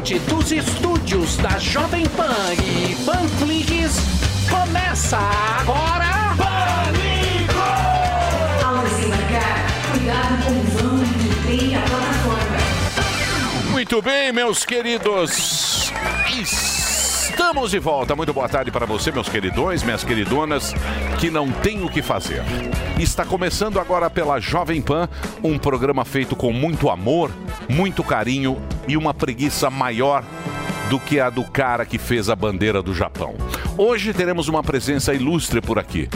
Diretamente dos estúdios da Jovem Pan e Panflix, começa agora... Pânico! Ao desembarcar, cuidado com o vão que tem a plataforma. Muito bem, meus queridos. Estamos de volta. Muito boa tarde para você, meus queridões, minhas queridonas, que não tem o que fazer. Está começando agora pela Jovem Pan, um programa feito com muito amor, muito carinho e uma preguiça maior do que a do cara que fez a bandeira do Japão. Hoje teremos uma presença ilustre por aqui.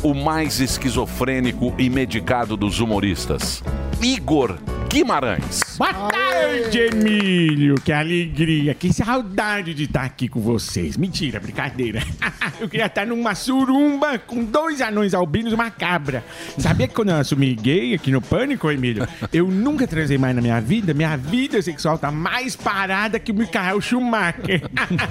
O mais esquizofrênico e medicado dos humoristas, Igor Guimarães. Boa tarde, Emílio. Que alegria, que saudade de estar aqui com vocês. Mentira, brincadeira. Eu queria estar numa surumba com dois anões albinos e uma cabra. Sabia que quando eu assumi gay aqui no Pânico, Emílio, eu nunca transei mais na minha vida? Minha vida sexual tá mais parada que o Michael Schumacher.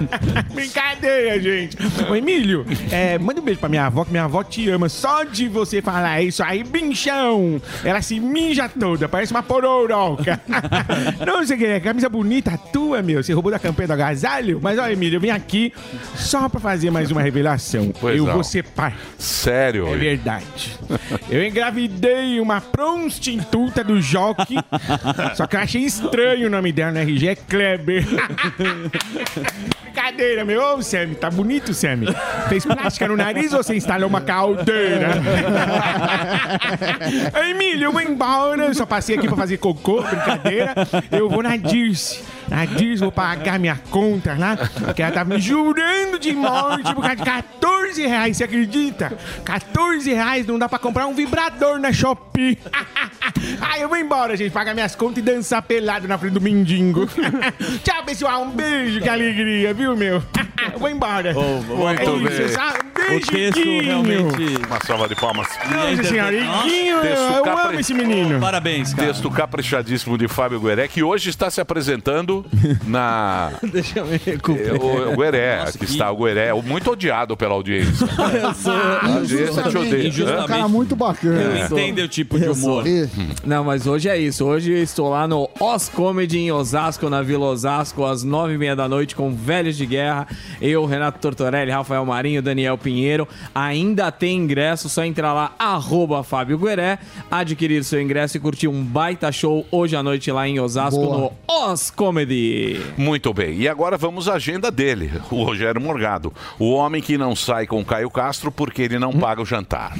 Brincadeira, gente. Ô, Emílio, é, manda um beijo pra minha avó, que minha avó te ama. Só de você falar isso aí, binchão. Ela se mija toda, parece uma pororoca. Não sei o que é, camisa bonita tua, meu. Você roubou da campanha do agasalho? Mas, ó, Emílio, eu vim aqui só pra fazer mais uma revelação. Pois eu não. vou ser pai. Sério? É verdade. Eu engravidei uma prostituta do Jockey. Só que eu achei estranho o nome dela no RG, é Kleber. Brincadeira, meu. Ô, Sammy, tá bonito, Sammy. Fez plástica no nariz ou você instalou uma caldeira? Emílio, eu vou embora. Eu só passei aqui pra fazer cocô, brincadeira. Eu vou na Dirce. Na Dirce, vou pagar minha conta lá. Porque ela tá me jurando de morte por causa de 14 reais, você acredita? 14 reais não dá pra comprar um vibrador na Shopee. Ai, eu vou embora, gente. Pagar minhas contas e dançar pelado na frente do mendigo. Tchau, pessoal. Um beijo, que alegria, viu, meu? Eu vou embora. Muito é bem. isso? Um O texto Guinho. realmente. Uma salva de palmas. Nossa senhora, Iguinho, Texto eu capri- amo esse menino. Parabéns, cara. Texto caprichadíssimo de Fábio Gueré, que hoje está se apresentando na. Deixa eu ver. É, O, o Gueré, Nossa, aqui que- está o Gueré, muito odiado pela audiência. Eu sou. A audiência te odeia. Injustamente. Um cara muito bacana. Eu entendo o tipo de humor. Não, mas hoje é isso. Hoje eu estou lá no Os Comedy em Osasco, na Vila Osasco, às nove e meia da noite, com Velhos de Guerra. Eu, Renato Tortorelli, Rafael Marinho, Daniel Pinheiro. Ainda tem ingresso, só entrar lá, arroba Fábio Gueré, adquirir seu ingresso e curtir um baita show hoje à noite lá em Osasco, Boa. no Os Comedy. Muito bem. E agora vamos à agenda dele, o Rogério Morgado. O homem que não sai com Caio Castro porque ele não paga o jantar.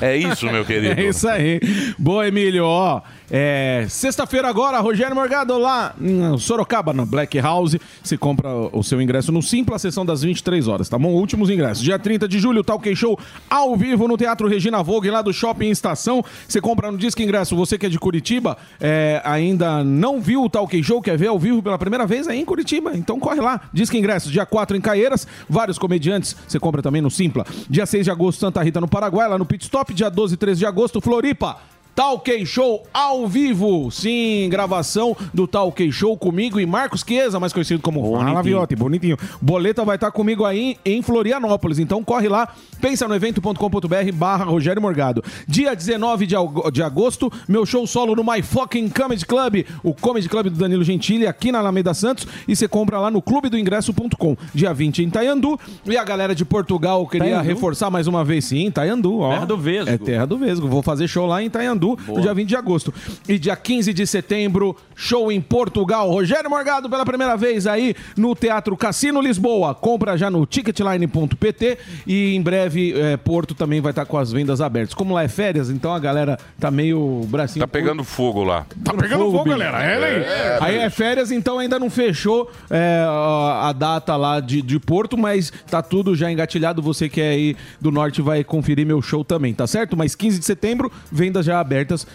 É isso, meu querido. É isso aí. Boa, Emílio. Ó, é, sexta-feira agora, Rogério Morgado lá em Sorocaba, na Black House. Você compra o seu ingresso no Simpla, a sessão das 23 horas, tá bom? Últimos ingressos. Dia 30 de julho, Talk Show ao vivo no Teatro Regina Vogue, lá do Shopping Estação. Você compra no Disque Ingresso. Você que é de Curitiba, é, ainda não viu o Talk Show, quer ver ao vivo pela primeira vez aí em Curitiba. Então corre lá. Disque Ingresso, dia 4 em Caieiras. Vários comediantes. Você compra também no Simpla. Dia 6 de agosto, Santa Rita, no Paraguai, lá no Pit Stop. Dia 12 e 13 de agosto, Floripa. Talk Show ao vivo. Sim, gravação do Talk Show comigo e Marcos Chiesa, mais conhecido como Fala Viotti, bonitinho. Boleta vai estar comigo aí em Florianópolis. Então corre lá, pensa no evento.com.br barra Rogério Morgado. Dia 19 de, ago- de agosto, meu show solo no My Fucking Comedy Club, o Comedy Club do Danilo Gentili, aqui na Alameda Santos. E você compra lá no clubedoingresso.com. Dia 20 em Taiandu. E a galera de Portugal queria Taiandu? reforçar mais uma vez, sim, Taiandu. Ó. Terra do Vesgo. É terra do Vesgo. Vou fazer show lá em Taiandu no dia 20 de agosto. E dia 15 de setembro, show em Portugal. Rogério Morgado pela primeira vez aí no Teatro Cassino Lisboa. Compra já no ticketline.pt e em breve é, Porto também vai estar com as vendas abertas. Como lá é férias, então a galera tá meio bracinho Tá pegando fogo lá. Tá pegando fogo, bicho. galera. É, né? Aí é férias, então ainda não fechou é, a a data lá de, de Porto, mas tá tudo já engatilhado. Você que é aí do norte vai conferir meu show também, tá certo? Mas 15 de setembro, vendas já abertas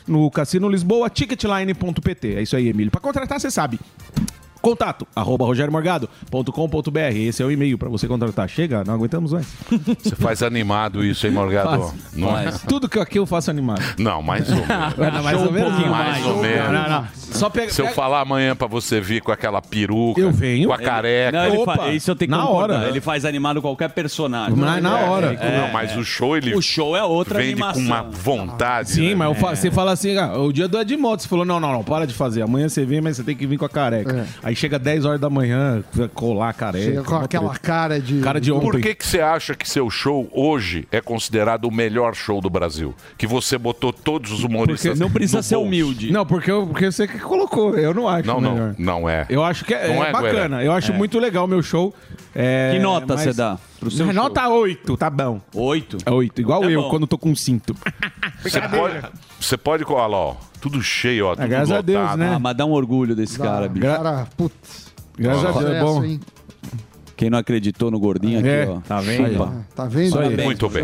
no Cassino Lisboa, ticketline.pt. É isso aí, Emílio. Pra contratar, você sabe. Contato, arroba rogeriomorgado.com.br. Esse é o e-mail pra você contratar. Chega, não aguentamos mais. Você faz animado isso, hein, Morgado? Faço. Não, é? Tudo que aqui eu faço animado. não, mais ou menos. Mais ou menos. mais ou menos. Não, não. Só pega, Se eu pega- falar amanhã pra você vir com aquela peruca, Eu venho. com a careca. Não, ele Opa, fa- isso eu tenho que na concordar. hora. Ele faz animado qualquer personagem. Na, na hora. Não, mas o show ele O show é outra vende animação. com uma vontade. Sim, né? mas eu fa- você fala assim, ah, o dia do Edmoto, você falou, não, não, não, para de fazer. Amanhã você vem, mas você tem que vir com a careca. Aí chega 10 horas da manhã, colar careca. Chega com mó aquela treta. cara de. Cara de Por ontem. que, que você acha que seu show hoje é considerado o melhor show do Brasil? Que você botou todos os humoristas Não precisa ser bolso. humilde. Não, porque, eu- porque você que colocou. Eu não acho Não, melhor. não, não é. Eu acho que é, é é, bacana. Guerra? Eu acho muito legal o meu show. É, Que nota mas- você dá pro seu show? Nota 8, tá bom. Oito? É 8, igual Tá eu bom. quando tô com cinto. Você pode, você pode colar, ó, tudo cheio, ó, tudo graças a Deus, lotado. né? Ah, mas dá um orgulho desse cara, bicho. Cara, putz. Graças a Deus, é bom. Quem não acreditou no gordinho aqui, É, ó. tá vendo? Chupa. Tá vendo? Parabéns, Muito bem.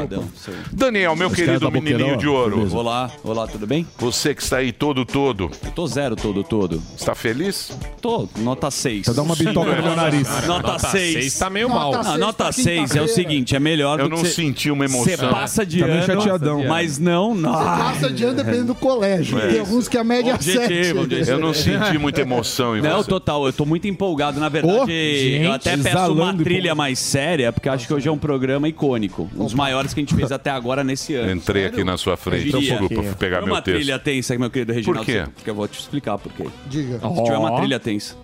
Daniel, meu caras querido menininho Boqueirão, de ouro, Olá, olá, tudo bem? você que está aí todo, todo, Eu tô zero todo, todo. está feliz? Tô, nota 6. Só dá uma bitoca no meu nariz. Nota 6. tá meio mal. Nota Não, seis nota pra 6 é o seguinte, é melhor Eu do não que você... senti uma Você emoção. passa de Tá meio ano, chateadão. mas não... não. Passa de ano dependendo do colégio. Tem alguns que a média é Objetivo, 7. objetivo. Eu não senti muita emoção em Não, você. total, eu tô muito empolgado. Na verdade, eu até peço uma trilha mais séria, porque acho que hoje é um programa icônico. Um dos maiores que a gente fez até agora nesse ano. Entrei aqui na sua frente, Eu diria. desculpa, fui pegar Foi meu uma texto. trilha tensa, meu querido Reginaldo. quê? Porque eu vou te explicar por quê. Diga. Se tiver uma trilha tensa.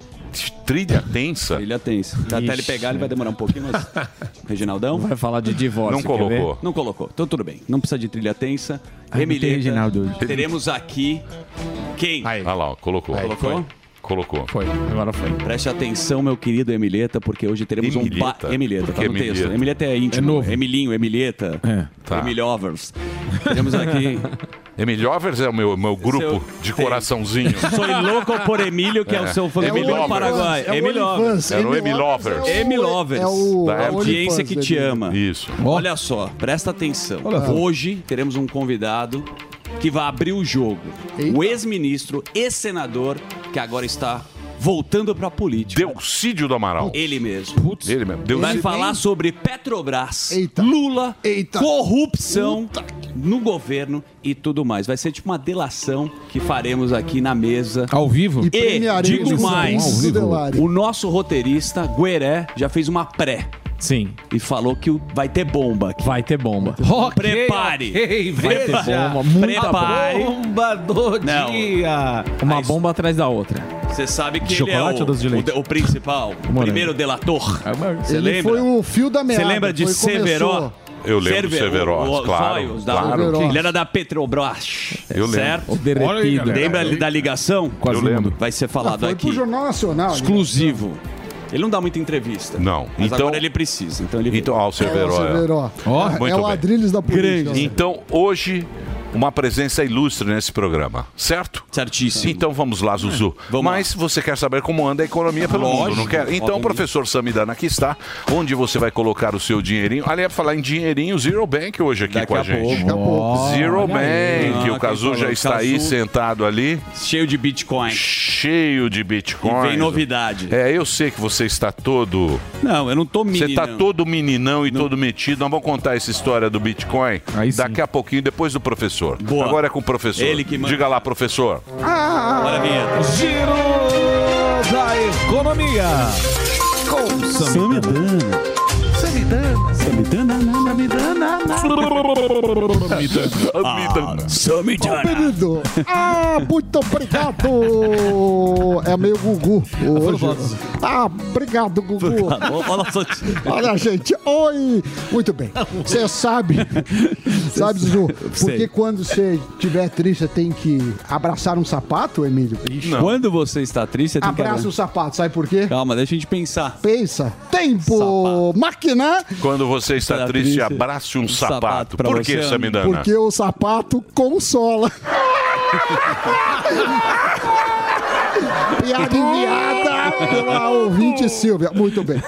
Trilha tensa? Trilha tensa. Até ele pegar, ele vai demorar um pouquinho, mas. Reginaldão? Vai falar de divórcio. Não quer ver? colocou. Não colocou. Então tudo bem. Não precisa de trilha tensa. Tem Reginaldo. Teremos aqui. Quem? Aí. Ah lá, colocou. Colocou? Colocou. Foi, agora foi. Preste atenção, meu querido Emileta, porque hoje teremos um Emileta? ba... Emileta, tá no texto. Emileta? Emileta é íntimo. É novo. Emilinho, Emileta. É. Tá. Emilovers. Teremos aqui. Emiliovers é o meu, meu grupo Seu- de coraçãozinho. Sou louco por Emílio, que é, o seu fã É do Emily Paraguai. É o Emily Lovers. OnlyFans. Era o Emily Emily Lovers Lovers. é o-. É o A audiência que te ama. Isso. Olha só, presta atenção. Olha. Hoje teremos um convidado que vai abrir o jogo. Eita. O ex-ministro, ex-senador, que agora está voltando para a política. Deucídio do Amaral. Ele mesmo. Ele mesmo. Deus Vai Ele falar sobre Petrobras, Eita. Lula, Eita. corrupção no governo e tudo mais. Vai ser tipo uma delação que faremos aqui na mesa. Ao vivo? E E digo mais, o nosso roteirista, Gueré, já fez uma pré Sim, e falou que vai ter bomba aqui. vai ter bomba. Ok, Prepare. ok, Vai ter bomba, muita Prepare. Bomba do Não. dia. Uma Mas- bomba atrás da outra. Você sabe que De ele é o, o, o principal, o primeiro delator. Você Ele lembra? foi o fio da meada. Você lembra de foi, Severo? começou. Eu lembro do Cerve- Severo, o- o- claro, da- claro. Severo. Ele era da Petrobras. Eu lembro. certo? O derretido. Olha aí. Lembra Eu- da ligação? Quase Eu lembro. Vai ser Ah, falado foi aqui. pro Jornal Nacional. Exclusivo. Ele não dá muita entrevista. Não. Mas Então- agora ele precisa. Então ele Então, É, Severo. o é. Severo. é o bem. Adrilles da política. Então, hoje, uma presença ilustre nesse programa, certo? Certíssimo. Então vamos lá, Zuzu. Vamos Mas você quer saber como anda a economia pelo Lógico, mundo, não quer? Então, obviamente. professor Samidana aqui está, onde você vai colocar o seu dinheirinho. Aliás, falar em dinheirinho, Zero Bank hoje aqui Daqui com a, a gente. pouco. Daqui a pouco. Zero Bank, Ah, o Cazu já está aí Cazu. sentado ali, Cheio de Bitcoin. cheio de Bitcoin. E vem novidade. É, eu sei que você está todo. Não, eu não tô Você menino. está todo meninão e todo metido. Nós vamos contar essa história do Bitcoin Aí sim. daqui a pouquinho, depois do professor. Boa. Agora é com o professor. Ele que manda. Diga lá, professor. Olha a vinheta. Giro da economia. Com Samidana. Querido, ah, muito obrigado. É meio Gugu hoje. Ah, obrigado, Gugu. Olha gente, oi! Muito bem. Você sabe, sabe, Zuzu, porque quando você estiver triste, você tem que abraçar um sapato, Emílio? Quando você está triste, você tem que... Abraça o sapato, sabe por quê? Calma, deixa a gente pensar. Pensa. Tempo! Máquina! Quando você está Está triste, triste, abrace um, um sapato. sapato Por que, Samidana? Porque o sapato consola. Piada enviada pela ouvinte Silvia. Muito bem.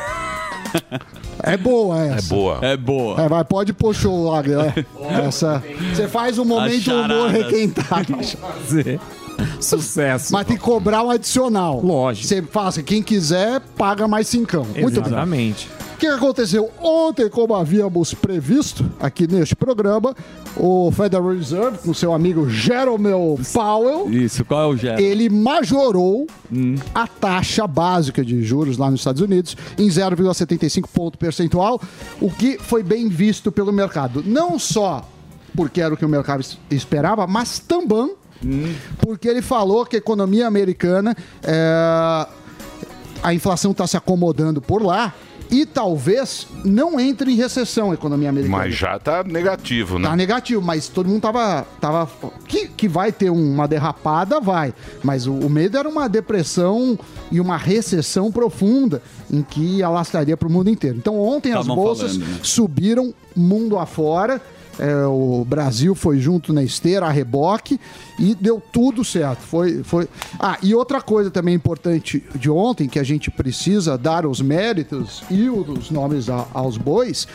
É boa É essa. boa. É boa. É, vai, pode pôr show lá, galera. Essa. Você faz um momento humor requentado. Sucesso. Mas tem que cobrar um adicional. Lógico. Você faça, quem quiser, paga mais cincão. Muito bem. Exatamente. O que aconteceu ontem, como havíamos previsto aqui neste programa, o Federal Reserve, com seu amigo Jerome Powell, Isso, qual é o gesto? ele majorou a taxa básica de juros lá nos Estados Unidos em 0,75 ponto percentual, o que foi bem visto pelo mercado. Não só porque era o que o mercado es- esperava, mas também porque ele falou que a economia americana é, a inflação está se acomodando por lá e talvez não entre em recessão a economia americana. Mas já tá negativo, né? Tá negativo, mas todo mundo tava. tava que, que vai ter uma derrapada, vai. Mas o, o medo era uma depressão e uma recessão profunda em que alastraria para o mundo inteiro. Então ontem as Tavam bolsas falando, né? subiram mundo afora. É, o Brasil foi junto na esteira, a reboque, e deu tudo certo. Foi, foi... Ah, e outra coisa também importante de ontem, que a gente precisa dar os méritos e os nomes a- aos bois,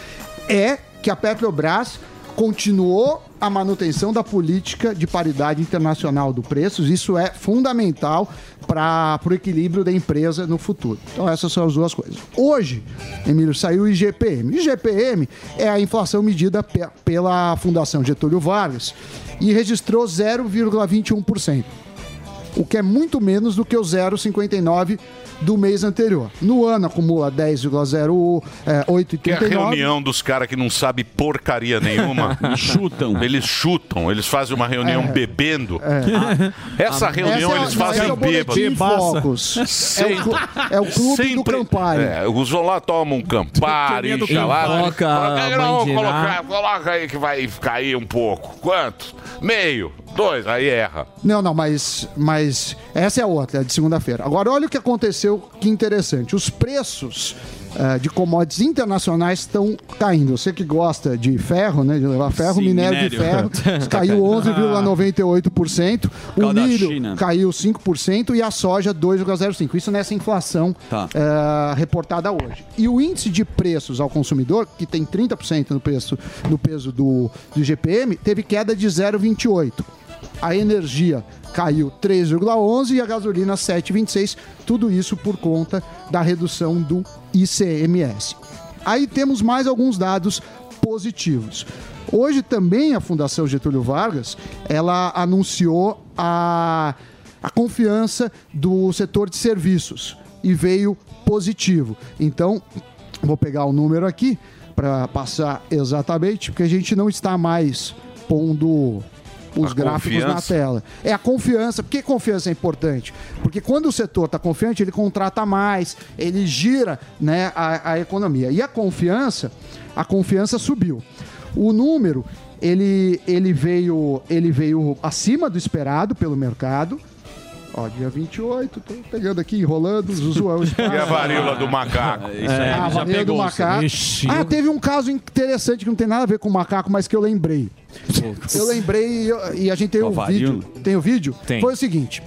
é que a Petrobras continuou a manutenção da política de paridade internacional do preços. Isso é fundamental para o equilíbrio da empresa no futuro. Então, essas são as duas coisas. Hoje, Emílio, saiu o IGPM. IGPM é a inflação medida pe- pela Fundação Getúlio Vargas e registrou 0,21% o que é muito menos do que o 0,59 do mês anterior. No ano acumula 10,0839. Que é a reunião dos caras que não sabem porcaria nenhuma. Chutam. Eles chutam, eles fazem uma reunião É. bebendo. Essa reunião Essa é- eles fazem é o boletim bêbado. Focus. É o, Sempre- é o clube do Campari. É, vão lá, tomam um Campari, Coloca- Coloca aí que vai cair um pouco. Quanto? Meio, dois, aí erra. Não, não, mas, mas essa é a outra, a de segunda-feira. Agora, olha o que aconteceu, que interessante. Os preços eh, de commodities internacionais estão caindo. Você que gosta de ferro, né, de levar ferro, Sim, minério, de ferro, minério. caiu 11,98%. O Causa da milho caiu 5% e a soja 2,05%. Isso nessa inflação Tá. eh, reportada hoje. E o índice de preços ao consumidor, que tem 30% no, preço, no peso do, do GPM, teve queda de 0,28%. A energia caiu 3,11% e a gasolina 7,26%. Tudo isso por conta da redução do ICMS. Aí temos mais alguns dados positivos. Hoje também a Fundação Getúlio Vargas, ela anunciou a, a confiança do setor de serviços e veio positivo. Então, vou pegar o número aqui para passar exatamente, porque a gente não está mais pondo os A gráficos na confiança. tela. É a confiança. Por que confiança é importante? Porque quando o setor está confiante, ele contrata mais, ele gira né, a, a economia. E a confiança, a confiança subiu. O número, ele, ele, veio, ele veio acima do esperado pelo mercado. Ó, dia 28, tô pegando aqui, enrolando, Zuzuão. E a varíola do macaco. Isso aí, Ah, ele já varíola do macaco. Ixi, ah, eu- teve um caso interessante que não tem nada a ver com macaco, mas que eu lembrei. Eu lembrei e, e a gente tem o varíola? vídeo. Tem o vídeo? Tem. Foi o seguinte: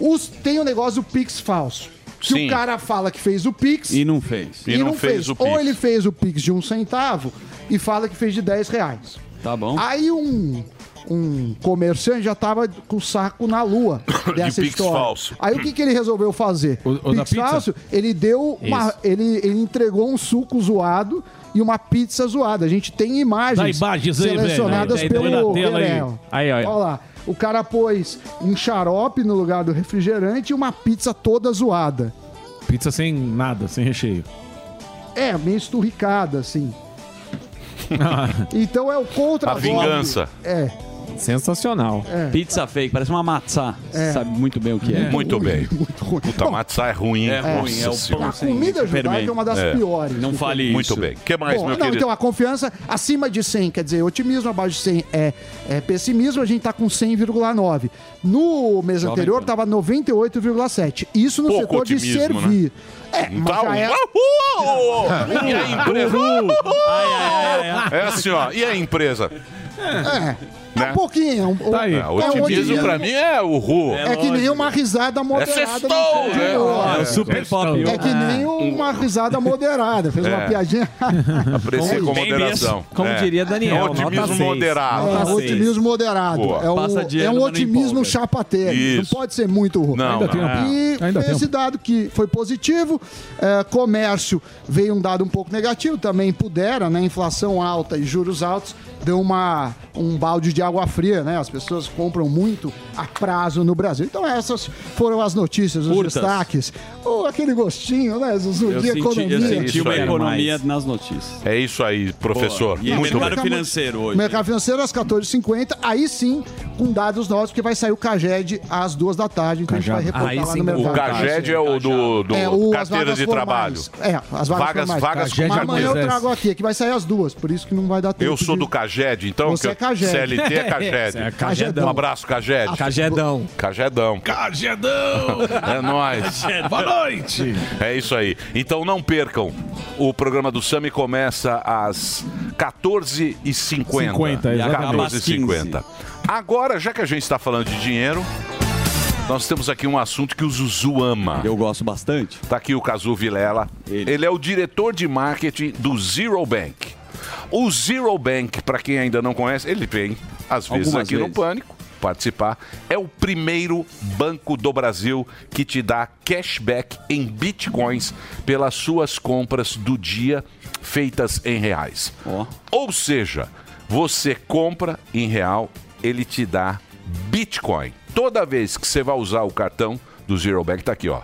os, tem o negócio do Pix falso. Que Sim. o cara fala que fez o Pix E não fez. E não fez o Pix. Ou ele fez o Pix de um centavo e fala que fez de 10 reais. Tá bom. Aí um, um comerciante já tava com o saco na lua dessa Pix história. falso. Aí o que, que ele resolveu fazer? O- o Pix falso, ele deu uma, ele, ele entregou um suco zoado e uma pizza zoada. A gente tem imagens, imagens aí, velho. selecionadas Aí, põe pelo tela aí. Aí, olha. Olha lá. O cara pôs um xarope no lugar do refrigerante e uma pizza toda zoada. Pizza sem nada, sem recheio. É, meio esturricada, assim. então é o contra A vingança. É, Sensacional. Pizza fake, parece uma matzá. Sabe muito bem o que é. Muito bem. muito ruim. Puta, Bom, matzá é ruim. É ruim, é o pão a sem comida judaica fermento. é uma das É. piores. Não fale isso. Muito bem. O que mais, Bom, meu não, querido? então a confiança acima de 100, quer dizer, otimismo abaixo de 100 é, é pessimismo, a gente tá com 100,9. No mês Jovem anterior Pan. tava 98,7. Isso no Pouco setor de né? servir. É, mas Tá, já é... Uhul! E a empresa? É assim, ó. E a empresa? É, Né? um pouquinho. Um, Tá aí. É, é um otimismo otimismo. pra mim é o Ru. É que nem uma risada moderada. sextou, no né? dia. É o super pop. É que nem uma risada moderada. Fez uma É. piadinha. Aprecia com moderação. Como É. diria Daniel, É um otimismo moderado. É, um otimismo moderado. É um, é um otimismo chapateiro. Não pode ser muito ruim. Não, Ainda não. tem uma- E Ainda esse tempo. dado que foi positivo, é, comércio veio um dado um pouco negativo, também pudera, né? Inflação alta e juros altos deu uma um balde de água fria, né? As pessoas compram muito a prazo no Brasil. Então essas foram as notícias, os Curtas. destaques. Ou aquele gostinho, né? Zuzu, Eu de senti, economia. eu senti uma economia nas notícias. É isso aí, professor. Boa. E Muito mercado bem. financeiro hoje. Mercado financeiro às 14h50, aí sim, com dados novos, porque vai sair o Caged às duas da tarde, então a gente vai reportar Aí lá sim, no o mercado. O Caged é o do, do É, o, as carteira vagas de trabalho. formais. É, as vagas, Vagas- formais. vagas Caged. com Amanhã eu trago aqui, que vai sair às duas, por isso que não vai dar tempo. Eu sou de- do Caged, então. Você que eu- é Caged. CLT é Caged. Você é Cagedão. Um abraço, Caged. Cagedão. Cagedão. Cagedão! É nóis. Boa noite! É isso aí. Então não percam. O programa do Sami começa às 14h50. 50, E acaba às 14h50. Agora, já que a gente está falando de dinheiro, nós temos aqui um assunto que o Zuzu ama. Eu gosto bastante. Tá aqui o Cazu Vilela. Ele. Ele. é o diretor de marketing do Zero Bank. O Zero Bank, para quem ainda não conhece, ele vem às vezes Algumas aqui no vezes. Pânico participar. É o primeiro banco do Brasil que te dá cashback em bitcoins pelas suas compras do dia feitas em reais. Ó. Ou seja, você compra em real, ele te dá Bitcoin. Toda vez que você vai usar o cartão do Zero Bank, tá aqui, ó.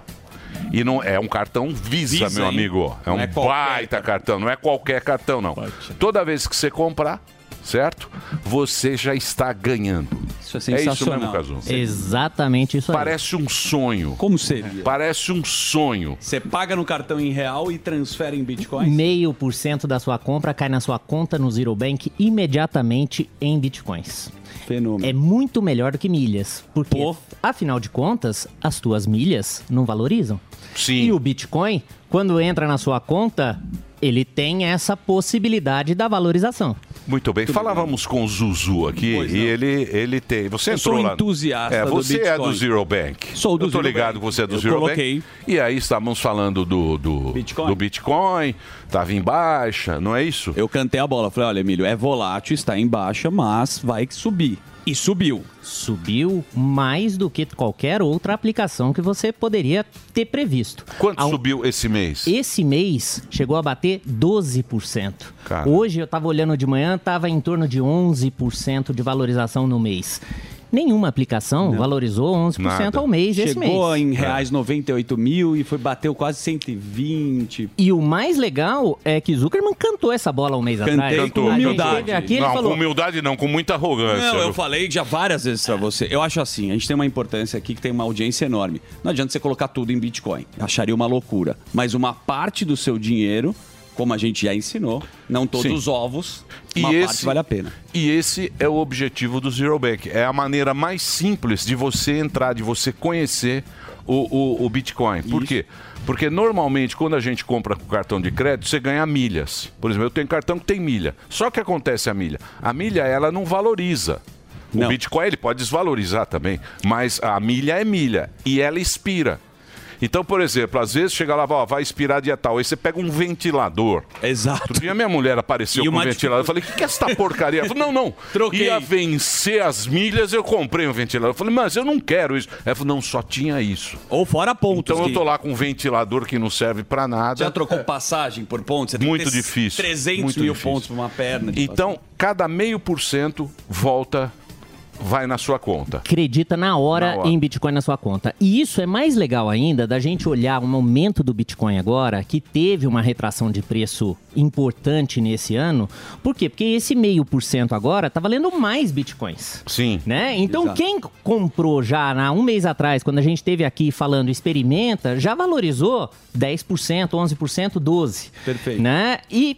E não é um cartão Visa, Visa, meu hein? amigo. É Não um é qualquer baita cartão, não é qualquer cartão, não. Toda vez que você comprar, certo? Você já está ganhando. Isso é É isso sensacional. mesmo, Cazu. Exatamente isso aí. Parece um sonho. Como seria? Parece um sonho. Você paga no cartão em real e transfere em bitcoins? Meio por cento da sua compra cai na sua conta no Zero Bank imediatamente em bitcoins. Fenômeno. É muito melhor do que milhas, porque Pô. afinal de contas, as tuas milhas não valorizam. Sim. E o Bitcoin, quando entra na sua conta, ele tem essa possibilidade da valorização. Muito bem. Falávamos com o Zuzu aqui Pois e não. ele, ele tem. Você Eu entrou sou lá. entusiasta É, do você é do. Zero Bank. Sou do Eu tô Zero ligado Bank. que você é do Eu Zero coloquei. Bank. E aí estávamos falando do, do Bitcoin. do Bitcoin. Tava em baixa, não é isso? Eu cantei a bola. Falei, olha, Emílio, é volátil, está em baixa, mas vai subir. E subiu. Subiu mais do que qualquer outra aplicação que você poderia ter previsto. Quanto Ao- subiu esse mês? Esse mês chegou a bater 12%. Cara. Hoje eu estava olhando de manhã, estava em torno de 11% de valorização no mês. Nenhuma aplicação valorizou 11% Nada. ao mês esse Chegou mês. em reais 98 mil e foi bateu quase 120. E o mais legal é que Zuckerman cantou essa bola um mês Cantei atrás. com A gente humildade. Aqui, não, falou, com humildade não, com muita arrogância. Não, eu falei já várias vezes pra você. Eu acho assim, a gente tem uma importância aqui que tem uma audiência enorme. Não adianta você colocar tudo em Bitcoin. Acharia uma loucura. Mas uma parte do seu dinheiro, como a gente já ensinou, não todos Sim. os ovos, E uma esse- parte vale a pena. E esse é o objetivo do Zero Bank. É a maneira mais simples de você entrar, de você conhecer o, o- o Bitcoin. Por quê? Porque normalmente, quando a gente compra com cartão de crédito, você ganha milhas. Por exemplo, eu tenho cartão que tem milha. Só que acontece a milha. A milha, ela não valoriza. O Não. Bitcoin, ele pode desvalorizar também. Mas a milha é milha. E ela expira. Então, por exemplo, às vezes chega lá, ó, vai expirar dia tal. Aí você pega um ventilador. Exato. Outro dia minha mulher apareceu E com um ventilador. Eu falei, o que, que é essa porcaria? Ela falou, não, não. Troquei. Ia vencer as milhas, eu comprei um ventilador. Eu falei, mas eu não quero isso. Ela falou, não, só tinha isso. Ou fora pontos. Então eu tô lá com um ventilador que não serve pra nada. Já trocou passagem por pontos? Você tem Muito difícil, 300 muito mil difícil. pontos pra uma perna. Então, cada meio por cento volta, vai na sua conta. acredita na hora, Na hora. em Bitcoin na sua conta. E isso é mais legal ainda da gente olhar o momento do Bitcoin agora, que teve uma retração de preço importante nesse ano. Por quê? Porque esse meio por cento agora tá valendo mais Bitcoins. Sim. Né? Então, Exato. quem comprou já há um mês atrás, quando a gente esteve aqui falando experimenta, já valorizou 10%, 11%, 12%. Perfeito. Né? E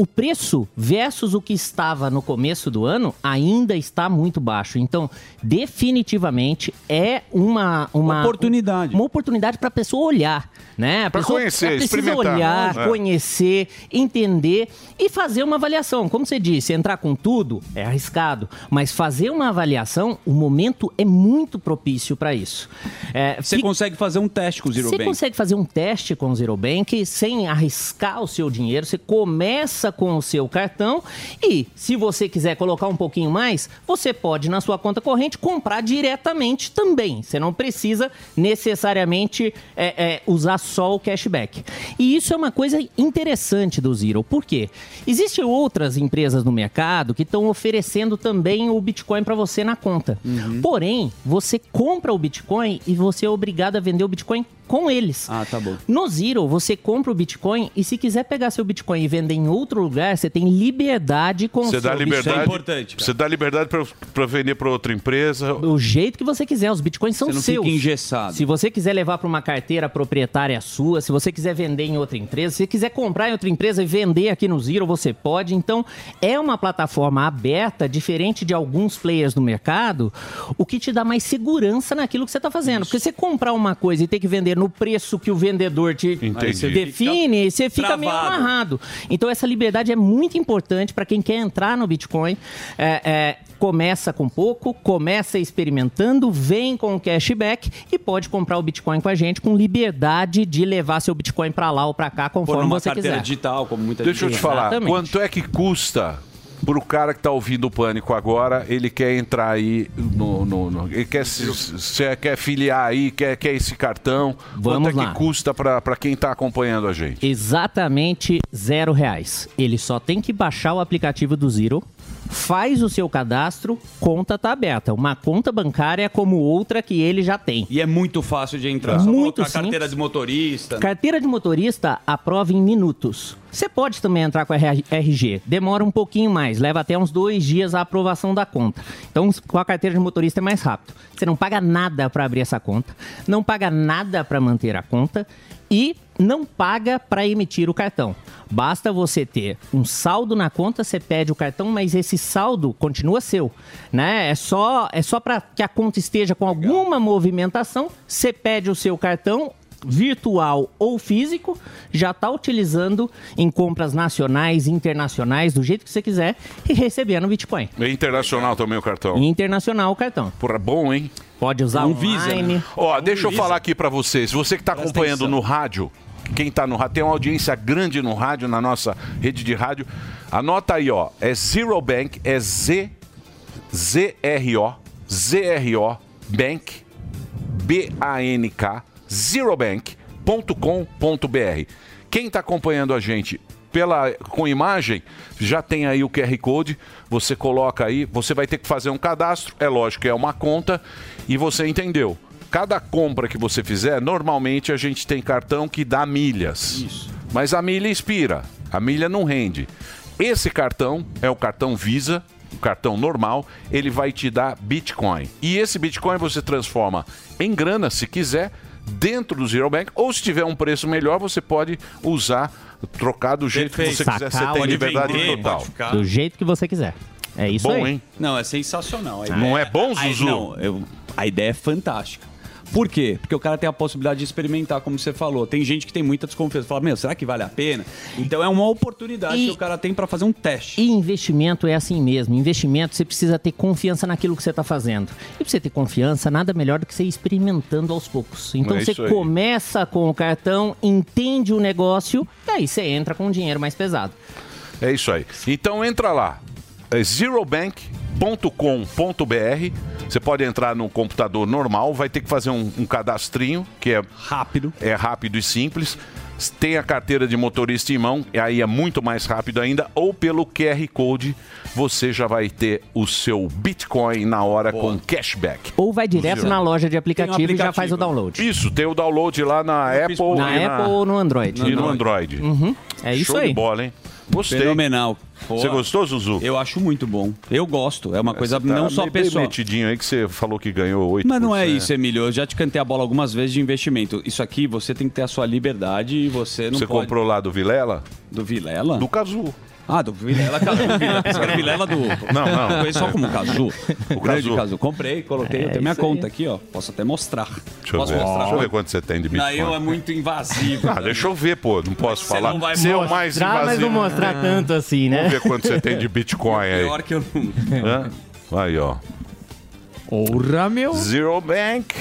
o preço versus o que estava no começo do ano ainda está muito baixo. Então, definitivamente é uma, uma Oportunidade. Uma oportunidade para a pessoa olhar, né? A Pra pessoa conhecer, precisa olhar, É. conhecer, entender e fazer uma avaliação. Como você disse, entrar com tudo é arriscado, mas fazer uma avaliação, o momento é muito propício para isso. É, Você fi- consegue fazer um teste com o Zero você Bank. consegue fazer um teste com o Zero Bank sem arriscar o seu dinheiro. Você começa com o seu cartão e, se você quiser colocar um pouquinho mais, você pode, na sua conta corrente, comprar diretamente também. Você não precisa necessariamente é, é, usar só o cashback. E isso é uma coisa interessante do Zero. Por quê? Existem outras empresas no mercado que estão oferecendo também o Bitcoin para você na conta. Porém, você compra o Bitcoin e você é obrigado a vender o Bitcoin com eles. Ah, tá bom. No Zero, você compra o Bitcoin e se quiser pegar seu Bitcoin e vender em outro lugar, você tem liberdade com o Você seu dá Bitcoin. liberdade, importante, cara. você dá liberdade pra- pra vender pra outra empresa. Do jeito que você quiser, os bitcoins são Você não seus. fica engessado. Se você quiser levar para uma carteira proprietária sua, se você quiser vender em outra empresa, se você quiser comprar em outra empresa e vender aqui no Zero, você pode. Então, é uma plataforma aberta, diferente de alguns players do mercado, o que te dá mais segurança naquilo que você está fazendo. Porque você comprar uma coisa e ter que vender no preço que o vendedor te Entendi. define, você fica meio travado. amarrado. Então, essa liberdade é muito importante para quem quer entrar no Bitcoin. É, é, começa com pouco, começa experimentando, vem com o cashback e pode comprar o Bitcoin com a gente com liberdade de levar seu Bitcoin para lá ou para cá, conforme numa você carteira quiser. digital, como muita Deixa eu gente te falar, Exatamente. quanto é que custa pro cara que tá ouvindo o Pânico agora, ele quer entrar aí no... no- no- ele quer se, se quer filiar aí, quer, quer esse cartão. Vamos quanto é lá. que custa pra pra quem tá acompanhando a gente? Exatamente zero reais. Ele só tem que baixar o aplicativo do Zero, faz o seu cadastro, conta tá aberta. Uma conta bancária como outra que ele já tem. E é muito fácil de entrar. Só Muito colocar carteira de motorista. Carteira de motorista aprova em minutos. Você pode também entrar com RG. Demora um pouquinho mais, leva até uns dois dias a aprovação da conta. Então, com a carteira de motorista é mais rápido. Você não paga nada para abrir essa conta, não paga nada para manter a conta e não paga para emitir o cartão. Basta você ter um saldo na conta, você pede o cartão, mas esse saldo continua seu, né? É só é só para que a conta esteja com alguma movimentação, você pede o seu cartão virtual ou físico, já está utilizando em compras nacionais, internacionais, do jeito que você quiser e recebendo Bitcoin. É internacional também o cartão. Internacional o cartão. Porra, bom, hein? Pode usar Um online. Visa, né? Ó, deixa eu Visa. falar aqui pra vocês. Você que tá Presta acompanhando atenção. no rádio, quem tá no rádio, tem uma audiência grande no rádio, na nossa rede de rádio. Anota aí, ó. É Zero Bank, é Z, Z-R-O, Z-R-O, Bank, B-A-N-K, zerobank.com.br. Quem está acompanhando a gente pela, com imagem, já tem aí o QR Code, você coloca aí, você vai ter que fazer um cadastro, é lógico que é uma conta, e você entendeu. Cada compra que você fizer, normalmente a gente tem cartão que dá milhas. Mas a milha expira, a milha não rende. Esse cartão é o cartão Visa, o cartão normal, ele vai te dar Bitcoin. E esse Bitcoin você transforma em grana, se quiser, dentro do Zero Bank, ou se tiver um preço melhor, você pode usar, trocar do jeito que você Perfeito. quiser, Sacar você tem liberdade vender, total. Do jeito que você quiser. É isso Bom, aí. hein? Não, é sensacional. A Não é bom, a- Zuzu? não, eu- a ideia é fantástica. Por quê? Porque o cara tem a possibilidade de experimentar, como você falou. Tem gente que tem muita desconfiança. Fala, meu, será que vale a pena? Então é uma oportunidade E- que o cara tem pra fazer um teste. E investimento é assim mesmo. Investimento você precisa ter confiança naquilo que você está fazendo. E para você ter confiança, nada melhor do que você ir experimentando aos poucos. Então É você começa com o cartão, entende o negócio, e aí você entra com um dinheiro mais pesado. É isso aí. Então entra lá, é zerobank.com.br. Você pode entrar no computador normal, vai ter que fazer um, um cadastrinho, que é Rápido. é rápido e simples. Tem a carteira de motorista em mão, e aí é muito mais rápido ainda. Ou pelo QR Code, você já vai ter o seu Bitcoin na hora com cashback. Ou vai direto Zero. na loja de aplicativo, e já aplicativo. faz o download. Isso, tem o download lá na Apple, Na Apple ou no Android. e no Android. É isso Show aí. de bola, hein? Gostei. Fenomenal. Você gostou, Zuzu? Eu acho muito bom. Eu gosto. É uma coisa tá não só meio pessoal. metidinho aí que você falou que ganhou 8%. Mas não é isso, Emílio. Eu já te cantei a bola algumas vezes de investimento. Isso aqui você tem que ter a sua liberdade e você não Você pode... comprou lá do Vilela? Do Vilela? Do Cazu. Ah, do Vilela Pensei que era Vilela do. Não, não. Eu conheço só como Cazu. O grande Cazu. Cazu. Comprei, coloquei. eu tenho minha conta aqui, ó. Posso até mostrar. Deixa eu Posso ver. mostrar? Deixa eu ver quanto você tem de Não, Bitcoin. eu é muito invasivo. Ah, deixa eu ver, pô. Não posso Você falar. não vai Você é o mostrar, mais Mostrar, mas não invasivo. mostrar tanto assim, né? Vamos ver quanto você tem de Bitcoin aí. Pior que eu não. Hã? Aí, ó. Porra, meu. Zero Bank.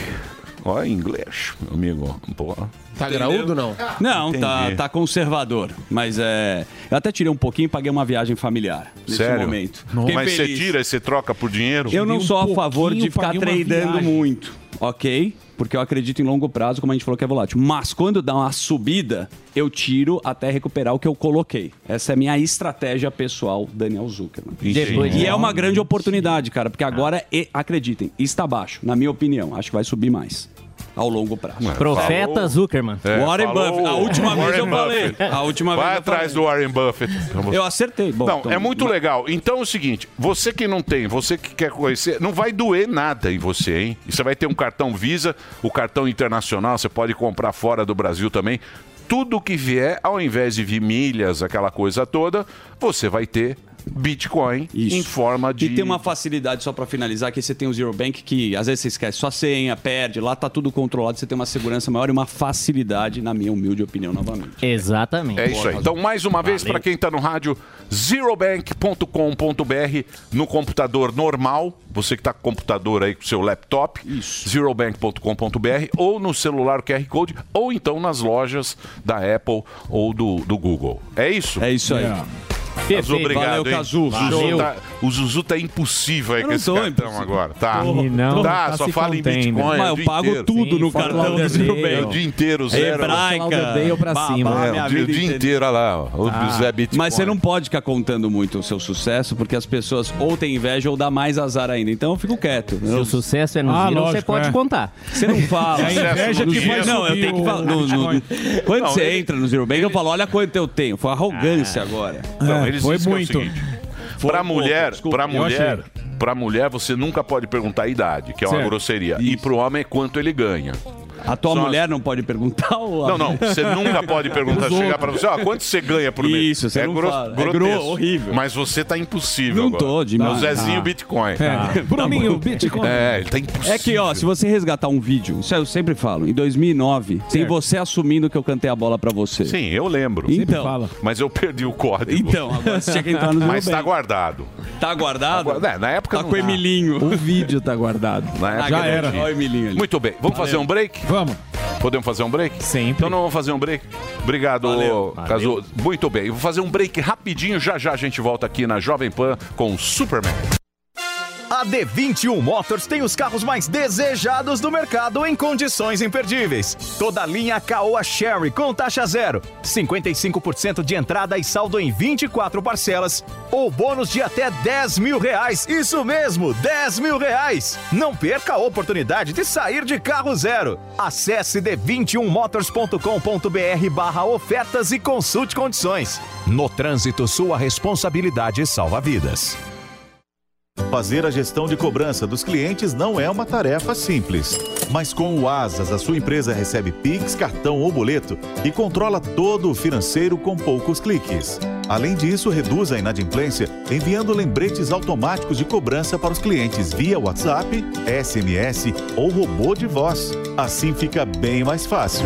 Ó, inglês, meu amigo. Pô. Tá graúdo não? Não, tá, Entendi. tá conservador. Mas é. Eu até tirei um pouquinho e paguei uma viagem familiar nesse Sério? momento. Fiquei Mas você feliz. tira e você troca por dinheiro? Eu não um sou a favor de ficar paguei uma tradando viagem. muito, ok? Porque eu acredito em longo prazo, como a gente falou que é volátil. Mas quando dá uma subida, eu tiro até recuperar o que eu coloquei. Essa é a minha estratégia pessoal, Daniel Zuckerman. Depois E é uma grande oportunidade, cara, porque agora, e- acreditem, está baixo, na minha opinião. Acho que vai subir mais ao longo prazo. Profeta Falou. Zuckerman. É, Warren falou Buffett. A última vez eu falei. A última Vai vez atrás falei. do Warren Buffett. Eu acertei. Bom, Não, então, é muito mas- legal. Então é o seguinte, você que não tem, você que quer conhecer, não vai doer nada em você, hein? E você vai ter um cartão Visa, o cartão internacional, você pode comprar fora do Brasil também. Tudo que vier, ao invés de vir milhas, aquela coisa toda, você vai ter Bitcoin Isso. em forma de. E tem uma facilidade, só pra finalizar, que você tem o Zero Bank, que às vezes você esquece sua senha, perde, lá tá tudo controlado, você tem uma segurança maior e uma facilidade, na minha humilde opinião, novamente. Exatamente. É isso aí. Então, mais uma vez, para quem está no rádio, zerobank.com.br no computador normal, você que está com o computador aí com o seu laptop, zerobank.com.br ou no celular QR Code, ou então nas lojas da Apple ou do, do Google. É isso? É isso aí. Cazu, Perfeito. obrigado. Valeu? Cazu. Valeu. tá- o Zuzu tá impossível aí Eu com esse tô cartão impossível. agora. Tá, Ih, não, tá, tá só fala em contendo. Bitcoin. Mas o eu pago inteiro. tudo Sim, no cartão do. Zero É o dia inteiro, zero. Hebraica. Pra cima. É, o dia, inteiro, olha lá, ó, o Zé Bitcoin. Mas você não pode ficar contando muito o seu sucesso, porque as pessoas ou têm inveja ou dá mais azar ainda. Então eu fico quieto. Se o sucesso é no Ah, zero, você pode é. contar. Você não fala. É a inveja que vai Não, eu tenho que falar. quando você entra no Zero Bank, eu falo, olha quanto eu tenho. Foi arrogância agora. Não, É, eles foi é muito. Pouco, mulher, Eu mulher, pra mulher você nunca pode perguntar a idade, que é uma Certo. grosseria. E pro homem é quanto ele ganha. A tua Só- mulher não pode perguntar ou a- Não, não, você nunca pode perguntar, chegar pra você, ó, quanto você ganha por mês? Isso, você é não gro- fala. É grotesco. gro- horrível. Mas você tá impossível Não agora. tô, demais. O Zezinho Ah. Bitcoin. É. Bruninho, Bitcoin. É, ele tá impossível. É que, ó, se você resgatar um vídeo, isso eu sempre falo, em 2009, tem você assumindo que eu cantei a bola pra você. Sim, eu lembro. Então, fala. Mas eu perdi o código. então, agora você tinha que entrar no Mas tá guardado. Tá guardado? É, na época Tá não com o. Emilinho. O vídeo tá guardado. Na época Já era. Olha o Emilinho ali. Muito bem. Vamos fazer um break? Vamos. Podemos fazer um break? Sempre. Então não vamos fazer um break. Obrigado, Valeu. Cazu. Muito bem. Vou fazer um break rapidinho. Já já a gente volta aqui na Jovem Pan com o Superman. A D21 Motors tem os carros mais desejados do mercado em condições imperdíveis. Toda a linha Caoa Sherry com taxa zero, 55% de entrada e saldo em 24 parcelas, ou bônus de até 10 mil reais. Isso mesmo, 10 mil reais. Não perca a oportunidade de sair de carro zero. Acesse d21motors.com.br barra ofertas e consulte condições. No trânsito, sua responsabilidade salva vidas. Fazer a gestão de cobrança dos clientes não é uma tarefa simples. Mas com o Asas, a sua empresa recebe Pix, cartão ou boleto e controla todo o financeiro com poucos cliques. Além disso, reduz a inadimplência enviando lembretes automáticos de cobrança para os clientes via WhatsApp, SMS ou robô de voz. Assim fica bem mais fácil.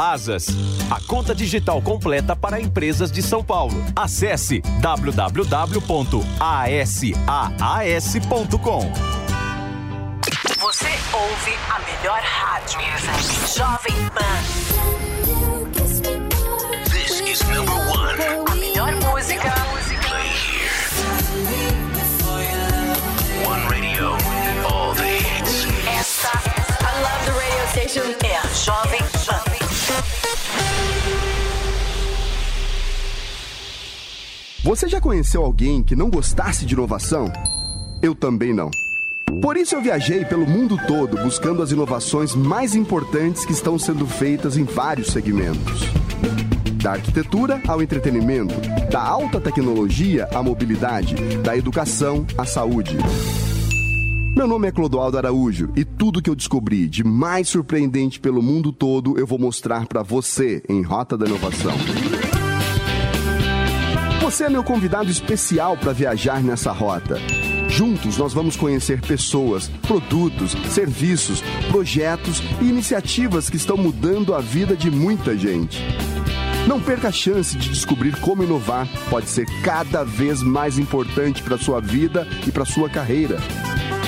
Asas, a conta digital completa para empresas de São Paulo. Acesse www.asaas.com. Você ouve a melhor rádio. Jovem Pan. Você já conheceu alguém que não gostasse de inovação? Eu também não. Por isso eu viajei pelo mundo todo buscando as inovações mais importantes que estão sendo feitas em vários segmentos. Da arquitetura ao entretenimento, da alta tecnologia à mobilidade, da educação à saúde. Meu nome é Clodoaldo Araújo e tudo que eu descobri de mais surpreendente pelo mundo todo eu vou mostrar para você em Rota da Inovação. Você é meu convidado especial para viajar nessa rota. Juntos nós vamos conhecer pessoas, produtos, serviços, projetos e iniciativas que estão mudando a vida de muita gente. Não perca a chance de descobrir como inovar pode ser cada vez mais importante para sua vida e para sua carreira.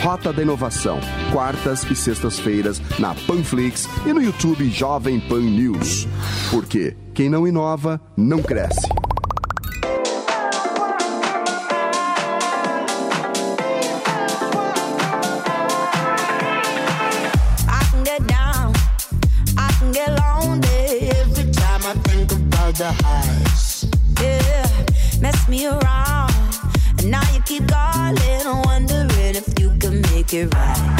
Rota da Inovação, quartas e sextas-feiras na Panflix e no YouTube Jovem Pan News. Porque quem não inova, não cresce. The highs. Yeah, mess me around, and now you keep calling, wondering if you can make it right.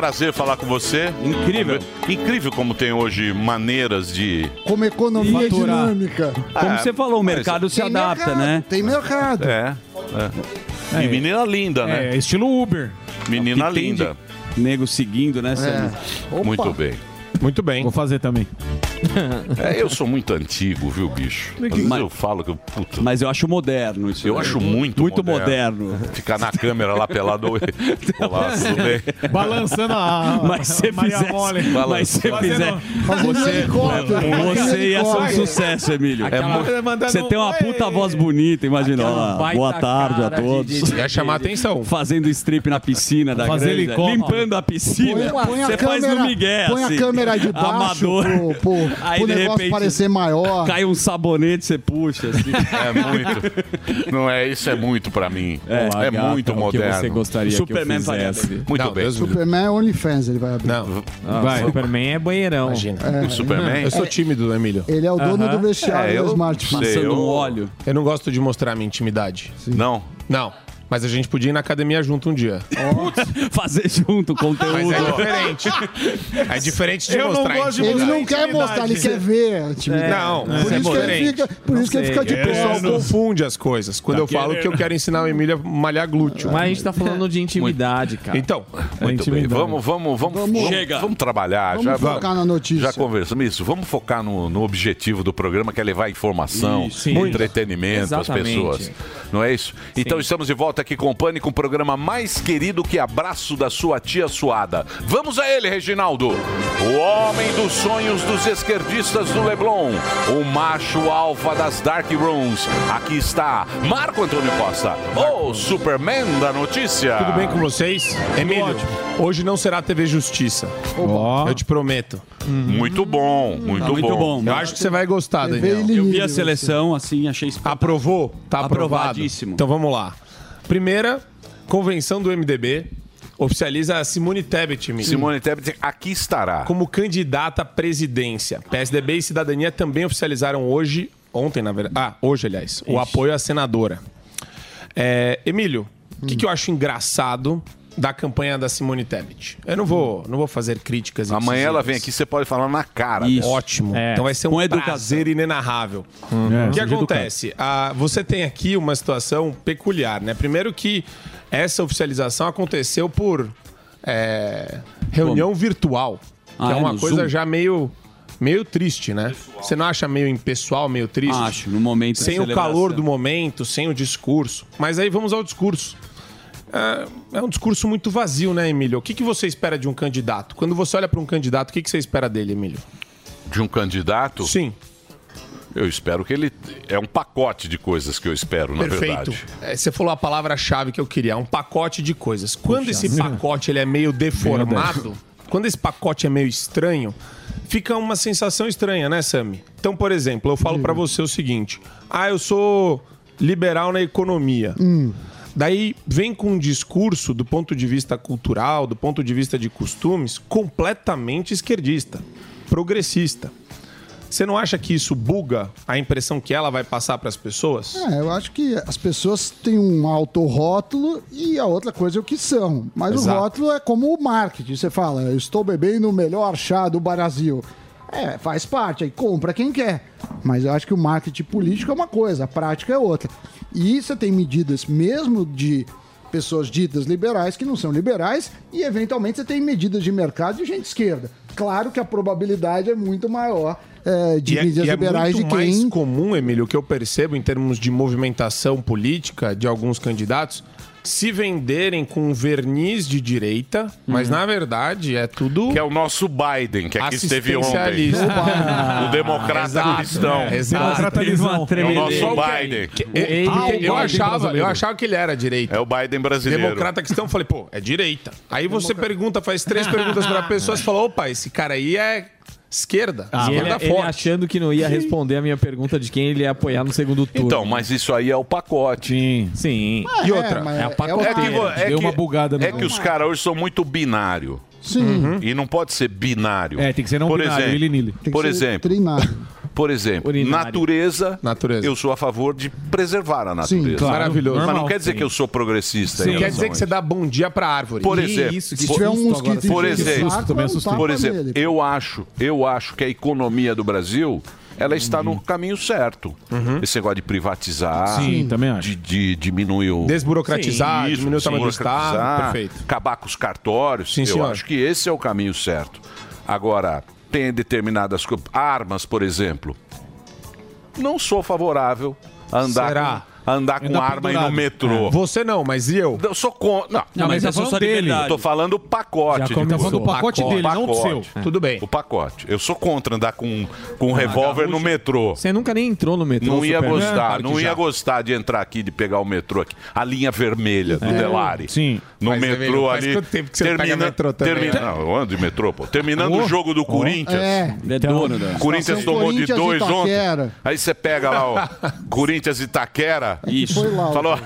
Prazer falar com você. Incrível. Incrível como tem hoje maneiras de. Como economia Faturar. dinâmica. Como você falou, o mercado se Tem adapta, mercado, né? Tem mercado. É. é. E menina linda, né? É, estilo Uber. Menina Que tem de linda. Nego seguindo, né, Sammy? Muito bem. Muito bem. Vou fazer também. É, eu sou muito antigo, viu, bicho? Vezes eu falo que eu. Puta, Mas eu acho moderno isso. eu né? acho muito Muito moderno. Ficar na câmera lá pelado. Olá, tudo bem? Balançando a. Mas se Maria fizesse- Mole. mas se fizer- Você, você ia ser um sucesso, Emílio. É Você tem uma um puta oi. voz bonita, imagina. Baita Boa tarde a cara de- todos. de- Ia chamar atenção. Fazendo strip na piscina da Fazer grande, limpando a piscina. Põe, põe a Você faz câmera, no Miguel, põe assim. a câmera de baixo Amador. pro, pro, Aí, de negócio repente, parecer maior. Cai um sabonete, você puxa. Assim. É muito. Não é, isso é muito pra mim. É, Olá, gata, muito o que moderno. você gostaria Superman que eu fizesse? Muito Não, bem. Deus. Superman é OnlyFans, ele vai abrir. Não, Ah, Vai. Superman é banheirão. imagina. O Superman? Eu sou tímido, Emílio. Ele é o dono Aham. do vestiário É, eu do smartphone. sei. Passando eu- um óleo. Eu não gosto de mostrar minha intimidade. Não. Não. Mas a gente podia ir na academia junto um dia. Fazer junto Mas conteúdo. é diferente. É diferente de Eu não mostrar gosto de Ele intimidade. não quer mostrar, ele quer ver a atividade. Não, por, é isso que ele diferente. fica, por isso que ele fica de O pessoal pé. confunde as coisas. Quando Tá eu falo que eu quero ensinar o Emílio a malhar glúteo. Mas a gente tá falando de intimidade, cara. Então, Muito bem. Vamos, vamos, vamos, vamos, Chega. vamos trabalhar. Vamos já, focar na notícia. Já conversamos isso. Vamos focar no, no objetivo do programa, que é levar informação, Isso, sim. entretenimento às Exatamente. pessoas. Não é isso? Então estamos de volta aqui com o Pânico, o programa mais querido que abraço da sua tia suada. Vamos a ele, Reginaldo. O homem dos sonhos dos esquerdistas do Leblon. O macho alfa das Dark Rooms. Aqui está Marco Antônio Costa, o Superman da notícia. Tudo bem com vocês? Emílio, hoje não será TV Justiça. Eu te prometo. Muito bom, muito, Tá muito bom. Eu acho que você vai gostar, Daniel. Eu vi a seleção, assim, achei Aprovou? Tá aprovado. Então vamos lá. Primeira, convenção do MDB oficializa a Simone Tebet. Simone Tebet aqui estará. Como candidata à presidência. PSDB e Cidadania também oficializaram hoje, ontem na verdade, ah, hoje aliás, o apoio à senadora. É, Emílio, o que, que eu acho engraçado da campanha da Simone Tebet? Eu não vou, não vou fazer críticas. Amanhã ela vem aqui, você pode falar na cara. Isso. Ótimo. Então vai ser um prazer inenarrável. É, o que acontece? Ah, você tem aqui uma situação peculiar, né? Primeiro que essa oficialização aconteceu por é, reunião virtual, que Ah, é é uma coisa Zoom? já meio meio triste, né? Você não acha meio impessoal, meio triste? Acho, no momento Sem o calor do momento, sem o discurso. Mas aí vamos ao discurso. É, é um discurso muito vazio, né, Emílio? O que, que você espera de um candidato? Quando você olha para um candidato, o que, que você espera dele, Emílio? De um candidato? Sim. Eu espero que ele. É um pacote de coisas que eu espero, na Perfeito. verdade. É, você falou a palavra-chave que eu queria, um pacote de coisas. Quando esse pacote ele é meio deformado, quando esse pacote é meio estranho, fica uma sensação estranha, né, Sami? Então, por exemplo, eu falo pra você o seguinte: ah, eu sou liberal na economia. Daí vem com um discurso do ponto de vista cultural, do ponto de vista de costumes, completamente esquerdista, progressista. Você não acha que isso buga a impressão que ela vai passar para as pessoas? É, eu acho que as pessoas têm um autorrótulo e a outra coisa é o que são. Mas Exato. o rótulo é como o marketing. Você fala, eu estou bebendo o melhor chá do Brasil. É, faz parte, aí compra quem quer. Mas eu acho que o marketing político é uma coisa, a prática é outra. E você tem medidas mesmo de pessoas ditas liberais que não são liberais e eventualmente você tem medidas de mercado de gente esquerda. Claro que a probabilidade é muito maior é, de e é, medidas é liberais de muito quem mais comum, Emílio, o que eu percebo em termos de movimentação política de alguns candidatos se venderem com verniz de direita, mas na verdade é tudo. Que é o nosso Biden, que aqui esteve ontem. Assistencialista. o democrata cristão. é, exato. É o nosso que é? Biden. E- eu, achava, eu achava que ele era direita. É o Biden brasileiro. Democrata cristão, eu falei, pô, é direita. Aí você pergunta, faz três perguntas pra pessoa, você fala, opa, esse cara aí é esquerda. Ele, esquerda ele forte. achando que não ia responder a minha pergunta de quem ele ia apoiar no segundo turno. Então, mas isso aí é o pacote. Sim. Sim. Ah, e é, outra, mas é, a é pacoteira. É que, é Deu que- uma bugada no- É que os caras hoje são muito binário. Sim. Uhum. E não pode ser binário. É, tem que ser não por binário, exemplo, ele nele. tem que Por ser exemplo, treinado. Por exemplo, Urinário. natureza, Natureza. eu sou a favor de preservar a natureza. claro. Maravilhoso. Mas não quer dizer sim. que eu sou progressista. Não em quer dizer que você dá bom dia pra árvore. Por exemplo, isso, Se que tiver um mosquito agora. Por exemplo, saco, Por exemplo, eu acho, eu acho que a economia do Brasil ela está no caminho certo. Esse negócio de privatizar, Sim, também acho. de, de diminuir o Desburocratizar, Isso, diminuir o tamanho do desburocratizar, Estado. Perfeito. acabar com os cartórios. Sim, eu senhor. acho que esse é o caminho certo. Agora, tem determinadas armas, por exemplo. Não sou favorável a andar Será? com, andar com Andar arma aí no pendurado. metrô. Você não, mas e eu? Eu sou contra. Não, Não, mas tá essa é falando sua dele. eu tô falando o pacote. Já. Tá falando do coisa. pacote dele, não do seu. Tudo bem. O pacote. Eu sou contra andar com, com um revólver no metrô. Você nunca nem entrou no metrô. Não ia gostar, não ia já. gostar de entrar aqui, de pegar o metrô aqui. A linha vermelha do Delari. Sim. No Mas, metrô faz ali. quanto tempo que você pega metrô também, termina? Não, eu ando de metrô, pô. Terminando o jogo do Corinthians. É, é dono da. O Corinthians tomou de dois ontem. Aí você pega lá o Corinthians e Itaquera. Isso. Foi lá. Falou.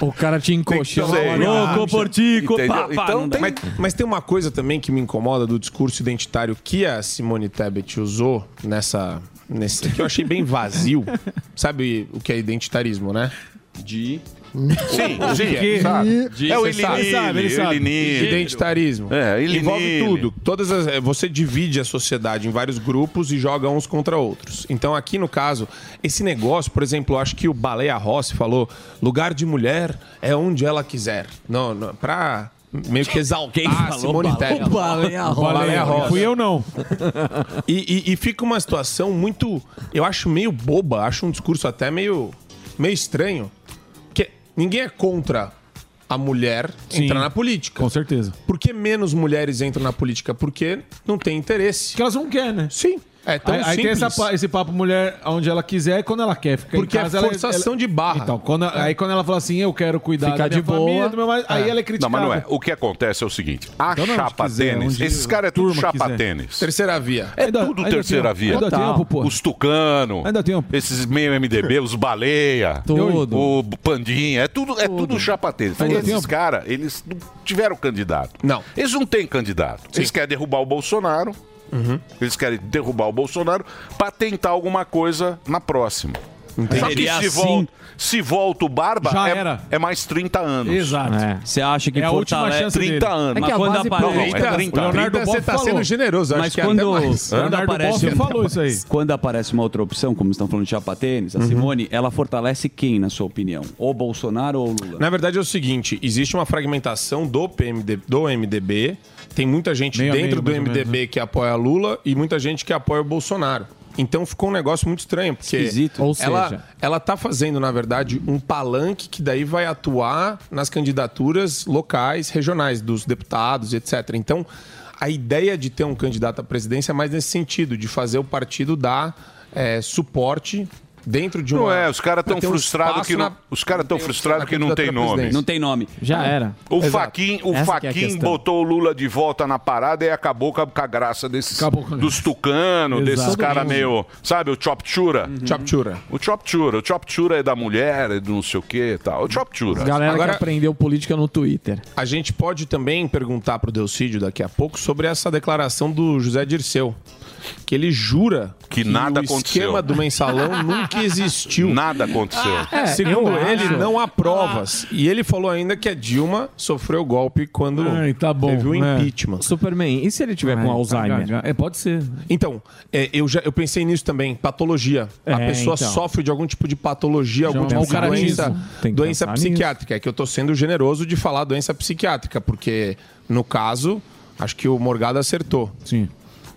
O cara te encoxou. Louco, Portico, pá, pá, Então tem- Mas, mas tem uma coisa também que me incomoda do discurso identitário que a Simone Tebet usou nessa. Nesse, que eu achei bem vazio. Sabe o que é identitarismo, né? De. Sim, sim, Que- sabe? É o. Identitarismo. É, Ilinili. Envolve tudo. Todas as, é, você divide a sociedade em vários grupos e joga uns contra outros. Então, aqui no caso, esse negócio, por exemplo, acho que o Baleia Rossi falou: lugar de mulher é onde ela quiser. Não, não pra meio que exaltar Quem falou Simone Baleia? Tebet. Baleia Rossi. Baleia Rossi. Fui eu não. E, e- e fica uma situação muito. Eu acho meio boba, acho um discurso até meio, meio estranho. Ninguém é contra a mulher Sim. entrar na política. Com certeza. Por que menos mulheres entram na política? Porque não tem interesse. Porque elas não querem, né? Sim. É tão aí, aí tem essa esse papo mulher onde ela quiser e quando ela quer. Fica Porque em é casa, ela- forçação ela- de barra. Então, quando, aí quando ela fala assim, eu quero cuidar Fica da minha de boa. família, do meu marido, aí ela é Não, criticada. mas não é. O que acontece é o seguinte: a Então não, chapa se quiser, tênis, onde esses caras é tudo turma chapa quiser. tênis. Terceira via. É Ainda- tudo ainda terceira tem- via. ainda tem tempo, pô. Os tucano, Ainda tem tempo. esses meio MDB, os baleia, Tudo. o pandinha, é tudo, é tudo chapa tênis. Ainda esses tempo. caras, eles não tiveram candidato. Não. Eles não têm candidato. Eles querem derrubar o Bolsonaro. Uhum. Eles querem derrubar o Bolsonaro para tentar alguma coisa na próxima. Só que Seria se, assim. volta, se volta o Barba, Já é, era. é mais 30 anos. Exato. É. Você acha que É a última chance 30 dele. anos. É que a quando base aparece... Não, é 30. O Leonardo 30 você Boff tá falou. sendo generoso. Mas acho que é quando-. Quando Leonardo aparece, Boff falou isso aí. quando aparece uma outra opção, como estão falando de chapa tênis, a Uhum. Simone, ela fortalece quem, na sua opinião? Ou Bolsonaro ou Lula? Na verdade é o seguinte, existe uma fragmentação do, PMD, do MDB, tem muita gente Meio dentro meio, do menos, MDB que apoia Lula e muita gente que apoia o Bolsonaro. Então ficou um negócio muito estranho, porque Esquisito. Ou ela, seja- ela tá fazendo, na verdade, um palanque que daí vai atuar nas candidaturas locais, regionais, dos deputados, etc. Então, a ideia de ter um candidato à presidência é mais nesse sentido, de fazer o partido dar eh, suporte dentro de uma... Não é, os caras tão um frustrados espaço que não, na- os caras tão frustrados que não tem nome. Não tem nome. Já era. O Exato. Faquin, o Essa que é Faquin questão. botou o Lula de volta na parada e acabou com a, com a graça desses Acabou com a dos tucano, Exato. desses caras meio, sabe, o Chop Chura. Chop Chura. O Chop Chura, o Chop Chura é da mulher, é do não sei o que e tal. O Chop Chura. Galera Agora- que aprendeu política no Twitter. A gente pode também perguntar pro Delcídio daqui a pouco sobre essa declaração do José Dirceu. Que ele jura Que nada o aconteceu. esquema do mensalão nunca existiu. Nada aconteceu. É, Segundo ele, acho- não há provas. E ele falou ainda que a Dilma sofreu golpe quando Ai, tá bom, teve o né? impeachment. Superman, e se ele tiver com Alzheimer? É, pode ser. Então, é, eu, já, eu pensei nisso também, patologia. a É, pessoa então. sofre de algum tipo de patologia, algum Chama tipo de doença, que doença pensar nisso. psiquiátrica. É que eu tô sendo generoso de falar doença psiquiátrica, porque no caso, acho que o Morgado acertou. Sim.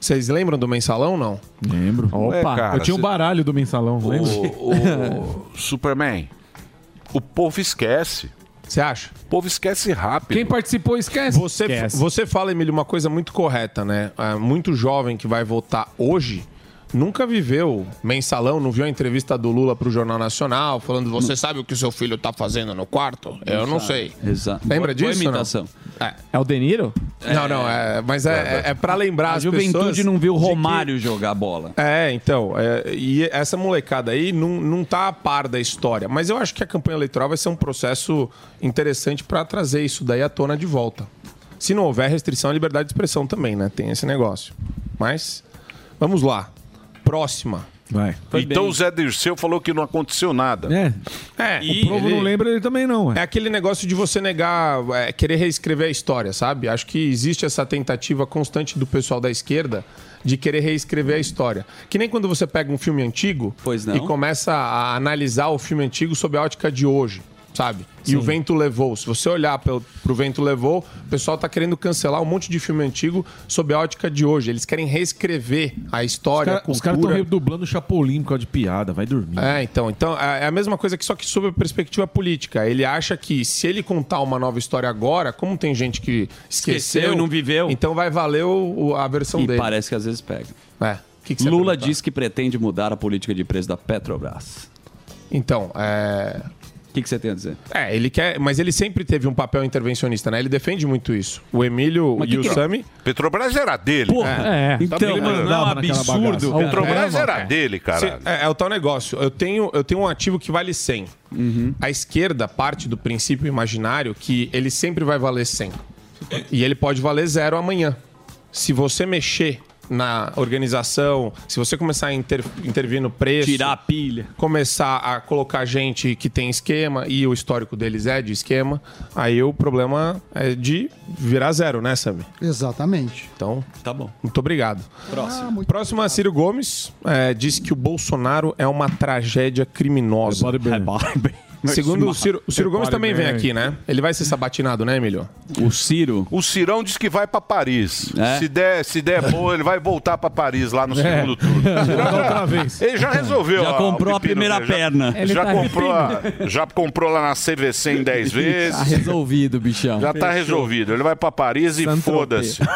Vocês lembram do mensalão não? Lembro. Opa, É, cara, eu tinha um baralho do mensalão, lembra? O, o Superman, o povo esquece. Você acha? O povo esquece rápido. Quem participou, esquece. Você, Esquece. você fala, Emílio, uma coisa muito correta, né? É, muito jovem que vai votar hoje nunca viveu mensalão, não viu a entrevista do Lula pro Jornal Nacional, falando: Você sabe o que o seu filho tá fazendo no quarto? Eu não sei. Exato. Lembra Boa- disso, não? imitação. É o De Niro? Não, não, é, mas é, é, é para lembrar A as juventude pessoas não viu o de que- Romário jogar bola. É, então, é, e essa molecada aí não, não tá a par da história. Mas eu acho que a campanha eleitoral vai ser um processo interessante para trazer isso daí à tona de volta. Se não houver restrição à liberdade de expressão também, né? Tem esse negócio. Mas, vamos lá. Próxima. Vai. então o Zé Dirceu falou que não aconteceu nada. É. É, O povo não lembra ele também, não. É aquele negócio de você negar, é, querer reescrever a história, sabe? Acho que existe essa tentativa constante do pessoal da esquerda de querer reescrever a história. Que nem quando você pega um filme antigo Pois não. e começa a analisar o filme antigo sob a ótica de hoje, sabe? E o vento levou. Se você olhar pro, pro vento levou, o pessoal tá querendo cancelar um monte de filme antigo sob a ótica de hoje. Eles querem reescrever a Os história, cara- a Os caras estão cultura. redublando o Chapolin por causa de piada. Vai dormir. É, então, então é é a mesma coisa que só que sob a perspectiva política. Ele acha que se ele contar uma nova história agora, como tem gente que esqueceu, Esqueceu e não viveu. então vai valer o- o- a versão E dele. parece que às vezes pega. É. O que que Lula diz que pretende mudar a política de preço da Petrobras. Então, é. O que, que você tem a dizer? É, ele quer, mas ele sempre teve um papel intervencionista, né? Ele defende muito isso. O Emílio Mas e que o que- Sami. Petrobras era dele. É. Então, ele não é um absurdo. bagaça. cara. Petrobras É, era mano. dele, caralho. é, é o tal negócio. Eu tenho, eu tenho um ativo que vale 100. Uhum. A esquerda parte do princípio imaginário que ele sempre vai valer 100. E ele pode valer zero amanhã. Se você mexer na organização, se você começar a inter- intervir no preço, Tirar a pilha. começar a colocar gente que tem esquema e o histórico deles é de esquema, aí o problema é de virar zero, né, Sami? Exatamente. Então, Tá bom. muito obrigado. Próximo. Próximo é Ciro Gomes, é, diz que o Bolsonaro é uma tragédia criminosa. Bem. Segundo o Ciro, o Ciro Gomes também vem aqui, né? Ele vai ser sabatinado, né, Emílio? O Ciro? O Cirão diz que vai pra Paris. É? Se, der, se der boa, ele vai voltar pra Paris lá no É. segundo turno. Voltar outra vez. Ele já resolveu. Já ó, comprou a primeira dele, já- perna. Ele Já, tá comprou a- já comprou lá na CVC em 10 vezes. Tá resolvido, bichão. Já tá Fechou. resolvido. Ele vai pra Paris e foda-se.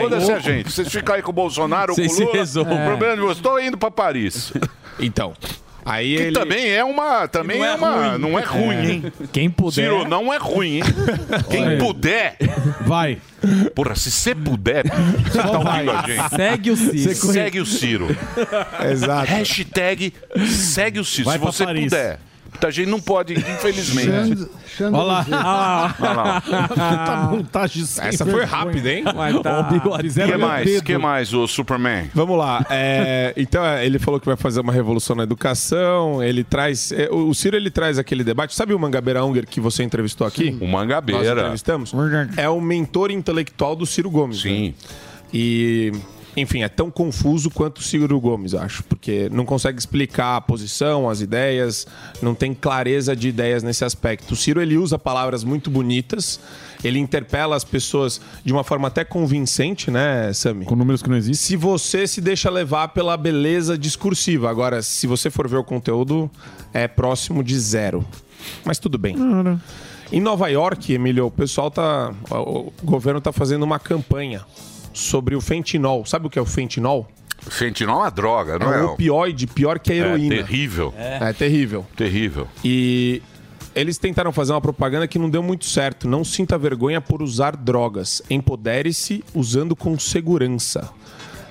Foda-se a gente. Vocês ficam aí com o Bolsonaro, com Vocês o Lula. O problema é de vocês. Estou indo pra Paris. Então. Aí que ele- também é uma. Também Não é, é uma. ruim. Não é ruim, É. hein? Quem puder. Ciro, não é ruim, hein? Quem Olha. puder. Vai. Porra, se você puder, você tá ouvindo a gente. Segue o Ciro. Segue o Ciro. Exato. Hashtag segue o Ciro. Vai se você Paris. puder. A gente não pode, infelizmente. Olha lá. Ah. Olha lá. Puta montagem sem Essa foi rápida, hein? Tá. O bigode. O que meu mais? que mais, o Superman? Vamos lá. é, então, é, ele falou que vai fazer uma revolução na educação. Ele traz. é, o o Ciro ele traz aquele debate. Sabe o Mangabeira Unger que você entrevistou aqui? O Nós Mangabeira. entrevistamos? É o mentor intelectual do Ciro Gomes. Sim. né? E. Enfim, é tão confuso quanto o Ciro Gomes, acho, porque não consegue explicar a posição, as ideias, não tem clareza de ideias nesse aspecto. O Ciro ele usa palavras muito bonitas, ele interpela as pessoas de uma forma até convincente, né, Sami? Com números que não existem. Se você se deixa levar pela beleza discursiva. Agora, se você for ver o conteúdo, é próximo de zero. Mas tudo bem. Em Nova York, Emílio, o pessoal tá. O o governo tá fazendo uma campanha sobre o fentinol. Sabe o que é o fentinol? Fentinol é uma droga, não é é? um opioide pior que a heroína. É terrível. É, terrível. Terrível. E eles tentaram fazer uma propaganda que não deu muito certo. Não sinta vergonha por usar drogas. Empodere-se usando com segurança.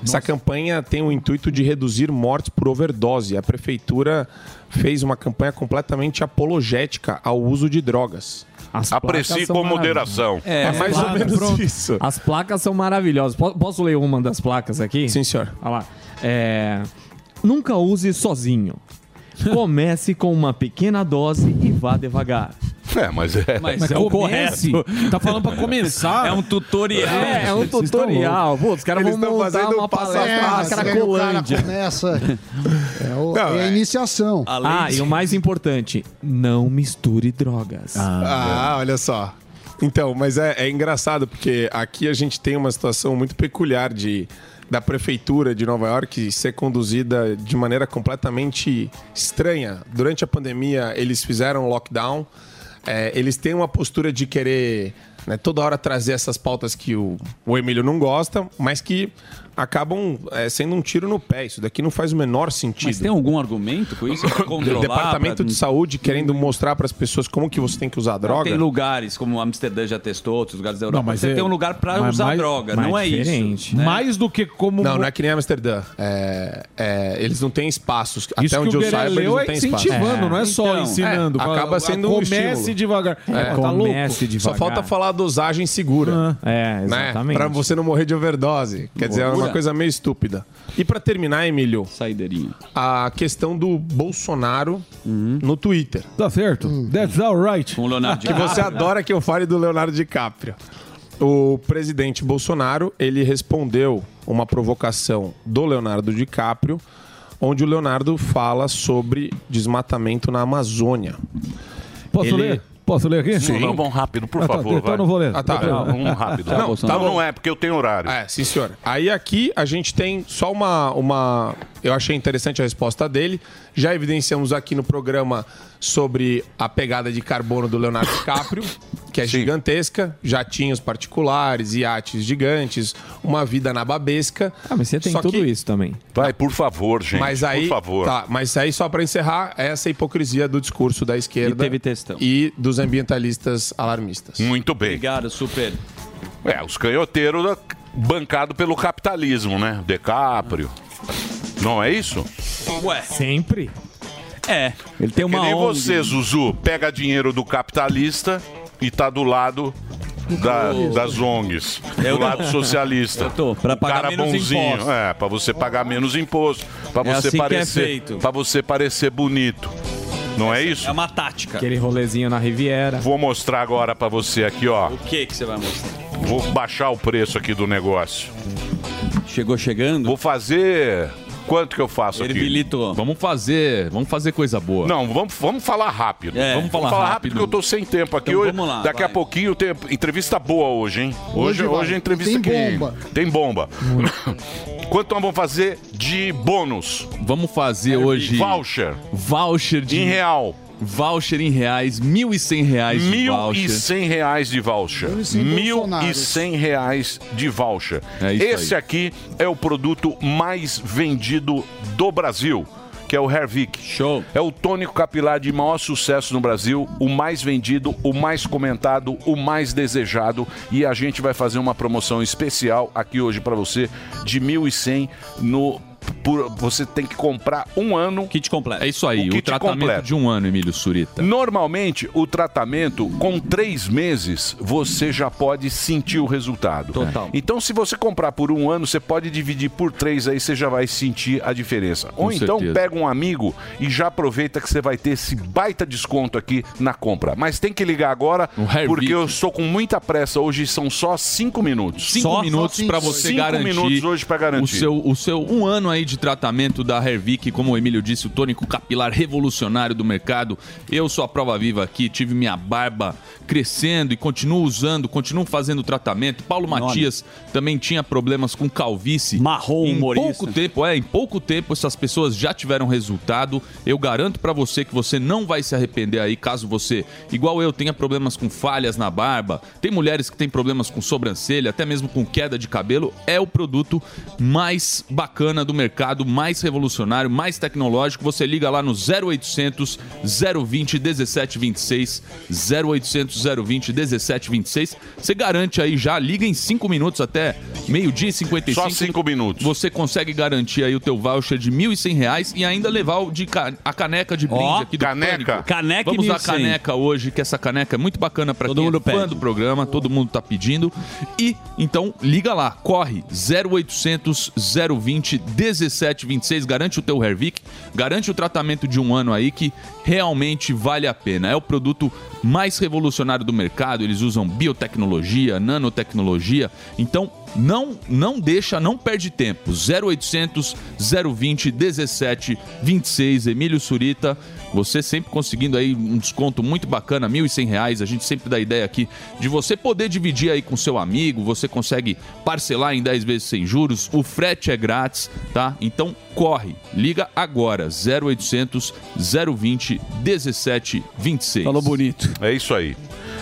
Essa campanha tem o intuito de reduzir mortes por overdose. A prefeitura fez uma campanha completamente apologética ao uso de drogas. Aprecie com moderação. É, as mais ou placas- menos pronto. isso. As placas são maravilhosas. Po- Posso ler uma das placas aqui? Sim, senhor. Olha lá. É, Nunca use sozinho. Comece com uma pequena dose e vá devagar. É, mas é. Mas é o comece. correto. Tá falando pra começar. É um tutorial. É, é um tutorial. Pô, os caras vão estão montar fazendo uma passo a palestra É, mas Cracolândia. começa. É, o- Não, é a é- iniciação. Ah, e o mais importante, não misture drogas. Ah, olha só. Então, mas é, é engraçado porque aqui a gente tem uma situação muito peculiar de da prefeitura de Nova York ser conduzida de maneira completamente estranha. Durante a pandemia, eles fizeram lockdown. É, eles têm uma postura de querer né, toda hora trazer essas pautas que o, o Emílio não gosta, mas que acabam é, sendo um tiro no pé. Isso daqui não faz o menor sentido. Mas tem algum argumento com isso? O Departamento pra- de Saúde querendo mostrar para as pessoas como que você tem que usar droga. Tem lugares, como Amsterdã já testou, outros lugares da Europa. Não, mas você é- tem um lugar pra mas usar mais- droga, mas não é diferente. isso. né? Mais do que como. Não, não é que nem Amsterdã. É, é, eles não têm espaços. Isso Até onde eu saiba, eles não é têm espaço. incentivando, não é só Então, ensinando. é, acaba sendo um Comece devagar. É, tá louco? Comece devagar. Só falta falar dosagem segura. É, Né? exatamente. Pra você não morrer de overdose. Quer dizer, é uma coisa meio estúpida. E pra terminar, Emílio, Saideirinha. a questão do Bolsonaro no Twitter. Tá certo. That's alright. Com o Leonardo Que você adora que eu fale do Leonardo DiCaprio. O presidente Bolsonaro, ele respondeu uma provocação do Leonardo DiCaprio, onde o Leonardo fala sobre desmatamento na Amazônia. Posso Ele- ler? Posso ler aqui? Sim. Não, vamos rápido, por Ah, tá, favor. então vai. não vou ler. Ah, tá. Não, vamos rápido. Não, Não, tá bom. não é, porque eu tenho horário. É, sim, senhor. Aí aqui a gente tem só uma, uma. Eu achei interessante a resposta dele. Já evidenciamos aqui no programa sobre a pegada de carbono do Leonardo DiCaprio, que é gigantesca. Jatinhos particulares, iates gigantes, uma vida nababesca. Ah, mas você tem Só tudo que- isso também. Vai, por favor, gente. Mas aí, por favor. Tá, mas aí só pra encerrar, essa hipocrisia do discurso da esquerda E teve textão. e dos ambientalistas alarmistas. Muito bem. Obrigado, super. É, os canhoteiros da- bancado pelo capitalismo, né? DiCaprio. Não é isso? Ué, Sempre. é. Ele tem Que uma nem ONG. você, Zuzu, pega dinheiro do capitalista e tá do lado da- das ONGs, Eu do lado tô. socialista. Eu tô, pra pagar cara menos bonzinho, impostos. é, pra você pagar menos imposto, pra É você assim que é parecer, feito. para você parecer bonito. Não é isso? É uma tática. Aquele rolezinho na Riviera. Vou mostrar agora pra você aqui, ó. O que que você vai mostrar? Vou baixar o preço aqui do negócio. Chegou chegando? Vou fazer Quanto que eu faço aqui? Vamos fazer, vamos fazer coisa boa. Não, vamos, vamos falar rápido. É, vamos falar rápido. rápido. porque eu tô sem tempo aqui. Então hoje, vamos lá, daqui vai. a pouquinho tem entrevista boa hoje, hein? Hoje, Hoje a entrevista Tem que bomba. tem bomba. Quanto nós vamos fazer de bônus? Vamos fazer hoje Voucher. voucher de Em real. Voucher em reais, 1.100 reais de Mil voucher. e cem reais de voucher. Mil e cem reais de voucher. É isso Esse aí. aqui é o produto mais vendido do Brasil. Que é o Hervik. Show. É o tônico capilar de maior sucesso no Brasil, o mais vendido, o mais comentado, o mais desejado. E a gente vai fazer uma promoção especial aqui hoje para você de 1.100 no. Por, você tem que comprar um ano. Kit completo. É isso aí, O o, tratamento completo. de um ano, Emílio Surita. Normalmente, o tratamento, com três meses, você já pode sentir o resultado. Total. Então, se você comprar por um ano, você pode dividir por três, aí você já vai sentir a diferença. Com Ou então, certeza. pega um amigo e já aproveita que você vai ter esse baita desconto aqui na compra. Mas tem que ligar agora, porque eu estou com muita pressa. Hoje são só cinco minutos. Cinco minutos para você Cinco garantir, minutos hoje para garantir. o seu o seu um ano aí de tratamento da Hervik, como o Emílio disse, o tônico capilar revolucionário do mercado. Eu sou a prova viva aqui, tive minha barba crescendo e continuo usando, continuo fazendo tratamento. Paulo Enorme. Matias também tinha problemas com calvície. Marrom, em humorista. pouco tempo, é, em pouco tempo essas pessoas já tiveram resultado. Eu garanto pra você que você não vai se arrepender aí caso você, igual eu, tenha problemas com falhas na barba. Tem mulheres que têm problemas com sobrancelha, até mesmo com queda de cabelo. É o produto mais bacana do mercado, mais revolucionário, mais tecnológico. Você liga lá no 0800 020 1726, 0800 020 1726. Você garante aí já, liga em 5 minutos até meio-dia e 55. Só cinco minutos. Você consegue garantir aí o teu voucher de 1.100 reais e ainda levar o de ca- a caneca de brinde Ó, aqui do caneca. Pânico. Caneca Vamos usar a 1.100. caneca hoje, que essa caneca é muito bacana para Todo quem mundo é fã pede. do programa, todo mundo tá pedindo. E então liga lá, corre 0800 020 1726, garante o teu Hervik, garante o tratamento de um ano aí que realmente vale a pena. É o produto mais revolucionário do mercado, eles usam biotecnologia, nanotecnologia. Então, não não deixa, não perde tempo. 0800 020 1726, Emílio Surita, você sempre conseguindo aí um desconto muito bacana, 1.100 reais. A gente sempre dá a ideia aqui de você poder dividir aí com seu amigo, você consegue parcelar em 10 vezes sem juros, o frete é grátis, tá? Então corre, liga agora, 0800 020 1726. Falou bonito. É isso aí.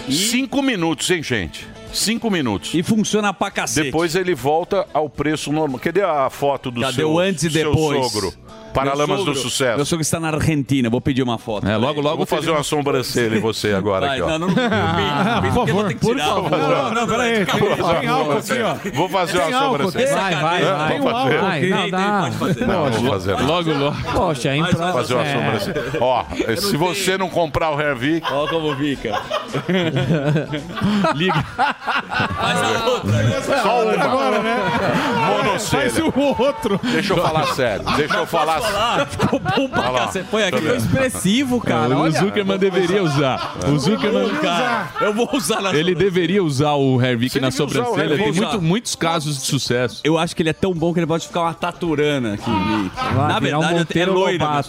Cinco minutos, hein, gente? Cinco minutos. E funciona pra cacete. Depois ele volta ao preço normal. Cadê a foto do Cadê seu, o antes e depois? sogro? Paralamas Meu do sogro- Sucesso. Meu sogro está na Argentina, vou pedir uma foto. É, logo, logo Vou fazer uma sobrancelha em você agora Vai, aqui, ó. não, não, não, não, por favor, por favor. Não, não, peraí. Tem, Vou fazer tem uma álcool aqui, sobrancelha. ó. Vou fazer Tem uma álcool, sobrancelha. tem- vai, vai, vai. Fazer. Vai, não dá. Não, vou fazer. Logo, logo. Poxa, em Vou fazer uma sobrancelha. Ó, se você não comprar o Hervik... Ó como fica. Liga. Só uma. Agora, né? Monocelha. Faz o outro. Deixa eu falar sério. Deixa eu falar Ficou bom pra lá. cacete. Põe aqui. Ficou expressivo, cara. o. Zuckerman deveria usar. O Zuckerman, Cara, eu vou usar na ele deveria usar o Hervik na sobrancelha. Tem muito- muitos casos de sucesso. Eu acho que ele é tão bom que ele pode ficar uma taturana aqui. Vai Na virar um verdade, é loira.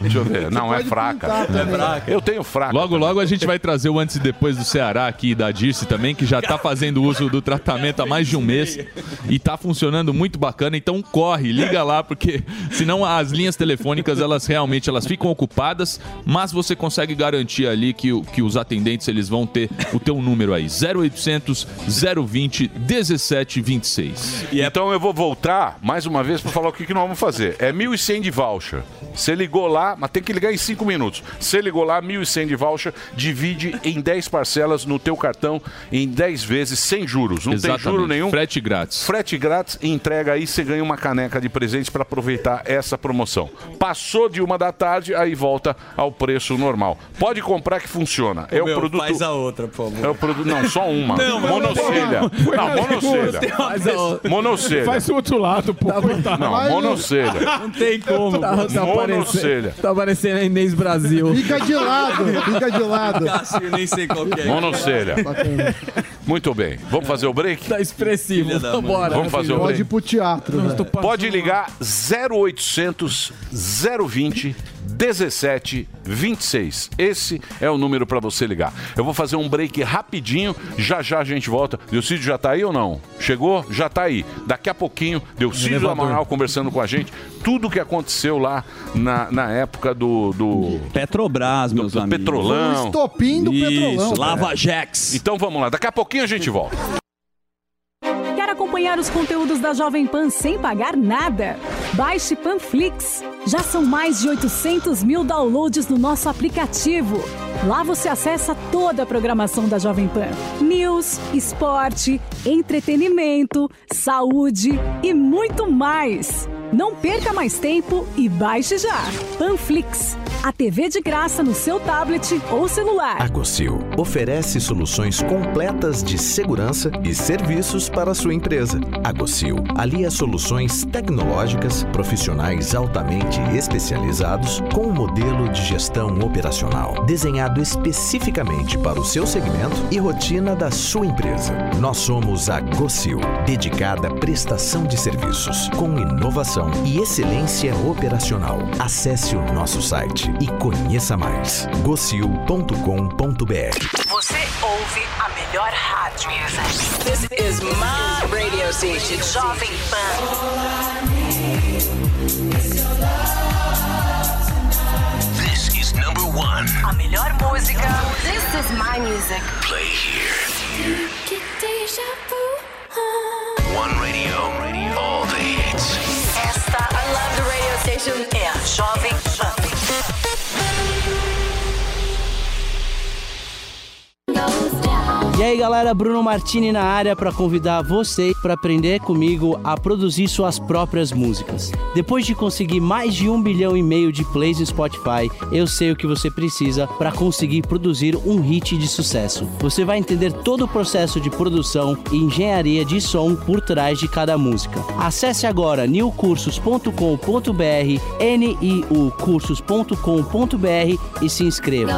Deixa eu ver. Não, é fraca. Eu tenho fraca. Logo, logo a gente vai trazer o antes e depois do Ceará aqui da Dirce também, que já tá fazendo uso do tratamento há mais de um mês e tá funcionando muito bacana. Então corre, liga lá, porque senão as linhas telefônicas elas realmente elas ficam ocupadas, mas você consegue garantir ali que, o- que os atendentes eles vão ter o teu número aí, 0800 020 1726. Então eu vou voltar mais uma vez para falar o que, que nós vamos fazer. É 1.100 de voucher. Você ligou lá, mas tem que ligar em 5 minutos. Você ligou lá, 1.100 de voucher, divide em 10 parcelas no teu cartão em 10 vezes sem juros. Não tem juro nenhum. Frete grátis. Frete grátis e entrega aí, você ganha uma caneca de presentes para aproveitar essa promoção. Passou de uma da tarde, aí volta ao preço normal. Pode comprar que funciona. É o Meu, produto. Faz a outra, por favor. É o produto. Não, só uma. Não, mas- monocelha. Não, na monocelha. Faz a outra. Monocelha. Faz o outro lado, pô. Não, monocelha. Não tem como. Tá, tá Monocelha. aparecendo, tá aparecendo a Inês Brasil. Fica de lado, fica de lado. Cássio, nem sei qual que é. Monocelha. Bacana. Muito bem. Vamos fazer o break? Tá expressivo. Vambora. Vamos fazer o Pode ir break? pro teatro, velho. Pode ligar 0800 020 17 26. Esse é o número para você ligar. Eu vou fazer um break rapidinho, já já a gente volta. Delcídio já tá aí ou não? Chegou? Já tá aí. Daqui a pouquinho, Delcídio. Amaral conversando com a gente. Tudo que aconteceu lá na, na época do, do Petrobras, meus do amigos. Petrolão. O estopim do Petrolão. Lava. Jax. Então vamos lá, daqui a pouquinho a gente volta. Acompanhar os conteúdos da Jovem Pan sem pagar nada? Baixe Panflix. Já são mais de 800 mil downloads no nosso aplicativo. Lá você acessa toda a programação da Jovem Pan: news, esporte, entretenimento, saúde e muito mais. Não perca mais tempo e baixe já. Panflix, a TV de graça no seu tablet ou celular. A Gocil oferece soluções completas de segurança e serviços para a sua empresa. A Gocil alia soluções tecnológicas, profissionais altamente especializados com um modelo de gestão operacional desenhado especificamente para o seu segmento e rotina da sua empresa. Nós somos a Gocil, dedicada à prestação de serviços com inovação e excelência operacional. Acesse o nosso site e conheça mais. gocil.com.br Você ouve a melhor rádio. This is my radio station, Jovem Pan. This is number one. A melhor música. This is my music. Play here. One radio. All the hits. Esta, I love the radio station, é a Jovem E aí galera, Bruno Martini na área para convidar você para aprender comigo a produzir suas próprias músicas. Depois de conseguir mais de um bilhão e meio de plays no Spotify, eu sei o que você precisa para conseguir produzir um hit de sucesso. Você vai entender todo o processo de produção e engenharia de som por trás de cada música. Acesse agora newcursos.com.br, niucursos.com.br e se inscreva.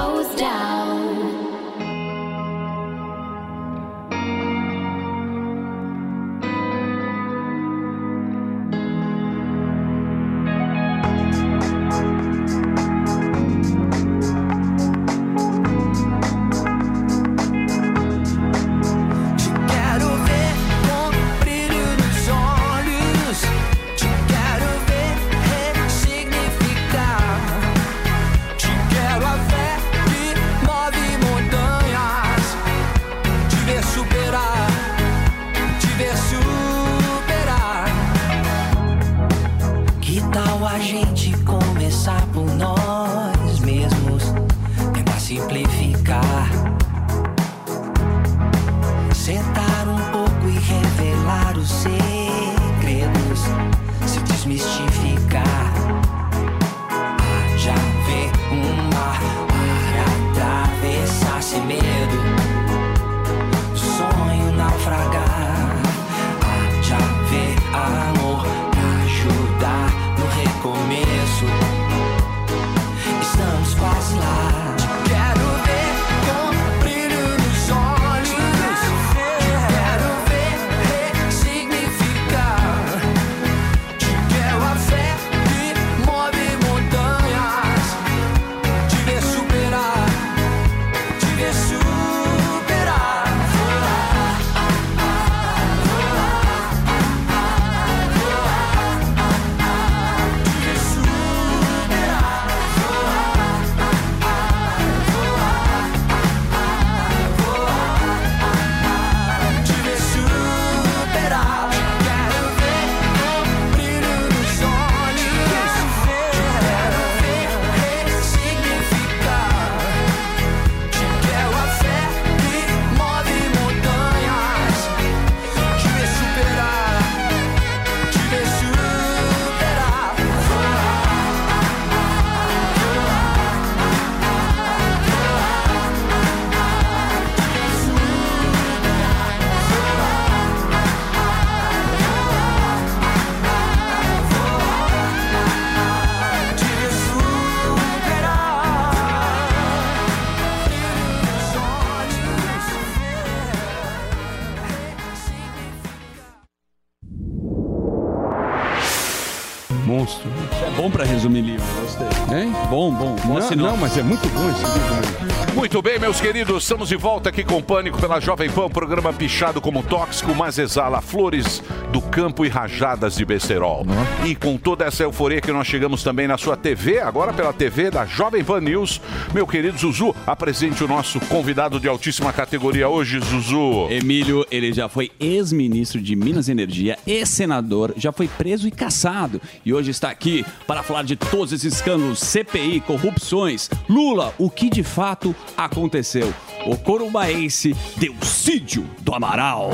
Não, mas é muito bom esse livro. Muito bem, meus queridos, estamos de volta aqui com o Pânico pela Jovem Pan, programa pichado como tóxico, mas exala flores do campo e rajadas de besterol. E com toda essa euforia que nós chegamos também na sua TV, agora pela TV da Jovem Pan News, meu querido Zuzu, apresente o nosso convidado de altíssima categoria hoje, Zuzu. Emílio, ele já foi ex-ministro de Minas e Energia, ex-senador, já foi preso e caçado. E hoje está aqui para falar de todos esses escândalos, CPI, corrupções. Lula, o que de fato aconteceu? O corumbaense Delcídio do Amaral.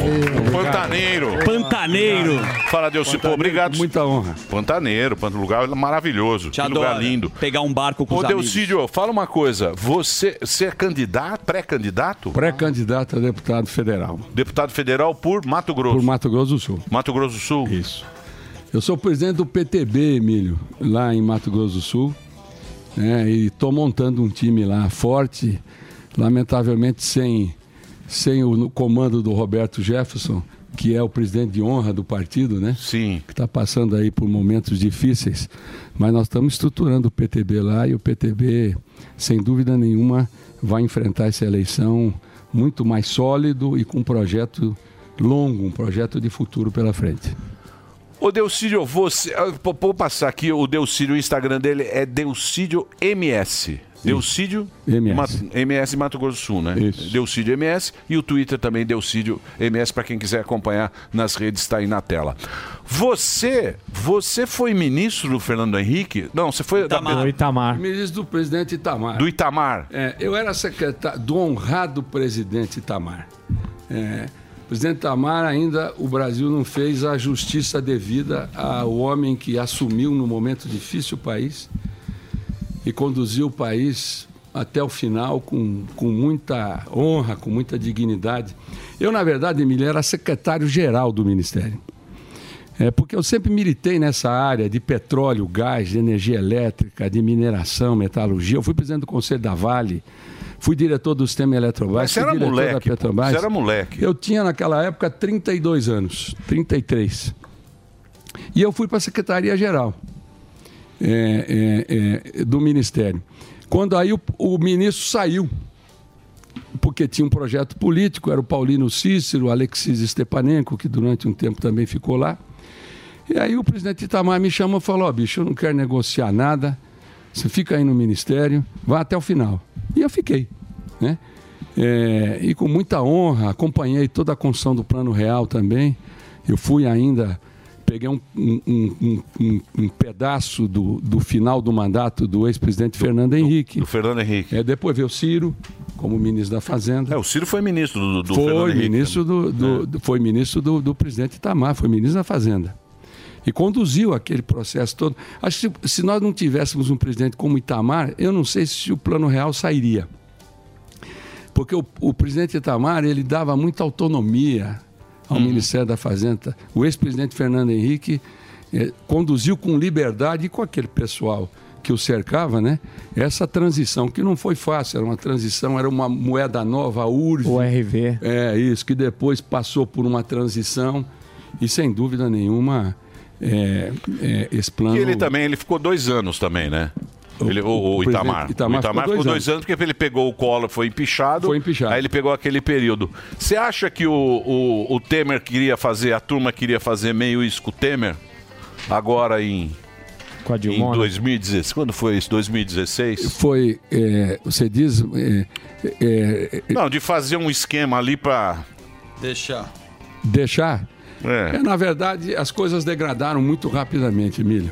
Pantaneiro. Pantaneiro. Fala, Deus, pô, obrigado. Muita honra. Pantaneiro, lugar maravilhoso. Te que lugar adoro. lindo. Pegar um barco com Ô, os amigos. Delcídio, fala uma coisa. Você, você é candidato, pré-candidato? Pré-candidato a deputado federal. Deputado federal por Mato Grosso. Por Mato Grosso do Sul. Mato Grosso do Sul? Isso. Eu sou presidente do PTB, Emílio, lá em Mato Grosso do Sul. né, e estou montando um time lá forte, lamentavelmente sem, sem o comando do Roberto Jefferson, que é o presidente de honra do partido, né? Sim. Que está passando aí por momentos difíceis. Mas nós estamos estruturando o PTB lá e o PTB, sem dúvida nenhuma, vai enfrentar essa eleição muito mais sólido e com um projeto longo, um projeto de futuro pela frente. Ô Delcídio, você. ah, Vou passar aqui o Delcídio, o Instagram dele é Delcídio MS. Delcídio MS. Mato- MS Mato Grosso do Sul, né? Isso. Delcídio MS e o Twitter também Delcídio MS para quem quiser acompanhar nas redes está aí na tela. Você, você foi ministro do Fernando Henrique? Não, você foi da- Do Itamar. Ministro do presidente Itamar. do Itamar. É, eu era secretário do honrado presidente Itamar. É, presidente Itamar ainda o Brasil não fez a justiça devida ao homem que assumiu no momento difícil o país e conduziu o país até o final com, com muita honra, com muita dignidade. Eu, na verdade, Emília, era secretário-geral do Ministério. É, porque eu sempre militei nessa área de petróleo, gás, de energia elétrica, de mineração, metalurgia. Eu fui presidente do Conselho da Vale, fui diretor do sistema Eletrobras, Mas você era diretor moleque, pô. Petrobras. Você era moleque. Eu tinha naquela época 32 anos, 33. E eu fui para a Secretaria-Geral é, é, é, do Ministério. Quando aí o, o ministro saiu, porque tinha um projeto político, era o Paulino Cícero, Alexis Stepanenko, que durante um tempo também ficou lá. E aí o presidente Itamar me chamou e falou, ó, bicho, eu não quero negociar nada, você fica aí no ministério, vá até o final. E eu fiquei, né? É, e com muita honra, acompanhei toda a construção do Plano Real também. Eu fui ainda, peguei um, um- um- um- pedaço do, do final do mandato do ex-presidente Fernando Henrique. Do Fernando Henrique. É, depois veio o Ciro, como ministro da Fazenda. É, o Ciro foi ministro do, do foi Fernando Henrique. né? ministro do, do- do- foi ministro do, do presidente Itamar, foi ministro da Fazenda. E conduziu aquele processo todo. Acho que se, nós não tivéssemos um presidente como Itamar, eu não sei se o plano real sairia. Porque o, o presidente Itamar, ele dava muita autonomia ao Ministério da Fazenda. O ex-presidente Fernando Henrique eh, conduziu com liberdade e com aquele pessoal que o cercava, né? Essa transição, que não foi fácil, era uma transição, era uma moeda nova, a URV. O RV. É, isso, que depois passou por uma transição e, sem dúvida nenhuma, é, é, esse plano... Que ele também, ele ficou dois anos também, né? Ele, o, o o Itamar. Itamar o Itamar ficou ficou dois dois anos porque ele pegou o colo, foi empichado. Foi empichado. Aí ele pegou aquele período. Você acha que o, o, o Temer queria fazer, a turma queria fazer meio isso com o Temer? Agora em. Com a né? Em 2016. Quando foi isso? 2016? Foi, é, você diz... é, é, é, Não, de fazer um esquema ali pra. Deixar. Deixar? É. É, na verdade, as coisas degradaram muito rapidamente, Emílio.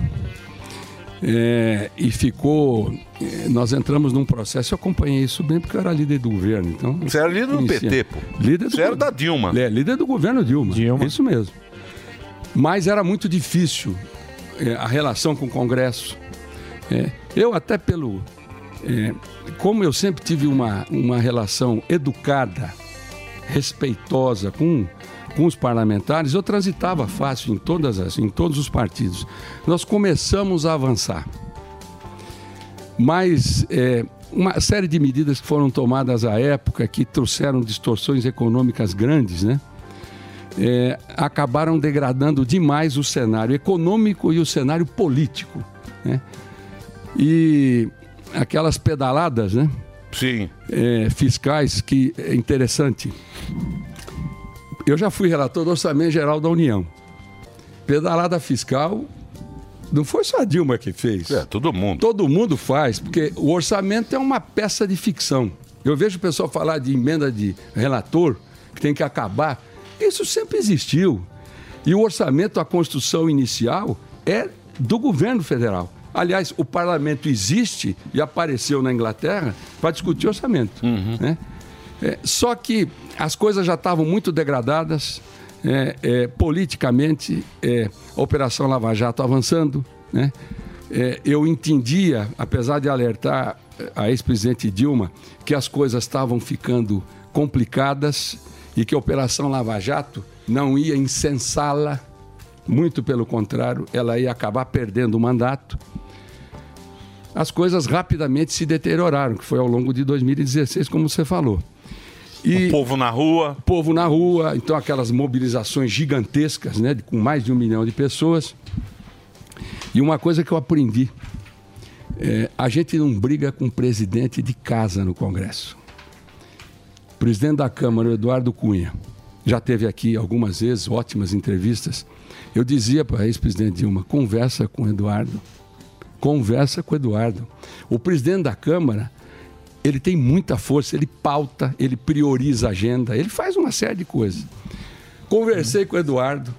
É, e ficou. é, Nós entramos num processo, eu acompanhei isso bem porque eu era líder do governo. Então, Você era líder do conhecia. PT, pô. Líder do Você era da Dilma. É, líder do governo Dilma. Isso mesmo. Mas era muito difícil é, a relação com o Congresso. É, eu, até pelo. é, como eu sempre tive uma, uma relação educada, respeitosa com, com os parlamentares, eu transitava fácil em, todas as, em todos os partidos. Nós começamos a avançar. Mas é, uma série de medidas que foram tomadas à época que trouxeram distorções econômicas grandes, né? é, acabaram degradando demais o cenário econômico e o cenário político. Né? E aquelas pedaladas, né? Sim. fiscais que é interessante. Eu já fui relator do Orçamento Geral da União. Pedalada fiscal não foi só a Dilma que fez. É, todo mundo. Todo mundo faz, porque o orçamento é uma peça de ficção. Eu vejo o pessoal falar de emenda de relator, que tem que acabar. Isso sempre existiu. E o orçamento, a construção inicial, é do governo federal. Aliás, o parlamento existe e apareceu na Inglaterra para discutir orçamento. né? É, só que as coisas já estavam muito degradadas, é, é, politicamente, é, a Operação Lava Jato avançando. Né? É, eu entendia, apesar de alertar eh, a ex-presidente Dilma, que as coisas estavam ficando complicadas e que a Operação Lava Jato não ia incensá-la, muito pelo contrário, ela ia acabar perdendo o mandato. As coisas rapidamente se deterioraram, que foi ao longo de 2016, como você falou. E o povo na rua. Povo na rua, então aquelas mobilizações gigantescas, né, com mais de um milhão de pessoas. E uma coisa que eu aprendi: é, a gente não briga com o presidente de casa no Congresso. O presidente da Câmara, o Eduardo Cunha, já teve aqui algumas vezes ótimas entrevistas. Eu dizia para a ex-presidente Dilma: conversa com o Eduardo. Conversa com o Eduardo. O presidente da Câmara, ele tem muita força, ele pauta, ele prioriza a agenda, ele faz uma série de coisas. Conversei com o Eduardo.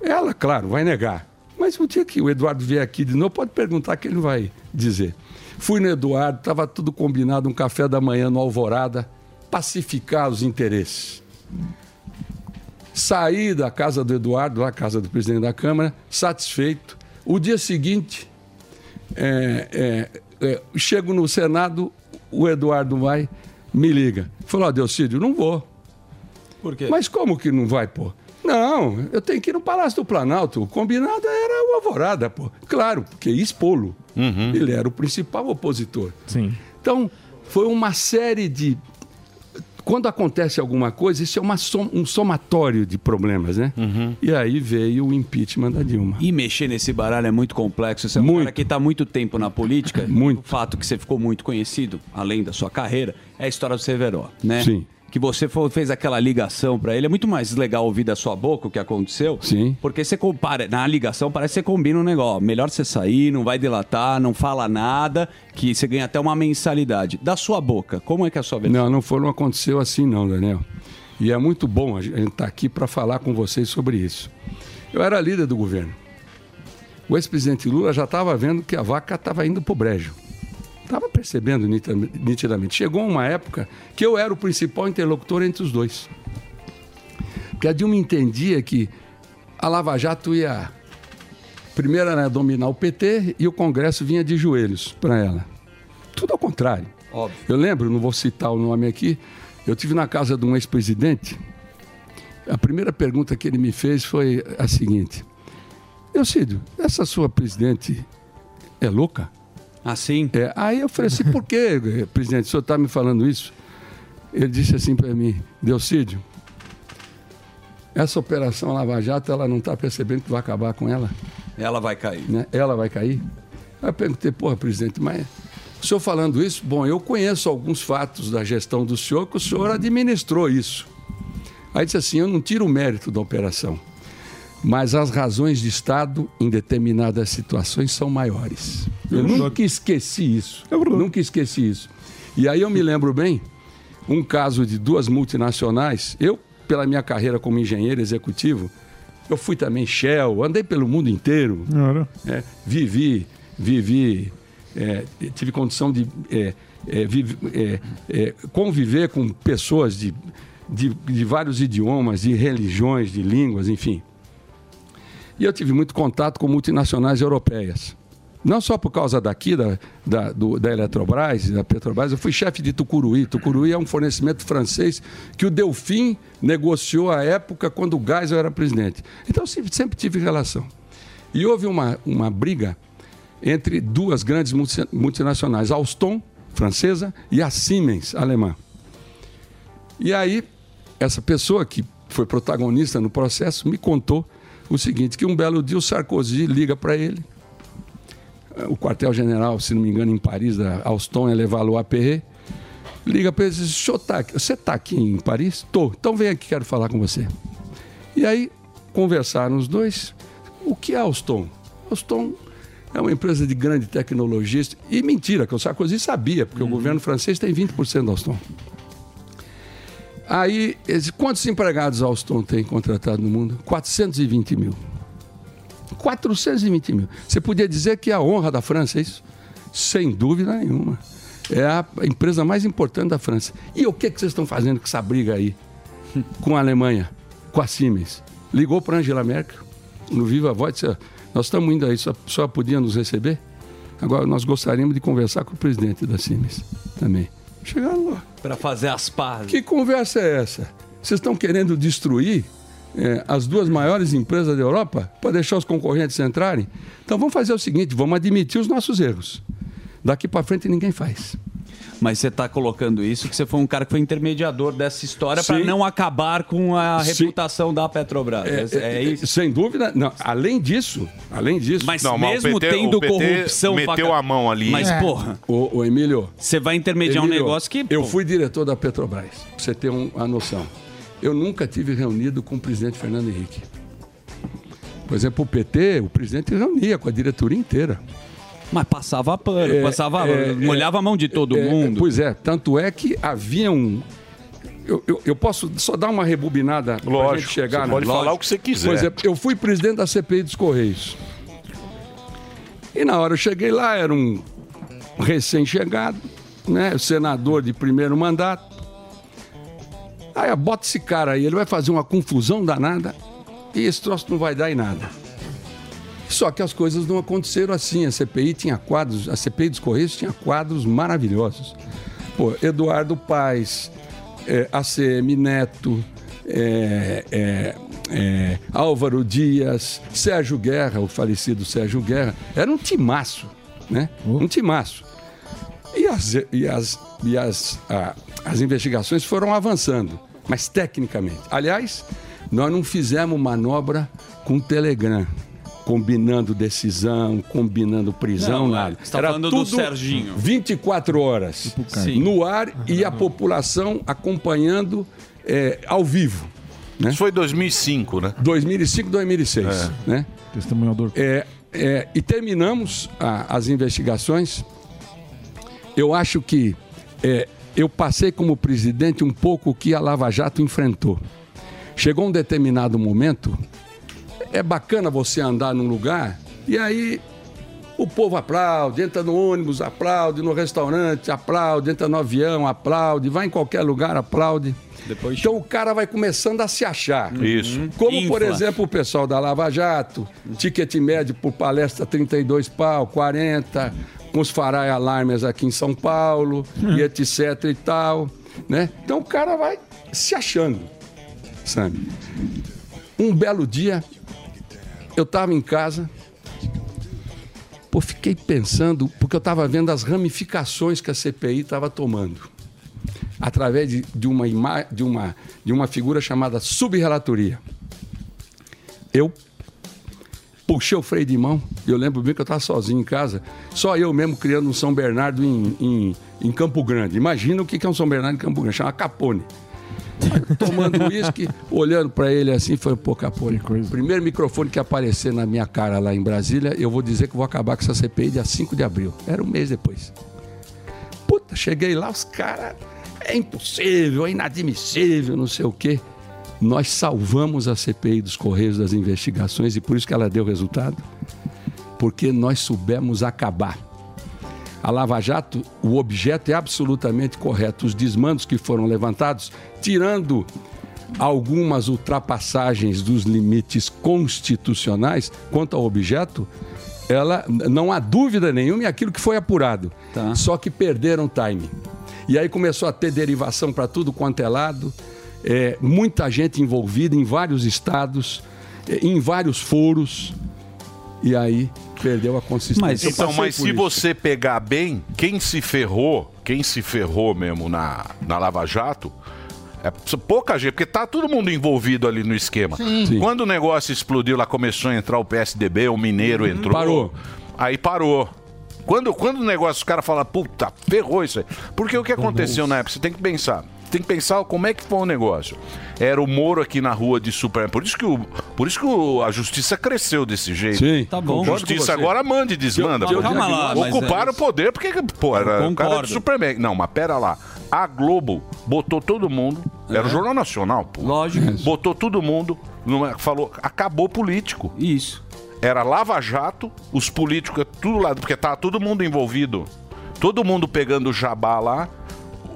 Ela, claro, vai negar. Mas o dia que o Eduardo vier aqui de novo, pode perguntar que ele vai dizer. Fui no Eduardo, estava tudo combinado, um café da manhã no Alvorada, pacificar os interesses. Saí da casa do Eduardo, lá, casa do presidente da Câmara, satisfeito. O dia seguinte, é, é, é, chego no Senado, o Eduardo vai, me liga. Falou, ó, Delcídio, não vou. Por quê? Mas como que não vai, pô? Não, eu tenho que ir no Palácio do Planalto. O combinado era o Alvorada, pô. Claro, porque expô-lo. Ele era o principal opositor. Sim. Então, foi uma série de. Quando acontece alguma coisa, isso é uma som- um somatório de problemas, né? E aí veio o impeachment da Dilma. E mexer nesse baralho é muito complexo. Você é um cara que está há muito tempo na política. Muito. O fato que você ficou muito conhecido, além da sua carreira, é a história do Severo, né? Sim. Que você fez aquela ligação para ele. É muito mais legal ouvir da sua boca o que aconteceu. Sim. Porque você compara, na ligação parece que você combina um negócio. ó, Melhor você sair, não vai delatar, não fala nada, que você ganha até uma mensalidade. Da sua boca, como é que é a sua versão? Não, não, foi, não aconteceu assim não, Daniel. E é muito bom a gente estar aqui para falar com vocês sobre isso. Eu era líder do governo. O ex-presidente Lula já estava vendo que a vaca estava indo para o brejo. Estava percebendo nitidamente. Chegou uma época que eu era o principal interlocutor entre os dois. Porque a Dilma entendia que a Lava Jato ia. Primeiro era dominar o PT e o Congresso vinha de joelhos para ela. Tudo ao contrário. Óbvio. Eu lembro, não vou citar o nome aqui, eu tive na casa de um ex-presidente. A primeira pergunta que ele me fez foi a seguinte: Eucídio, essa sua presidente é louca? Assim? É, aí eu falei assim: por que, presidente, o senhor está me falando isso? Ele disse assim para mim: Delcídio, essa operação Lava Jato, ela não está percebendo que vai acabar com ela? Ela vai cair. né? Ela vai cair? Aí eu perguntei, porra, presidente, mas o senhor falando isso, bom, eu conheço alguns fatos da gestão do senhor que o senhor administrou isso. Aí disse assim, eu não tiro o mérito da operação, mas as razões de Estado em determinadas situações são maiores. Eu nunca esqueci isso. nunca esqueci isso. E aí eu me lembro bem, um caso de duas multinacionais, eu, pela minha carreira como engenheiro executivo, eu fui também Shell, andei pelo mundo inteiro. É, vivi, vivi, é, tive condição de é, é, vive- é, é, conviver com pessoas de, de, de vários idiomas, de religiões, de línguas, enfim. E eu tive muito contato com multinacionais europeias. Não só por causa daqui, da, da, do- da Eletrobras, da Petrobras, eu fui chefe de Tucuruí. Tucuruí é um fornecimento francês que o Delfim negociou à época quando o Geisel era presidente. Então sempre, sempre tive relação. E houve uma, uma briga entre duas grandes multi- multinacionais, a Alstom, francesa, e a Siemens, alemã. E aí, essa pessoa que foi protagonista no processo, me contou o seguinte, que um belo dia o Sarkozy liga para ele, o quartel-general, se não me engano, em Paris, da Alstom, é Levallois Perret, liga para ele e diz, "O senhor tá você está aqui em Paris? Tô. Então vem aqui, quero falar com você. E aí conversaram os dois. O que é Alstom? Alstom é uma empresa de grande tecnologia. E mentira, que o Sarkozy sabia, porque o governo francês tem 20% da Alstom. Aí, quantos empregados a Alstom tem contratado no mundo? 420 mil. 420 mil. Você podia dizer que é a honra da França, é isso? Sem dúvida nenhuma. É a empresa mais importante da França. E o que, que vocês estão fazendo com essa briga aí? Com a Alemanha, com a Siemens? Ligou para Angela Merkel, no Viva Voz, disse, "Ó, nós estamos indo aí, só, só podia nos receber? Agora, nós gostaríamos de conversar com o presidente da Siemens também. Chegaram lá. Pra fazer as pazes. Que conversa é essa? Vocês estão querendo destruir eh, as duas maiores empresas da Europa para deixar os concorrentes entrarem? Então vamos fazer o seguinte: vamos admitir os nossos erros. Daqui para frente ninguém faz. Mas você está colocando isso que você foi um cara que foi intermediador dessa história para não acabar com a Sim. reputação da Petrobras. É, é isso? Sem dúvida. Não, além disso, além disso. Mas Não, mas o mesmo PT tendo o PT corrupção meteu faca- a mão ali. Mas, porra. O, o Emílio. Você vai intermediar um negócio que, Eu fui diretor da Petrobras, pra você ter um- uma noção. Eu nunca tive reunido com o presidente Fernando Henrique. Por exemplo, o PT, o presidente reunia com a diretoria inteira. Mas passava pano, É, passava, é, molhava a mão de todo é, mundo. Pois é, tanto é que havia um. Eu, eu- eu posso só dar uma rebobinada para gente chegar você pode falar Lógico. o que você quiser. Por exemplo, eu fui presidente da CPI dos Correios. E na hora eu cheguei lá, era um recém-chegado, né? Senador de primeiro mandato. Aí eu bota esse cara aí, ele vai fazer uma confusão danada e esse troço não vai dar em nada. Só que as coisas não aconteceram assim. A CPI tinha quadros, a CPI dos Correios tinha quadros maravilhosos. Pô, Eduardo Paes, é, ACM Neto, é, é, é, Álvaro Dias, Sérgio Guerra, o falecido Sérgio Guerra. Era um timaço, né? Um timaço. E as, e as, e as, ah, as investigações foram avançando, mas tecnicamente. Aliás, nós não fizemos manobra com o Telegram, combinando decisão, combinando prisão, Não, nada. você tá falando do Serginho. 24 horas Sim. no ar e a população acompanhando é, ao vivo. Né? Isso foi 2005, né? 2005, 2006. É. Né? Testemunhador. É, é, e terminamos a- as investigações. Eu acho que é, eu passei como presidente um pouco o que a Lava Jato enfrentou. Chegou um determinado momento, é bacana você andar num lugar e aí o povo aplaude, entra no ônibus, aplaude, no restaurante, aplaude, entra no avião, aplaude, vai em qualquer lugar, aplaude. Então o cara vai começando a se achar. Isso. Como, por Infla. exemplo, o pessoal da Lava Jato, ticket médio por palestra 32 pau, 40, com os farai alarmes aqui em São Paulo, e etc e tal, né? Então o cara vai se achando, sabe? Um belo dia, eu estava em casa, pô, fiquei pensando, porque eu estava vendo as ramificações que a CPI estava tomando através de, de uma ima- de, uma, de uma figura chamada subrelatoria. Eu puxei o freio de mão, eu lembro bem que eu estava sozinho em casa, só eu mesmo criando um São Bernardo em, em, em Campo Grande. Imagina o que é um São Bernardo em Campo Grande, chama Capone. Tomando uísque, olhando para ele assim, foi pô, Capone. Primeiro microfone que aparecer na minha cara lá em Brasília, eu vou dizer que vou acabar com essa CPI dia 5 de abril. Era um mês depois. Puta, cheguei lá, os caras. É impossível, é inadmissível, não sei o quê. Nós salvamos a CPI dos Correios das investigações e por isso que ela deu resultado. Porque nós soubemos acabar. A Lava Jato, o objeto é absolutamente correto. Os desmandos que foram levantados, tirando algumas ultrapassagens dos limites constitucionais quanto ao objeto, ela não há dúvida nenhuma em aquilo que foi apurado. Só que perderam time. E aí começou a ter derivação para tudo quanto é lado, é, muita gente envolvida em vários estados, é, em vários foros, e aí perdeu a consistência. Eu então, mas se isso. você pegar bem, quem se ferrou, quem se ferrou mesmo na, na Lava Jato, É pouca gente, porque tá todo mundo envolvido ali no esquema. Sim. Sim. Quando o negócio explodiu, lá começou a entrar o PSDB, o Mineiro entrou. Parou. Aí parou. Quando, quando o negócio, os caras falam, puta, ferrou isso aí. Porque o que aconteceu na época? Você tem que pensar. Tem que pensar como é que foi o negócio. Era o Moro aqui na rua de Super. Por isso que, o, por isso que o- a justiça cresceu desse jeito. Sim. Tá bom. A justiça agora manda e desmanda. Eu- eu- calma lá, mas Ocuparam é o poder porque, pô, era o cara do Superman. Não, mas pera lá. A Globo botou todo mundo. Era o Jornal Nacional, pô. Lógico. Botou todo mundo. numa- falou, acabou político. Isso. Era Lava Jato, os políticos, tudo lá, porque tá todo mundo envolvido. Todo mundo pegando o jabá lá.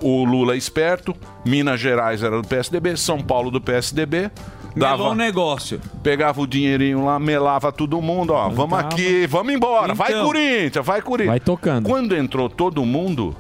O Lula esperto, Minas Gerais era do PSDB, São Paulo do PSDB. Melou o negócio. Pegava o dinheirinho lá, melava todo mundo, ó. Vamos aqui, vamos embora. Vai Então. Corinthians, vai Corinthians. Vai tocando. Quando entrou todo mundo,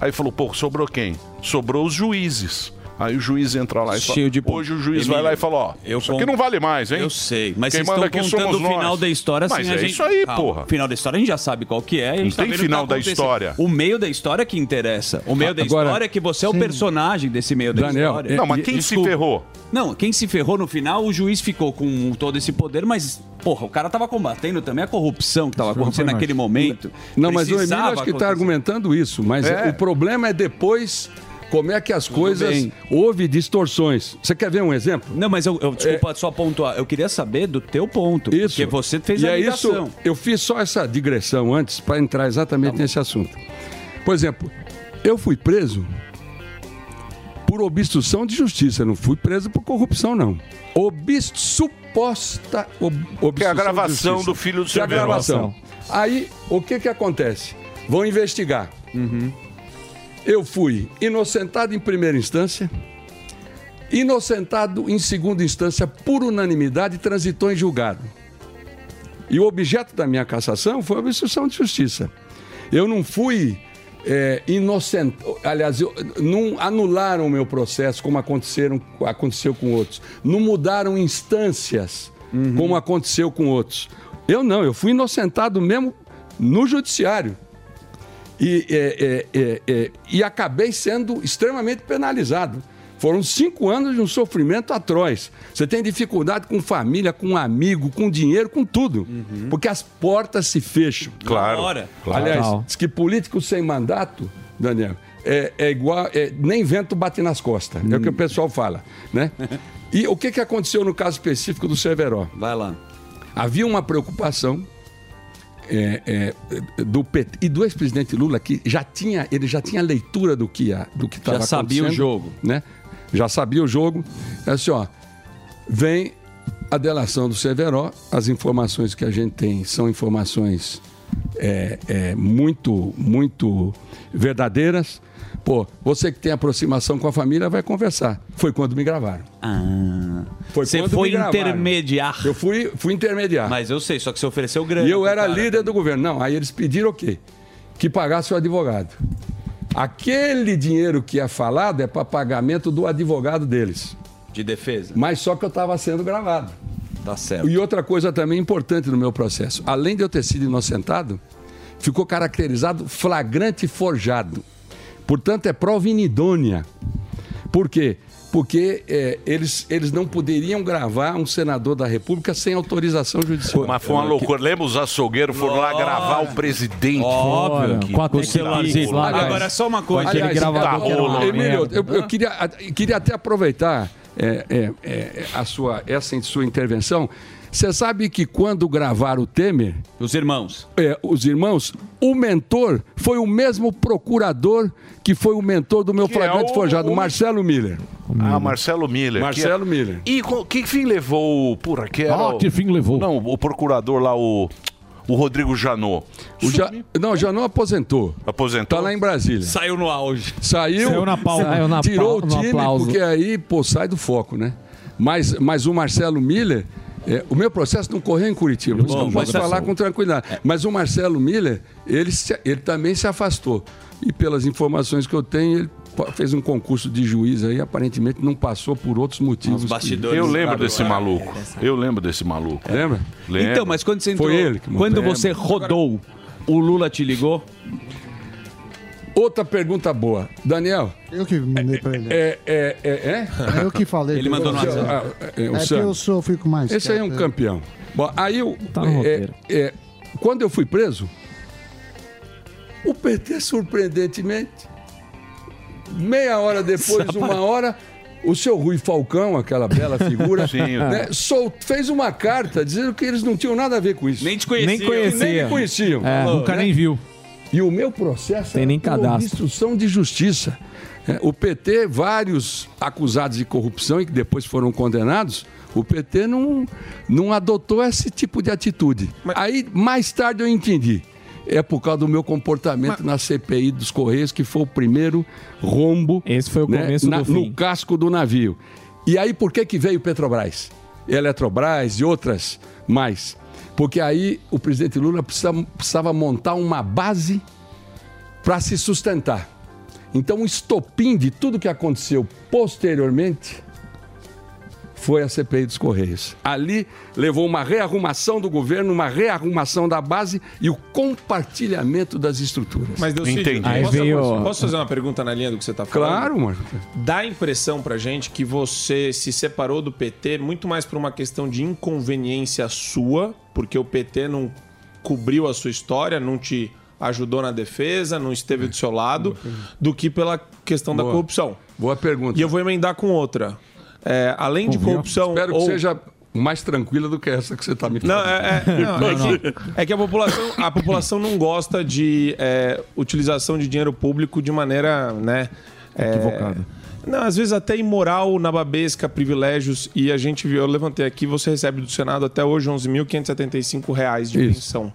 aí falou, pô, sobrou quem? Sobrou os juízes. Aí o juiz entra lá e fala. Cheio de Hoje o juiz Emílio, vai lá e fala, ó, eu isso aqui não vale mais, hein? Eu sei, mas Quem vocês manda estão contando o final nós. da história Mas sem a é gente... isso aí, Calma, porra. O final da história a gente já sabe qual que é. A gente Não tá tem que final tá da história. O meio da história que interessa. O meio da Agora- história é que você é o Sim. personagem desse meio da Daniel, história. é- Não, mas quem se desculpa. ferrou? Não, quem se ferrou no final, o juiz ficou com todo esse poder, mas, porra, o cara tava combatendo também a corrupção que tava acontecendo naquele momento. Não, mas o Emílio Precisava acho que está argumentando isso, mas É. o problema é depois como é que as coisas bem. houve distorções. Você quer ver um exemplo? Não, mas eu, eu desculpa só pontuar. Eu queria saber do teu ponto. Isso. Porque você fez e a é ligação. isso. Eu fiz só essa digressão antes para entrar exatamente nesse assunto. Por exemplo, eu fui preso por obstrução de justiça, não fui preso por corrupção, não. Obst suposta ob, obstrução Que é a gravação do filho do Que é a gravação. Aí, o que que acontece? Vão investigar. Eu fui inocentado em primeira instância, inocentado em segunda instância por unanimidade, transitou em julgado. E o objeto da minha cassação foi a obstrução de justiça. Eu não fui é, inocente. Aliás, eu- não anularam o meu processo como aconteceram, aconteceu com outros. Não mudaram instâncias como aconteceu com outros. Eu não, eu fui inocentado mesmo no judiciário. E, é, é, é, é, e acabei sendo extremamente penalizado. Foram cinco anos de um sofrimento atroz. Você tem dificuldade com família, com amigo, com dinheiro, com tudo. Porque as portas se fecham. Claro, claro. Aliás, diz que político sem mandato, Daniel, é, é igual. é, nem vento bate nas costas. É o que o pessoal fala. Né? E o que, que aconteceu no caso específico do Severo? Vai lá. Havia uma preocupação é, é, do PT e do ex-presidente Lula que já tinha ele já tinha leitura do que ia, do que estava Já sabia o jogo. né? Já sabia o jogo. É assim ó vem a delação do Severo as informações que a gente tem são informações é, é, muito muito verdadeiras pô você que tem aproximação com a família vai conversar foi quando me gravaram Ah. foi Você foi intermediar. eu fui fui intermediar Mas eu sei, só que você ofereceu grana. e eu era cara. líder do governo. Não, aí eles pediram o quê? Que pagasse o advogado. Aquele dinheiro que é falado é para pagamento do advogado deles. De defesa. Mas só que eu estava sendo gravado. Tá certo. E outra coisa também importante no meu processo. Além de eu ter sido inocentado, ficou caracterizado flagrante forjado. Portanto, é prova inidônea. Por quê? Porque é, eles, eles não poderiam gravar um senador da República sem autorização judicial. Mas foi uma loucura. Lembra os açougueiros foram lá gravar o presidente? Óbvio. Que- Com a que celularzinho loucura. lá. Agora, só uma coisa. Aliás, Tá rolando. Emílio, eu, eu queria, queria até aproveitar é, é, é, a sua, essa sua intervenção. Você sabe que quando gravaram o Temer. Os irmãos. É, os irmãos, o mentor foi o mesmo procurador que foi o mentor do meu Que é flagrante o- forjado, o- Marcelo Miller. Ah, Marcelo Miller. Marcelo que Miller. E que fim levou o. Porra, que era. Ah, que fim levou? Não, o procurador lá, o. O Rodrigo Janot. O ja, não, não aposentou. Aposentou? Tá lá em Brasília. Saiu no auge. Saiu, Saiu na pauta. Saiu na tirou pau- o time, porque aí, pô, sai do foco, né? Mas, mas o Marcelo Miller, é, o meu processo não correu em Curitiba, por isso que Bom, eu posso falar assim- com tranquilidade. Mas o Marcelo Miller, ele, se- ele também se afastou. E pelas informações que eu tenho, ele fez um concurso de juiz aí, aparentemente não passou por outros motivos. que- Eu lembro desse maluco. Eu lembro desse maluco. Lembra? Lembro. Então, mas quando você entrou, Foi ele que quando você rodou, o Lula te ligou? Outra pergunta boa. Daniel. Eu que mandei pra ele. É, é, é, é? É eu que falei. Ele mandou no Ah, WhatsApp. É, o que eu sou, fico mais. Esse aí é um quieto. campeão. Bom, aí eu. Tá no é, roteiro. é, quando eu fui preso, o PT, surpreendentemente, meia hora depois, uma hora, o seu Rui Falcão, aquela bela figura, Sim. né, sol- fez uma carta dizendo que eles não tinham nada a ver com isso. Nem te conheciam. Nem conheciam. Nem me conheciam. É, nunca nem viu. E o meu processo Tem era nem cadastro. obstrução de justiça. É, O PT, vários acusados de corrupção e que depois foram condenados, o PT não, não adotou esse tipo de atitude. Aí, mais tarde, eu entendi. É por causa do meu comportamento na CPI dos Correios, que foi o primeiro rombo Esse foi o começo do fim. no casco do navio. E aí, por que, que veio Petrobras? Eletrobras e outras mais. Porque aí o presidente Lula precisava, precisava montar uma base para se sustentar. Então, o estopim de tudo que aconteceu posteriormente foi a CPI dos Correios. Ali levou uma rearrumação do governo, uma rearrumação da base e o compartilhamento das estruturas. Mas deu Entendi. posso, posso fazer uma pergunta na linha do que você está falando? Claro, Marco. Dá a impressão pra gente que você se separou do PT muito mais por uma questão de inconveniência sua, porque o PT não cobriu a sua história, não te ajudou na defesa, não esteve do seu lado, do que pela questão da Boa. corrupção. Boa pergunta. E eu vou emendar com outra. É, além de corrupção. Espero ou- que seja mais tranquila do que essa que você está me Não, falando. é, é- não, é que, é que a população, a população não gosta de é, utilização de dinheiro público de maneira, né? é, Equivocada. Não, às vezes até imoral, nababesca, privilégios. E a gente viu, eu levantei aqui, você recebe do Senado até hoje 11.575 reais de Isso. pensão.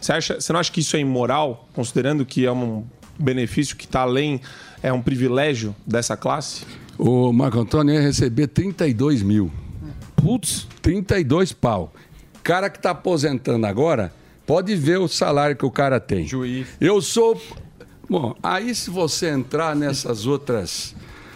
Você, acha, você não acha que isso é imoral, considerando que é um benefício que está além, é um privilégio dessa classe? O Marco Antônio ia receber 32 mil. Putz. 32 pau. Cara que está aposentando agora, pode ver o salário que o cara tem. Juiz. Eu sou. Bom, aí se você entrar nessas outras.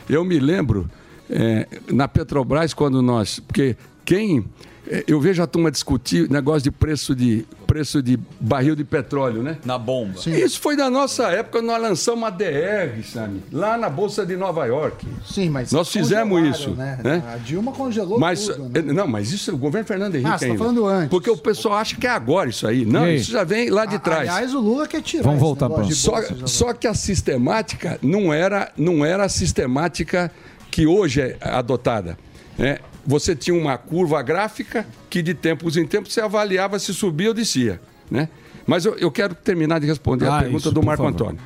Eu me lembro, é, na Petrobras, quando nós. Porque quem. é, Eu vejo a turma discutir negócio de preço de, preço de barril de petróleo, né? Na bomba. Isso foi da nossa época, nós lançamos a DR, Sami, lá na Bolsa de Nova York. Sim, mas. Nós fizemos isso. Né? Né? A Dilma congelou Mas, tudo. Né? eh, não, mas isso é o governo Fernando Henrique Ah, você tá falando antes. Porque o pessoal acha que é agora isso aí. Não, isso já vem lá de trás. Aliás, o Lula quer tirar. Vamos voltar de Só, só que a sistemática não era, não era a sistemática que hoje é adotada. né? Você tinha uma curva gráfica que de tempos em tempos você avaliava se subia ou descia. Né? Mas eu, eu quero terminar de responder Ah, a pergunta isso, do Marco favor. Antônio.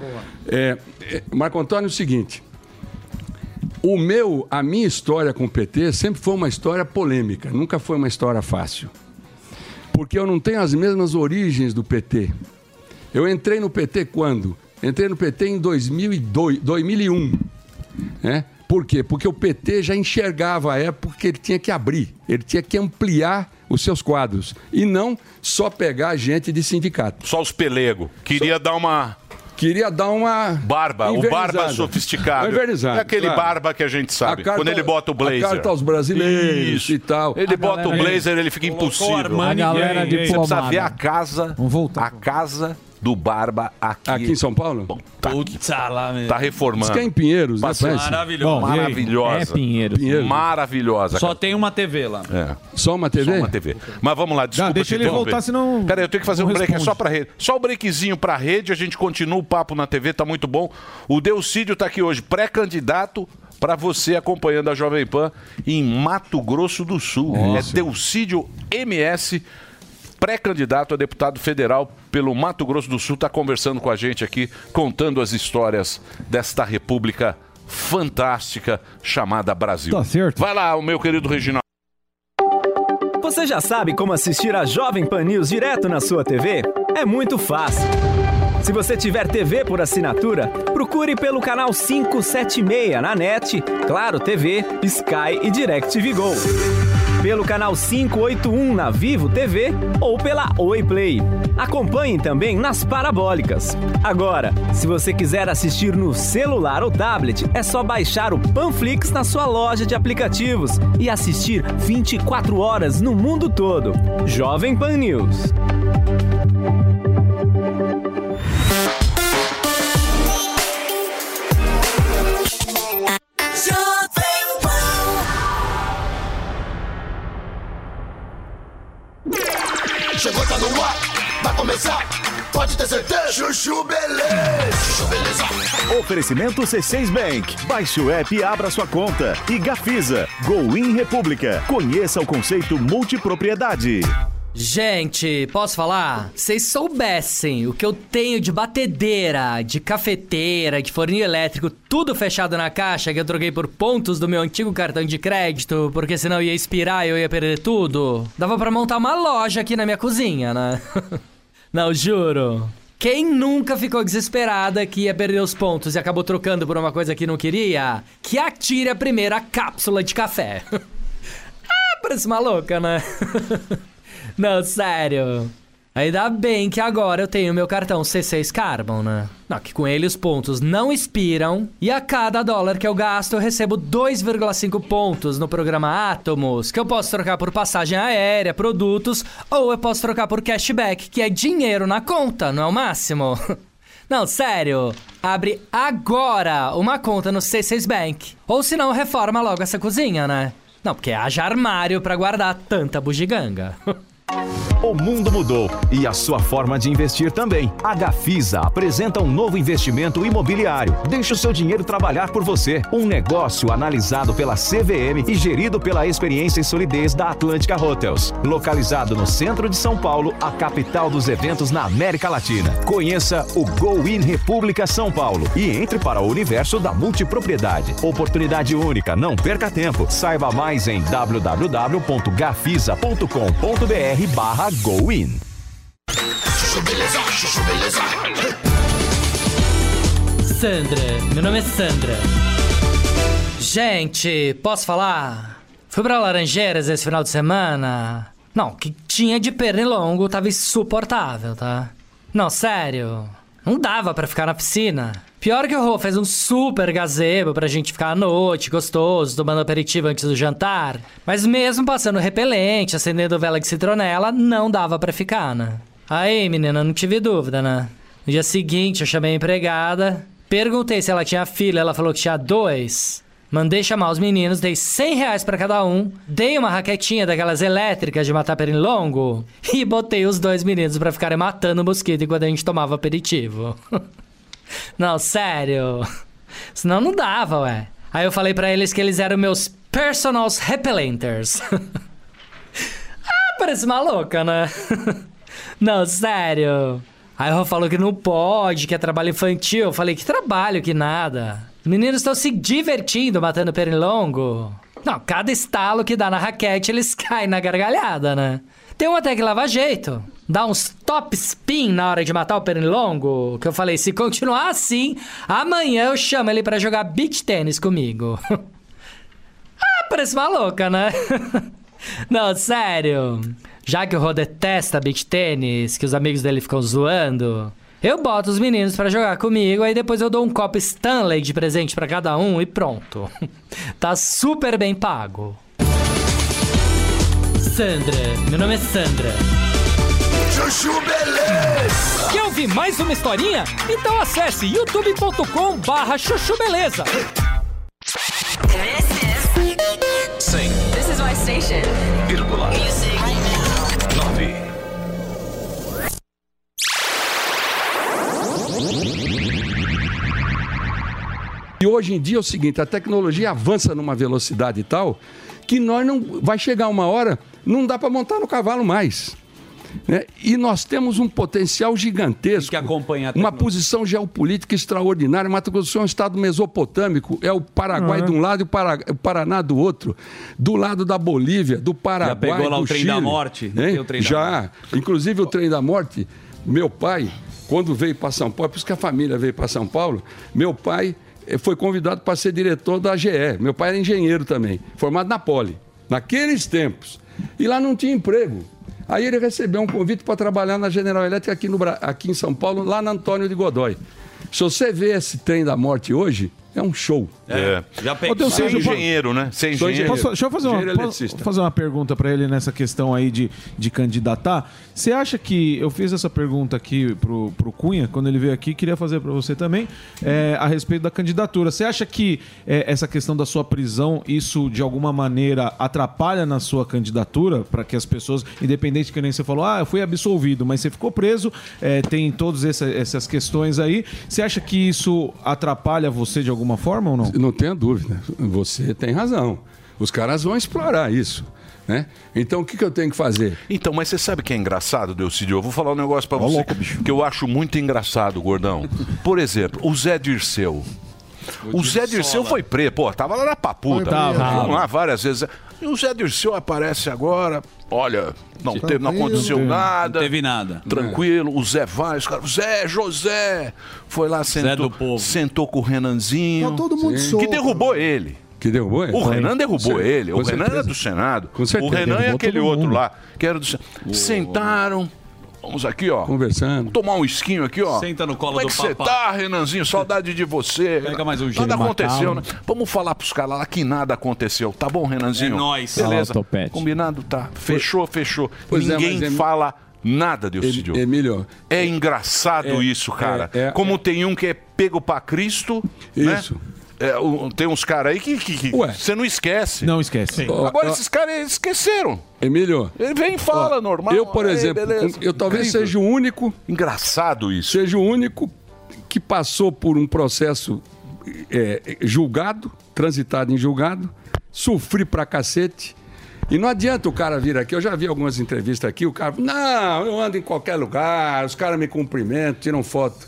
É, é, Marco Antônio, é o seguinte. O meu, a minha história com o PT sempre foi uma história polêmica, nunca foi uma história fácil. Porque eu não tenho as mesmas origens do PT. Eu entrei no PT quando? Entrei no PT em 2002, 2001. Né? Por quê? Porque o PT já enxergava a época que ele tinha que abrir, ele tinha que ampliar os seus quadros e não só pegar gente de sindicato. Só os pelego. Queria dar uma. Queria dar uma. Barba, o barba sofisticado. Invernizado, É aquele claro. barba que a gente sabe. A carta- Quando ele bota o blazer. A carta aos brasileiros Isso. e tal. Ele A bota o blazer, ele fica Colocou impossível. Armani A galera Gay. Você precisa ver a casa. Vamos voltar. A casa do Barba aqui. Aqui em São Paulo? Bom, tá, lá, meu. tá reformando. Diz que é em Pinheiros, né? Maravilhoso. Bom, aí? Maravilhosa. É Pinheiros. Pinheiros. Maravilhosa. Só cara. tem uma TV lá. É. Só uma TV? Só uma TV. Mas vamos lá, desculpa. deixa te ele voltar, senão Peraí, eu tenho que fazer um não break, é responde. só pra rede. Só o breakzinho pra rede, a gente continua o papo na TV, tá muito bom. O Delcídio tá aqui hoje, pré-candidato pra você acompanhando a Jovem Pan em Mato Grosso do Sul. É Delcídio MS, pré-candidato a deputado federal pelo Mato Grosso do Sul, tá conversando com a gente aqui, contando as histórias desta república fantástica chamada Brasil. Tá certo. Vai lá, o meu querido Reginaldo. Você já sabe como assistir a Jovem Pan News direto na sua TV? É muito fácil. Se você tiver TV por assinatura, procure pelo canal 576 na NET, Claro TV, Sky e DirecTV Go. Pelo canal 581 na Vivo TV ou pela Oi Play. Acompanhe também nas parabólicas. Agora, se você quiser assistir no celular ou tablet, é só baixar o Panflix na sua loja de aplicativos e assistir 24 horas no mundo todo. Jovem Pan News. chegou, tá no ar, vai começar. Pode ter certeza. Chuchu Beleza. Chuchu Beleza. Oferecimento C6 Bank. Baixe o app e abra sua conta. E Gafisa. Go in República. Conheça o conceito multipropriedade. Gente, posso falar? Vocês soubessem o que eu tenho de batedeira, de cafeteira, de forninho elétrico, tudo fechado na caixa que eu troquei por pontos do meu antigo cartão de crédito, porque senão ia expirar e eu ia perder tudo. Dava pra montar uma loja aqui na minha cozinha, né? Não, juro. Quem nunca ficou desesperada que ia perder os pontos e acabou trocando por uma coisa que não queria? Que atire a primeira cápsula de café. ah, parece maluca, né? Não, sério. Ainda bem que agora eu tenho meu cartão C6 Carbon, né? Não, que com ele os pontos não expiram e a cada dólar que eu gasto eu recebo 2,5 pontos no programa Atomos, que eu posso trocar por passagem aérea, produtos, ou eu posso trocar por cashback, que é dinheiro na conta, não é o máximo? Não, sério. Abre agora uma conta no C6 Bank. Ou se não, reforma logo essa cozinha, né? Não, porque haja armário pra guardar tanta bugiganga. O mundo mudou e a sua forma de investir também. A Gafisa apresenta um novo investimento imobiliário. Deixe o seu dinheiro trabalhar por você. Um negócio analisado pela CVM e gerido pela experiência e solidez da Atlântica Hotels. Localizado no centro de São Paulo, a capital dos eventos na América Latina. Conheça o Go In República São Paulo e entre para o universo da multipropriedade. Oportunidade única, não perca tempo. Saiba mais em www.gafisa.com.br barra Go In. Chuchu Beleza. Chuchu Beleza. Sandra, meu nome é Sandra. Gente, posso falar? Fui pra Laranjeiras esse final de semana. Não, que tinha de pernilongo tava insuportável, tá? Não, sério. Não dava pra ficar na piscina. Pior que o Rô fez um super gazebo pra gente ficar à noite, gostoso, tomando aperitivo antes do jantar. Mas mesmo passando repelente, acendendo vela de citronela, não dava pra ficar, né? Aí, menina, não tive dúvida, né? No dia seguinte, eu chamei a empregada, perguntei se ela tinha filho, ela falou que tinha dois. Mandei chamar os meninos, dei 100 reais pra cada um, dei uma raquetinha daquelas elétricas de matar pernilongo e botei os dois meninos pra ficarem matando mosquito enquanto a gente tomava aperitivo. Não, sério. Senão não dava, ué. Aí eu falei pra eles que eles eram meus personals repellenters. ah, parece maluca, né? não, sério. Aí o Rô falou que não pode, que é trabalho infantil. Eu falei que trabalho, que nada. Os meninos estão se divertindo matando pernilongo. Não, cada estalo que dá na raquete, eles caem na gargalhada, né? Tem um até que lava jeito. Dá uns top spin na hora de matar o pernilongo. Que eu falei, se continuar assim, amanhã eu chamo ele pra jogar beach tênis comigo. ah, parece maluca, né? Não, sério. Já que o Rô detesta beach tênis, que os amigos dele ficam zoando, eu boto os meninos pra jogar comigo, aí depois eu dou um copo Stanley de presente pra cada um e pronto. tá super bem pago. Sandra, meu nome é Sandra. Chuchu Beleza. Quer ouvir mais uma historinha? Então acesse youtube.com barra chuchu beleza. This is. Sim. This is my station. Vírgula. Music. Hoje em dia é o seguinte, a tecnologia avança numa velocidade tal que nós não vai chegar uma hora, não dá para montar no cavalo mais. né? E nós temos um potencial gigantesco, que acompanha a uma posição geopolítica extraordinária. Mato Grosso do Sul é um estado mesopotâmico, é o Paraguai Uhum. de um lado e o, Para- o Paraná do outro, do lado da Bolívia, do Paraguai, pegou lá do o trem Chile. da morte? O trem da Já, inclusive o trem da morte. Meu pai, quando veio para São Paulo, por isso que a família veio para São Paulo, meu pai foi convidado para ser diretor da GE. Meu pai era engenheiro também, formado na Poli, naqueles tempos. E lá não tinha emprego. Aí ele recebeu um convite para trabalhar na General Elétrica aqui, no, aqui em São Paulo, lá na Antônio de Godói. Se você vê esse trem da morte hoje, é um show. É. Já Ô, Deus, Sem seja engenheiro, né? Sem Sou engenheiro. Posso- deixa eu fazer uma, posso fazer uma pergunta pra ele nessa questão aí de, de candidatar. Você acha que. Eu fiz essa pergunta aqui pro, pro Cunha, quando ele veio aqui, queria fazer pra você também, é, a respeito da candidatura. Você acha que é, essa questão da sua prisão, isso de alguma maneira atrapalha na sua candidatura? Pra que as pessoas, independente que nem você falou, ah, eu fui absolvido, mas você ficou preso, é, tem todas essa- essas questões aí. Você acha que isso atrapalha você de alguma forma ou não? Não tenha dúvida. Você tem razão. Os caras vão explorar isso. Né? Então o que, que eu tenho que fazer? Então, mas você sabe que é engraçado, Delcidio? Eu vou falar um negócio pra você que eu acho muito engraçado, gordão. Por exemplo, o Zé Dirceu. O Zé Dirceu foi preso, pô, tava lá na papuda. Tava. Lá várias vezes. E o Zé Dirceu aparece agora, olha, não, teve, não aconteceu Não nada. teve nada. Tranquilo, o Zé vai, os caras, Zé, José, foi lá, sentou, sentou com o Renanzinho. Tá todo mundo que solto. derrubou ele. Que derrubou ele? O Foi. Renan derrubou ele. O com Renan certeza. era do Senado. Com certeza. O Renan Derrubou aquele outro lá, que era do Senado. Sentaram. Vamos aqui, ó. Conversando. Tomar um esquinho aqui, ó. Senta no colo Como é do que você tá, Renanzinho? Saudade de você. Pega mais um gelo. Nada aconteceu, né? Macau. Vamos falar pros caras lá que nada aconteceu. Tá bom, Renanzinho? É nóis. Beleza. Topete. Combinado? Tá. Fechou, fechou. Pois é, Ninguém é- fala nada, Delcidio. Emílio. É engraçado É, isso, cara. é, é, Como tem um que é pego pra Cristo, né? É, tem uns caras aí que, que- que você não esquece. Não esquece. Agora esses caras esqueceram. Emílio. Ele vem e fala, ó, normal. Eu, por Aí, exemplo, beleza. eu talvez Incrível. seja o único. Engraçado isso. Seja o único que passou por um processo é, julgado, transitado em julgado, sofri pra cacete. E não adianta o cara vir aqui, eu já vi algumas entrevistas aqui, o cara, não, eu ando em qualquer lugar, os caras me cumprimentam, tiram foto.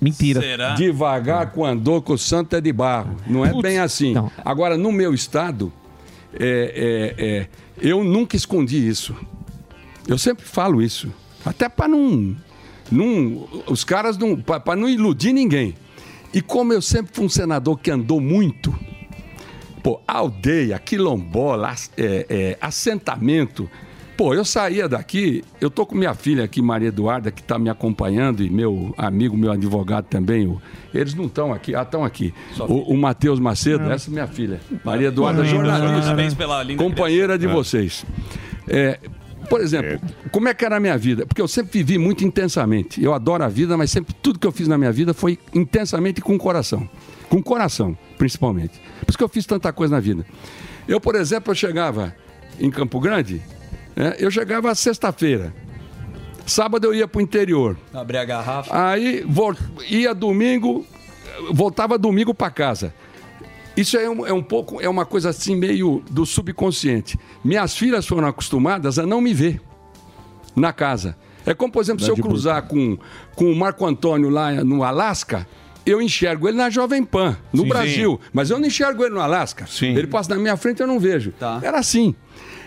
Mentira. Será? Devagar com andor, que o santo é de barro. Não é bem assim. Agora, no meu estado, é, é, é, eu nunca escondi isso. Eu sempre falo isso. Até para não, não. Os caras não. para não iludir ninguém. E como eu sempre fui um senador que andou muito, pô, aldeia, quilombola, é, é, assentamento. Pô, eu saía daqui, eu tô com minha filha aqui, Maria Eduarda, que está me acompanhando, e meu amigo, meu advogado também. o- eles não estão aqui, ah, estão aqui. O, o Matheus Macedo, Ah. essa é minha filha. Maria Eduarda, jornalista. parabéns pela linda companheira de criação. vocês. É, por exemplo, como é que era a minha vida? Porque eu sempre vivi muito intensamente. Eu adoro a vida, mas sempre tudo que eu fiz na minha vida foi intensamente com coração. Com coração, principalmente. Por isso que eu fiz tanta coisa na vida. Eu, por exemplo, eu chegava em Campo Grande, né, eu chegava sexta-feira. Sábado eu ia para o interior. Abrir a garrafa. Aí vol- ia domingo, voltava domingo para casa. Isso é um, é um pouco, é uma coisa assim meio do subconsciente. Minhas filhas foram acostumadas a não me ver na casa. É como, por exemplo, se eu cruzar com, com o Marco Antônio lá no Alasca, eu enxergo ele na Jovem Pan, no Sim, Brasil. Mas eu não enxergo ele no Alasca. Ele passa na minha frente e eu não vejo. Era assim.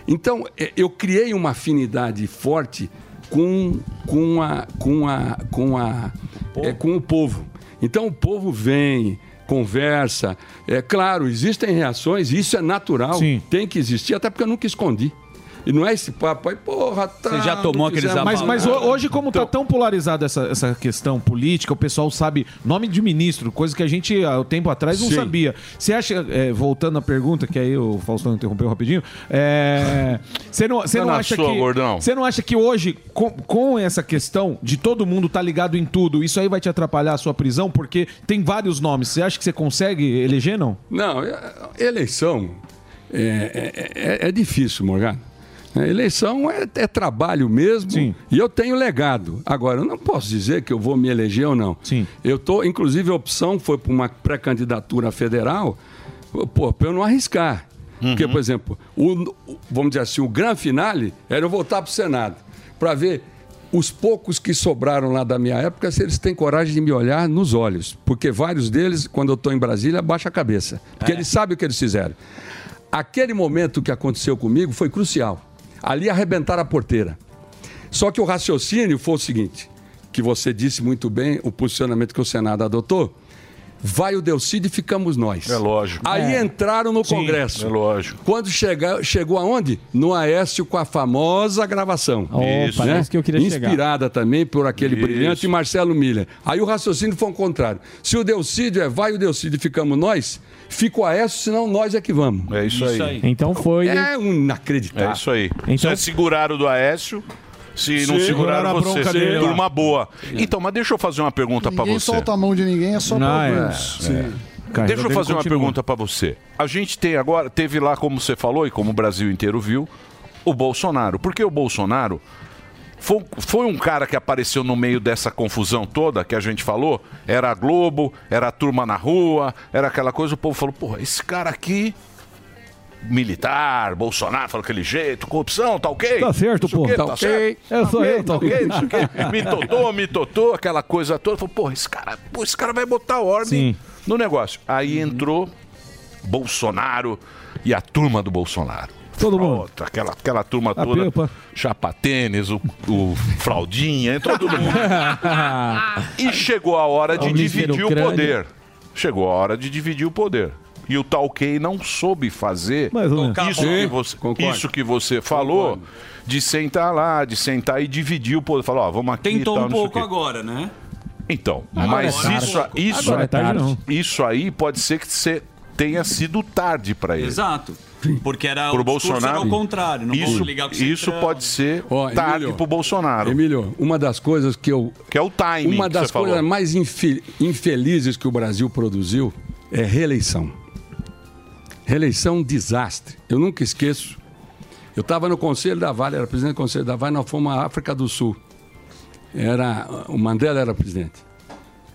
Então, é, eu criei uma afinidade forte com, com, a, com, a, com, a, é, com o povo. Então, o povo vem, conversa. É claro, existem reações, isso é natural. Tem que existir, até porque eu nunca escondi. E não é esse papo aí, porra, tá. Você já tomou não aqueles fizemos Mas, mas hoje, como tá tão polarizada essa, essa questão política, o pessoal sabe nome de ministro, coisa que a gente há um tempo atrás não Sim. sabia. Você acha, é, voltando à pergunta, que aí o Faustão interrompeu rapidinho, é, você não, você Tá não na acha sua, que. gordão. Você não acha que hoje, com, com essa questão de todo mundo tá ligado em tudo, isso aí vai te atrapalhar a sua prisão? Porque tem vários nomes. Você acha que você consegue eleger, não? Não, é- eleição é, é- é- é difícil, Morgado. É, Eleição é, é trabalho mesmo e eu tenho legado. Agora, eu não posso dizer que eu vou me eleger ou não. Eu tô, inclusive, a opção foi para uma pré-candidatura federal, pô, para eu não arriscar. Porque, por exemplo, o, vamos dizer assim, o grande finale era eu voltar para o Senado para ver os poucos que sobraram lá da minha época, se eles têm coragem de me olhar nos olhos. Porque vários deles, quando eu estou em Brasília, baixa a cabeça. Porque eles sabem o que eles fizeram. Aquele momento que aconteceu comigo foi crucial. Ali arrebentaram a porteira. Só que o raciocínio foi o seguinte, que você disse muito bem, o posicionamento que o Senado adotou, vai o Delcide e ficamos nós. É lógico. Aí É. entraram no Sim, Congresso. é lógico. Quando chega, chegou aonde? No Aécio com a famosa gravação. Isso. é isso que eu queria chegar. Inspirada também por aquele Isso. brilhante Marcelo Miller. Aí o raciocínio foi o contrário. Se o Delcídio é vai o Delcídio e ficamos nós, fica o Aécio, senão nós é que vamos. É isso, aí. Então foi. É inacreditável. É isso aí. Então- Se seguraram do Aécio, se não a você, dele turma boa. Então, mas deixa eu fazer uma pergunta pra Ninguém você. solta a mão de ninguém, é só Não, é, alguns. é. Sim. Deixa eu fazer uma pergunta pra você. A gente tem agora, teve lá, como você falou, e como o Brasil inteiro viu, o Bolsonaro. Porque o Bolsonaro foi, foi um cara que apareceu no meio dessa confusão toda que a gente falou. Era a Globo, era a turma na rua, era aquela coisa. O povo falou: porra, esse cara aqui. Militar, Bolsonaro, falou aquele jeito, corrupção, tá ok? Tá certo, pô. quê, Tá tá ok. certo? Eu sou eu, tá ok. não sei o quê. Me totô, aquela coisa toda. Falou, porra, esse cara, pô, esse cara vai botar ordem Sim. no negócio. Aí entrou Bolsonaro e a turma do Bolsonaro. Todo mundo. Outra, aquela, aquela turma A toda. pipa. Chapa tênis, o, o fraldinha, entrou todo mundo. e chegou a hora de dividir o poder. Chegou a hora de dividir o poder. E o Talkei não soube fazer isso, que você, concordo. isso que você falou, de sentar lá, de sentar e dividir o poder. Falou, ó, vamos aqui Tentou tal, um o pouco agora, né? Então, Agora mas é isso, isso, Agora é tarde, isso aí pode ser que você tenha sido tarde para ele. Exato. Porque era Pro o Bolsonaro. era ao contrário. Não isso, ligar com o isso pode ser Ó, tarde Emílio. pro Bolsonaro. Emílio, uma das coisas que eu. Que é o timing Uma que das você falou. coisas mais infe- infelizes que o Brasil produziu é reeleição. Reeleição é um desastre. Eu nunca esqueço. Eu estava no Conselho da Vale, era presidente do Conselho da Vale, nós fomos à África do Sul. Era, o Mandela era presidente.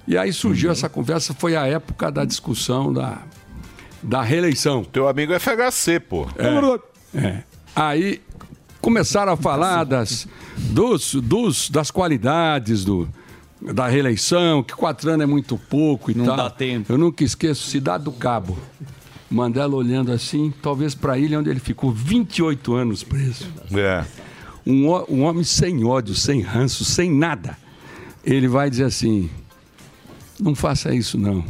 E aí surgiu essa conversa, foi a época da discussão da, da reeleição. Teu amigo é FHC, pô. É, é. Aí começaram a falar das, dos, dos, das qualidades do, da reeleição, que quatro anos é muito pouco e Não tal. dá tempo. Eu nunca esqueço, Cidade do Cabo. Mandela olhando assim, talvez para a ilha onde ele ficou 28 anos preso. É. Um, um homem sem ódio, sem ranço, sem nada. Ele vai dizer assim: não faça isso, não.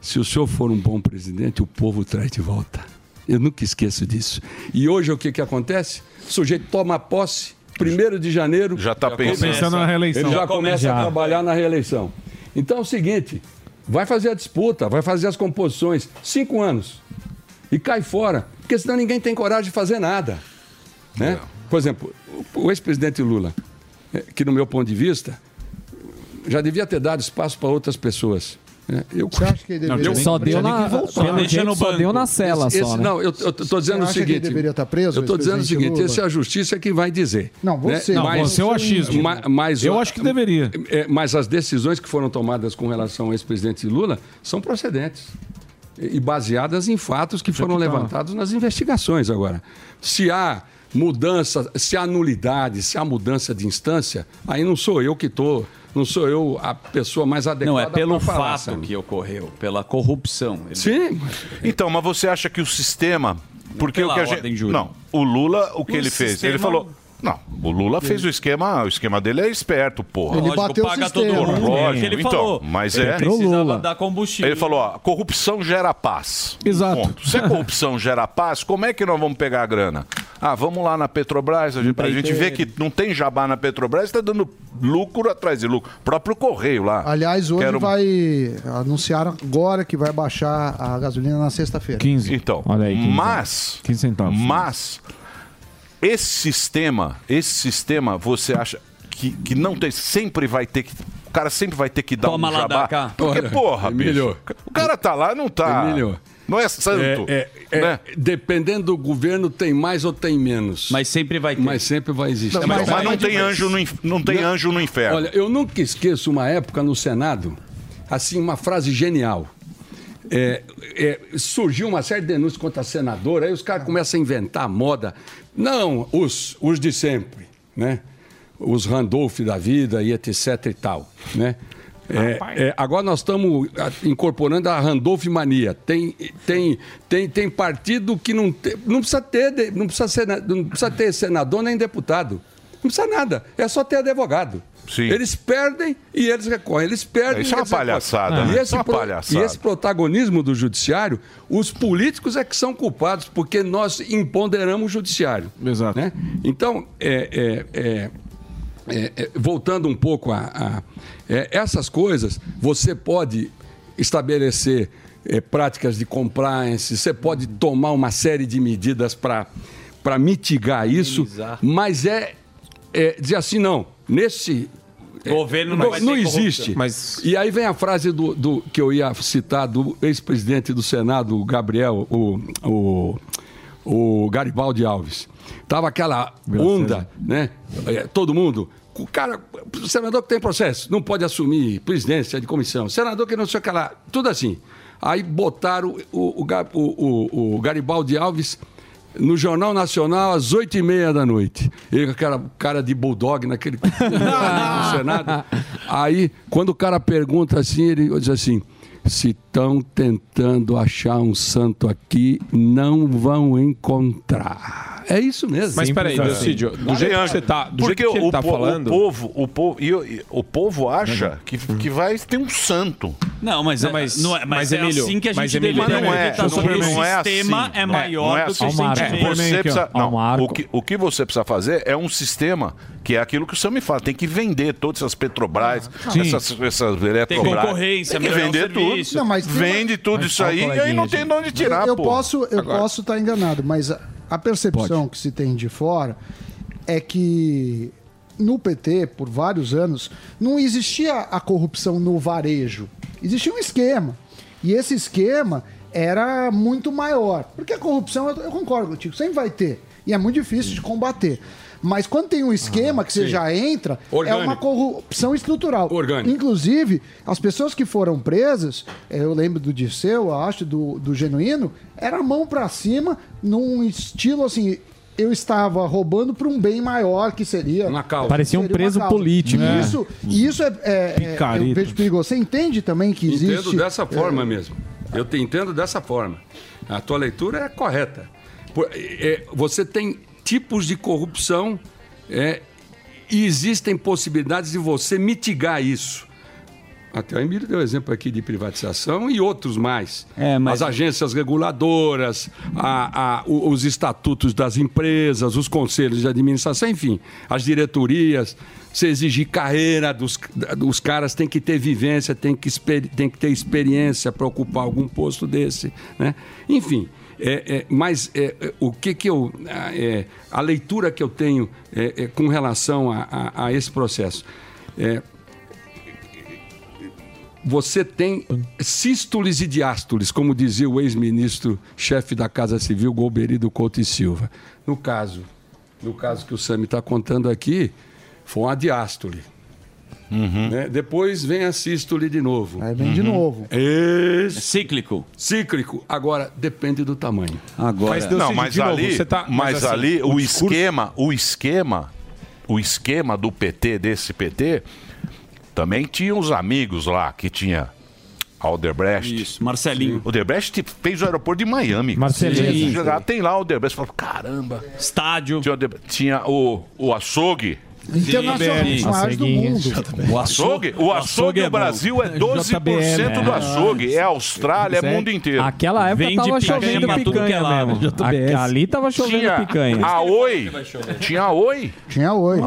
Se o senhor for um bom presidente, o povo traz de volta. Eu nunca esqueço disso. E hoje o que, que acontece? O sujeito toma posse, 1 de janeiro. Já está Pensando na reeleição. Ele já começa Já. a trabalhar na reeleição. Então é o seguinte: vai fazer a disputa, vai fazer as composições. Cinco anos. E cai fora. Porque senão ninguém tem coragem de fazer nada. Né? Por exemplo, o ex-presidente Lula, eh, que no meu ponto de vista, já devia ter dado espaço para outras pessoas. Né? Eu... Você acha que ele deveria- eu- Só deu na- pelo jeito, só deu na cela Esse- só, né? Não, eu estou dizendo o seguinte. ele deveria estar preso, Eu estou dizendo o seguinte: Lula? esse é a justiça que vai dizer. Não, você. Né? Não, Mas- você é o achismo. Ma- mas, Eu acho que deveria. é, mas as decisões que foram tomadas com relação ao ex-presidente Lula são procedentes e baseadas em fatos que foram que tá. levantados nas investigações. Agora, se há mudança, se há nulidade, se há mudança de instância, aí não sou eu que estou, não sou eu a pessoa mais adequada. Não, é pelo falar, fato sabe? que ocorreu, pela corrupção. Ele- Sim. Então, mas você acha que o sistema. Porque pela o que a gente. Júlio. Não, o Lula, o que O ele fez? sistema- Ele falou. Não, o Lula fez o esquema. O esquema dele é esperto, porra. Ele Lógico, bateu o paga sistema. todo mundo. Lógico, é ele então, falou. mas ele é- precisava Lula. dar combustível. Ele falou, ó, corrupção gera paz. Exato. Ponto. Se a corrupção gera paz, como é que nós vamos pegar a grana? Ah, vamos lá na Petrobras, a gente, pra gente ver que não tem jabá na Petrobras, está dando lucro atrás de lucro. próprio Correio lá. Aliás, hoje Quero- vai. Anunciaram agora que vai baixar a gasolina na sexta-feira. 15. Então, Olha aí, 15. mas, 15 centavos. mas esse sistema, esse sistema, você acha que, que não tem, sempre vai ter que, o cara sempre vai ter que dar Toma um lá, jabá? dá cá. Porque, porra, bicho, o cara tá lá, não tá, Emílio. Não é santo, É, é, é, né? Dependendo do governo, tem mais ou tem menos. Mas sempre vai ter. Mas sempre vai existir. Não, mas, mas não é tem anjo no, não tem Não. anjo no inferno. Olha, eu nunca esqueço uma época no Senado, assim, uma frase genial. É, é, surgiu uma série de denúncias contra a senadora, aí os caras começam a inventar moda. Não, os, os de sempre, né? Os Randolph da vida e etc e tal, né? É, é, agora nós estamos ah, incorporando a Randolph mania. Tem, tem, tem, tem partido que não, tem, não precisa ter, não precisa, ser, não precisa ter senador nem deputado. Não precisa nada. É só ter advogado. Eles perdem e eles recorrem. Eles perdem Isso é e uma palhaçada, E né? esse, Isso é uma pro- palhaçada. e esse protagonismo do judiciário, os políticos é que são culpados, porque nós empoderamos o judiciário. Exato. Né? Então, é, é, é, é, é, voltando um pouco a, a- é, essas coisas, você pode estabelecer é, práticas de compliance, você pode tomar uma série de medidas para mitigar isso, mas é, é dizer assim, não, nesse Governo não ter existe. corrupção. E aí vem a frase do, do- que eu ia citar do ex-presidente do Senado, o Gabriel, o, o, o Garibaldi Alves. Tava aquela onda, né? É, Todo mundo. O cara, o senador que tem processo, não pode assumir presidência de comissão. Senador que não sei o que lá. Tudo assim. Aí botaram o, o, o- o- Garibaldi Alves no Jornal Nacional às oito e meia da noite. Ele com aquela cara de bulldog naquele Senado. Aí, quando o cara pergunta assim, ele diz assim: se estão tentando achar um santo aqui, não vão encontrar. É isso mesmo. Mas peraí, Delcídio, do jeito que você tá, do Porque jeito que ele o, tá po- falando. o povo, o povo, e, e o povo acha que, que vai ter um santo. Não, mas, Não, é, mas- não é, mas, mas, é Emílio, assim que a mas, gente Emílio, deveria não é, não é- o não é sistema assim. é maior não é do que o assim. sentimento. Você precisa, não, Marco. o, que, o que você precisa fazer é um sistema que é aquilo que o Sam me fala. Tem que vender todas essas Petrobras, Sim. essas, essas Eletrobras. concorrência, tem que vender tudo. Não, mas tem uma- Vende tudo Mas isso aí e aí não tem de onde tirar, eu pô. posso eu Agora- posso estar enganado, mas a, percepção que se tem de fora é que no PT, por vários anos, não existia a corrupção no varejo. Existia um esquema. E esse esquema era muito maior. Porque a corrupção, eu, eu concordo contigo, sempre vai ter. E é muito difícil de combater. Mas quando tem um esquema que você sim. já entra, é Orgânico. uma corrupção estrutural. Orgânico. Inclusive, as pessoas que foram presas, eh, eu lembro do Dirceu, eu acho, do, do Genuíno, era mão pra cima, num estilo assim. Eu estava roubando para um bem maior que seria. Uma causa. Parecia um seria uma preso causa. político. E É. isso, e isso é. é, é eu vejo perigoso. Você entende também que existe. Entendo dessa forma é, mesmo. Eu te entendo dessa forma. A tua leitura é correta. Por- é, você tem tipos de corrupção é, e existem possibilidades de você mitigar isso. Até o Emílio deu exemplo aqui de privatização e outros mais. As agências reguladoras, a- a- os estatutos das empresas, os conselhos de administração, enfim, as diretorias. Você exigir carreira dos, dos caras, tem que ter vivência, tem que, tem que ter experiência para ocupar algum posto desse. Né? Enfim, é, é, mas é, é, o que, que eu. a- é, leitura que eu tenho é, com relação a, a- a esse processo. Você tem sístoles e diástoles, como dizia o ex-ministro chefe da Casa Civil, Golberido Couto e Silva. No caso, no caso que o Sami está contando aqui, foi uma diástole. Né? Depois vem a sístole de novo. Aí vem de novo. Esse... Cíclico. Cíclico. Agora, depende do tamanho. Agora. não, mas ali, tá- mas assim, ali o, discurso- esquema, o esquema, o esquema do PT desse PT também tinha os amigos lá que tinha Alderbrecht. Isso, Marcelinho. O Alderbrecht fez o aeroporto de Miami. Marcelinho. Tem lá o Alderbrecht. Falou, caramba. Estádio. Tinha, tinha o, o açougue. Maiores do mundo. O açougue, o açougue é do bom. Brasil é 12% JBL, do é. açougue. É Austrália, é é- mundo inteiro. Aquela época Vende tava picanha chovendo é picanha lado. mesmo. A- Ali tava chovendo Tinha picanha. A Oi. Tinha a Oi. Tinha oi.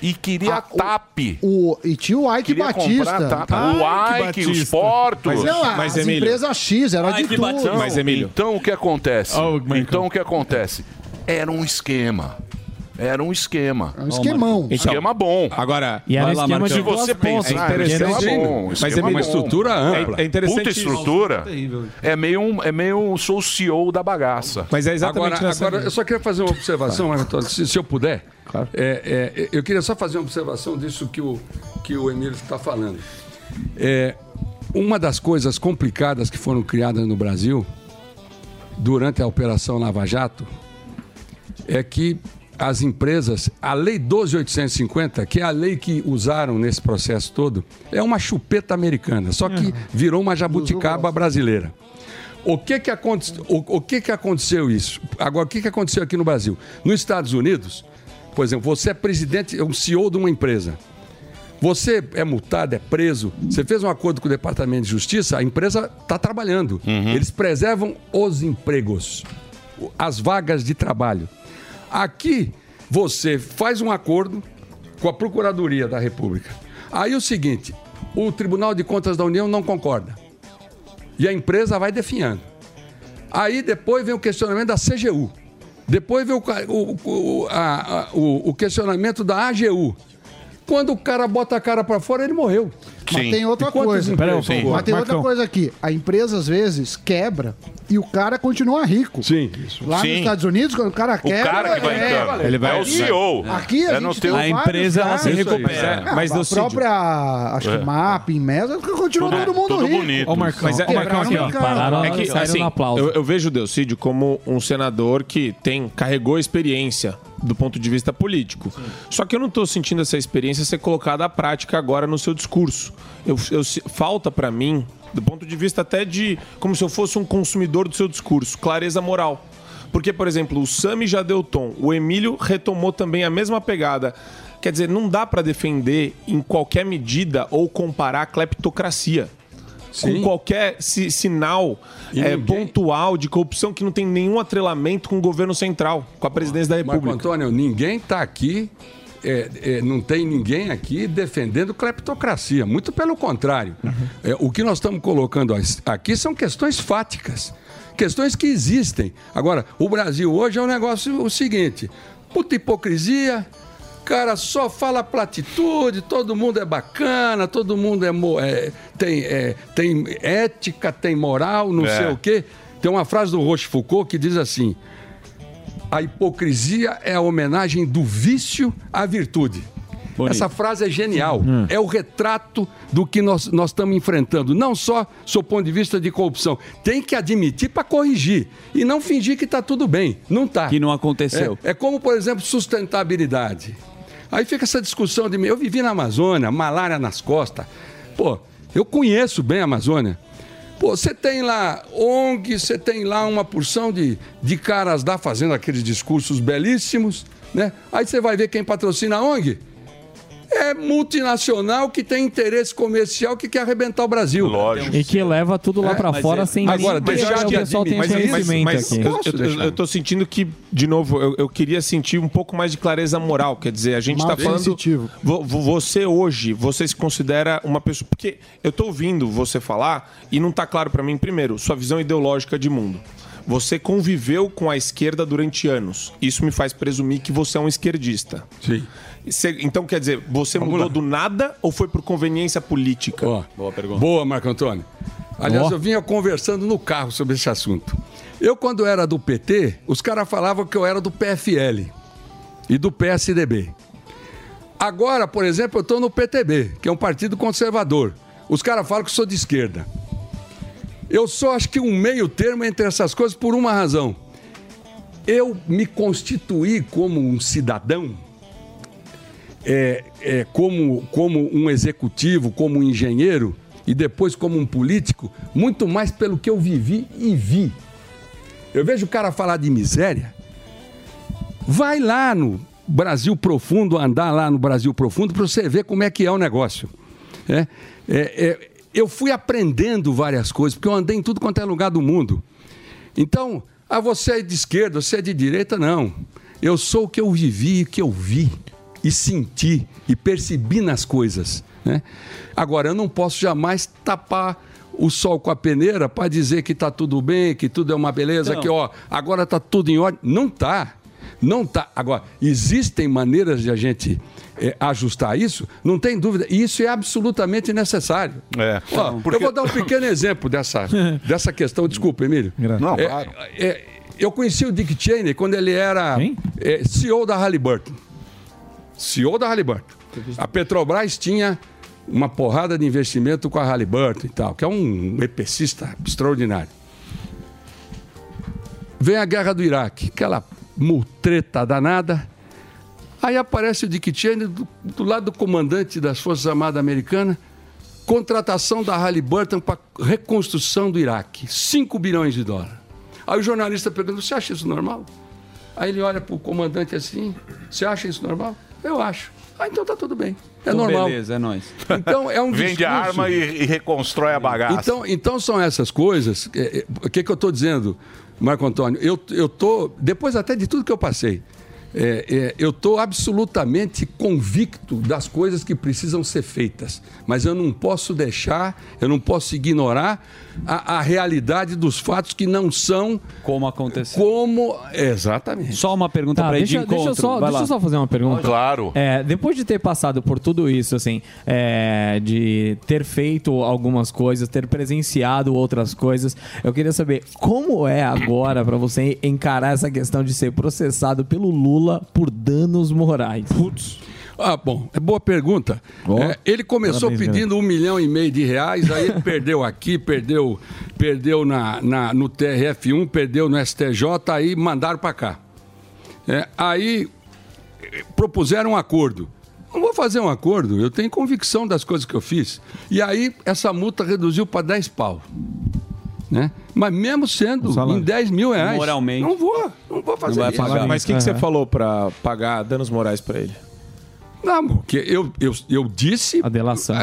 E queria a TAP. O, e tinha o Ike Queria Batista. a TAP. o Ike, os portos. Mas, não, as empresas X, era de tudo. Então, então o que acontece? então o que acontece? Era um esquema. Era um esquema. um esquemão. esquema bom. Agora, E era vai lá, esquema Marcão. de você pensar, É interessante, bom. mas é uma estrutura ampla. É, é interessante Puta isso. estrutura. É meio, um- é meio sou o CEO da bagaça. Mas é agora, agora, eu só queria fazer uma observação, Antônio, se, se eu puder. É, é, eu queria só fazer uma observação disso que o, que o Emílio está falando. É, uma das coisas complicadas que foram criadas no Brasil durante a Operação Lava Jato é que as empresas, a Lei 12.850, que é a lei que usaram nesse processo todo, é uma chupeta americana, só que virou uma jabuticaba brasileira. O que que, aconte... o, o que que aconteceu isso? Agora, o que que aconteceu aqui no Brasil? Nos Estados Unidos, por exemplo, você é presidente, é um CEO de uma empresa. Você é multado, é preso. Você fez um acordo com o Departamento de Justiça, a empresa está trabalhando. Eles preservam os empregos, as vagas de trabalho. Aqui, você faz um acordo com a Procuradoria da República. Aí o seguinte: o Tribunal de Contas da União não concorda. E a empresa vai definhando. Aí depois vem o questionamento da CGU. Depois vem o, o- o- a- o questionamento da AGU. Quando o cara bota a cara para fora, ele morreu. Mas tem outra coisa. Mas tem outra coisa aqui. A empresa, às vezes, quebra e o cara continua rico. Sim. Lá Sim. nos Estados Unidos, quando o cara quebra... cara que vai é, em cana. Ele vai- É o aqui- CEO. Aqui a É gente tem A empresa, ela se recupera. Isso aí. Mas a própria, acho que É. MAP, Mesa, continua todo mundo rico. Ô, Marcão, Mas é, ô, Marcão, aqui, ó. é que, assim, eu, eu vejo o Delcídio como um senador que tem, carregou experiência do ponto de vista político. Só que eu não estou sentindo essa experiência ser colocada à prática agora no seu discurso. Eu, eu- falta para mim, do ponto de vista até de como se eu fosse um consumidor do seu discurso, clareza moral. Porque, por exemplo, o Sami já deu tom, o Emílio retomou também a mesma pegada. Quer dizer, não dá para defender em qualquer medida ou comparar a cleptocracia com qualquer si- sinal é, pontual de corrupção que não tem nenhum atrelamento com o governo central, com a presidência da Marco República. Antônio, ninguém está aqui, é, é, não tem ninguém aqui defendendo cleptocracia. Muito pelo contrário. É, o que nós estamos colocando aqui são questões fáticas, questões que existem. Agora, o Brasil hoje é um negócio o seguinte: puta hipocrisia. Cara, só fala platitude, todo mundo é bacana, todo mundo é, é- tem, é, tem ética, tem moral, não É. sei o quê. Tem uma frase do Rochefoucauld que diz assim: a hipocrisia é a homenagem do vício à virtude. Essa frase é genial. É o retrato do que nós, nós estamos enfrentando. Não só sob o ponto de vista de corrupção. Tem que admitir para corrigir. E não fingir que está tudo bem. Não está. Que não aconteceu. É, é como, por exemplo, sustentabilidade. Aí fica essa discussão de. Eu vivi na Amazônia, malária nas costas. Pô, eu conheço bem a Amazônia. Pô, você tem lá ONG, você tem lá uma porção de, de caras lá fazendo aqueles discursos belíssimos, né? Aí você vai ver quem patrocina a ONG. É multinacional que tem interesse comercial que quer arrebentar o Brasil. Lógico. E que leva tudo lá É, pra mas fora é- sem Agora, deixar que o de pessoal tenha admitir- conhecimento mas aqui. eu, tô sentindo que, de novo, eu, eu queria sentir um pouco mais de clareza moral. Quer dizer, a gente Mais tá falando. sensitivo. Vo- vo- Você hoje, você se considera uma pessoa. Porque eu tô ouvindo você falar e não tá claro pra mim, primeiro, sua visão ideológica de mundo. Você conviveu com a esquerda durante anos. Isso me faz presumir que você é um esquerdista. Sim. Você- então, quer dizer, você Vamos mudou lá. do nada ou foi por conveniência política? Boa pergunta. Boa, Marco Antônio. Aliás, Ó. eu vinha conversando no carro sobre esse assunto. Eu, quando era do PT, os caras falavam que eu era do PFL e do PSDB. Agora, por exemplo, eu estou no PTB, que é um partido conservador. Os caras falam que eu sou de esquerda. Eu sou, acho que, um meio termo entre essas coisas por uma razão. Eu me constituí como um cidadão é, é, como, como um executivo, como um engenheiro e depois como um político, muito mais pelo que eu vivi e vi. Eu vejo o cara falar de miséria. Vai lá no Brasil Profundo, andar lá no Brasil Profundo, para você ver como é que é o negócio. É, é, é, eu fui aprendendo várias coisas, porque eu andei em tudo quanto é lugar do mundo. Então, ah, você é de esquerda, você é de direita, não. Eu sou o que eu vivi, o que eu vi e senti e percebi nas coisas. Né? Agora, eu não posso jamais tapar o sol com a peneira para dizer que está tudo bem, que tudo é uma beleza, Então. que ó, agora está tudo em ordem. Não está. Não tá. Agora, existem maneiras de a gente eh, ajustar isso? Não tem dúvida. E isso é absolutamente necessário. É. Ó, Porque- Eu vou dar um pequeno exemplo dessa, dessa questão. Desculpa, Emílio. Não, É, claro. é, eu conheci o Dick Cheney quando ele era é, CEO da Halliburton. CEO da Halliburton. A Petrobras tinha uma porrada de investimento com a Halliburton e tal, que é um epicista extraordinário. Vem a guerra do Iraque, aquela mutreta danada. Aí aparece o Dick Cheney do, do lado do comandante das Forças Armadas Americanas, contratação da Halliburton para reconstrução do Iraque, 5 bilhões de dólares. Aí o jornalista pergunta: você acha isso normal? Aí ele olha pro comandante assim, você acha isso normal? Eu acho. Ah, então tá tudo bem. É Então, normal. beleza, é nóis. Então é um Vende a discurso- arma e, e reconstrói a bagaça. então, então são essas coisas. é, é, O que, que eu estou dizendo, Marco Antônio? Eu, eu tô, depois até de tudo que eu passei, é, é, eu estou absolutamente convicto das coisas que precisam ser feitas. Mas eu não posso deixar, eu não posso ignorar a, a realidade dos fatos que não são como aconteceu. Como exatamente. Só uma pergunta Tá, pra ir de deixa, deixa eu encontro. só, deixa eu só fazer uma pergunta. Claro. É, depois de ter passado por tudo isso, assim, é, de ter feito algumas coisas, ter presenciado outras coisas, eu queria saber como é agora pra você encarar essa questão de ser processado pelo Lula por danos morais. Putz. Ah, bom, é boa pergunta. É, ele começou Parabéns, pedindo um milhão e meio de reais, aí ele perdeu aqui, perdeu, perdeu na, na- no TRF1, perdeu no STJ, aí mandaram para cá. É, aí eh, propuseram um acordo. Não vou fazer um acordo, eu tenho convicção das coisas que eu fiz. E aí essa multa reduziu para 10 pau. Né? Mas mesmo sendo em 10 mil reais. Moralmente. Não vou, não vou fazer isso. Mas o que, que você falou pra pagar danos morais pra ele? Não, porque eu, eu, eu disse. A delação.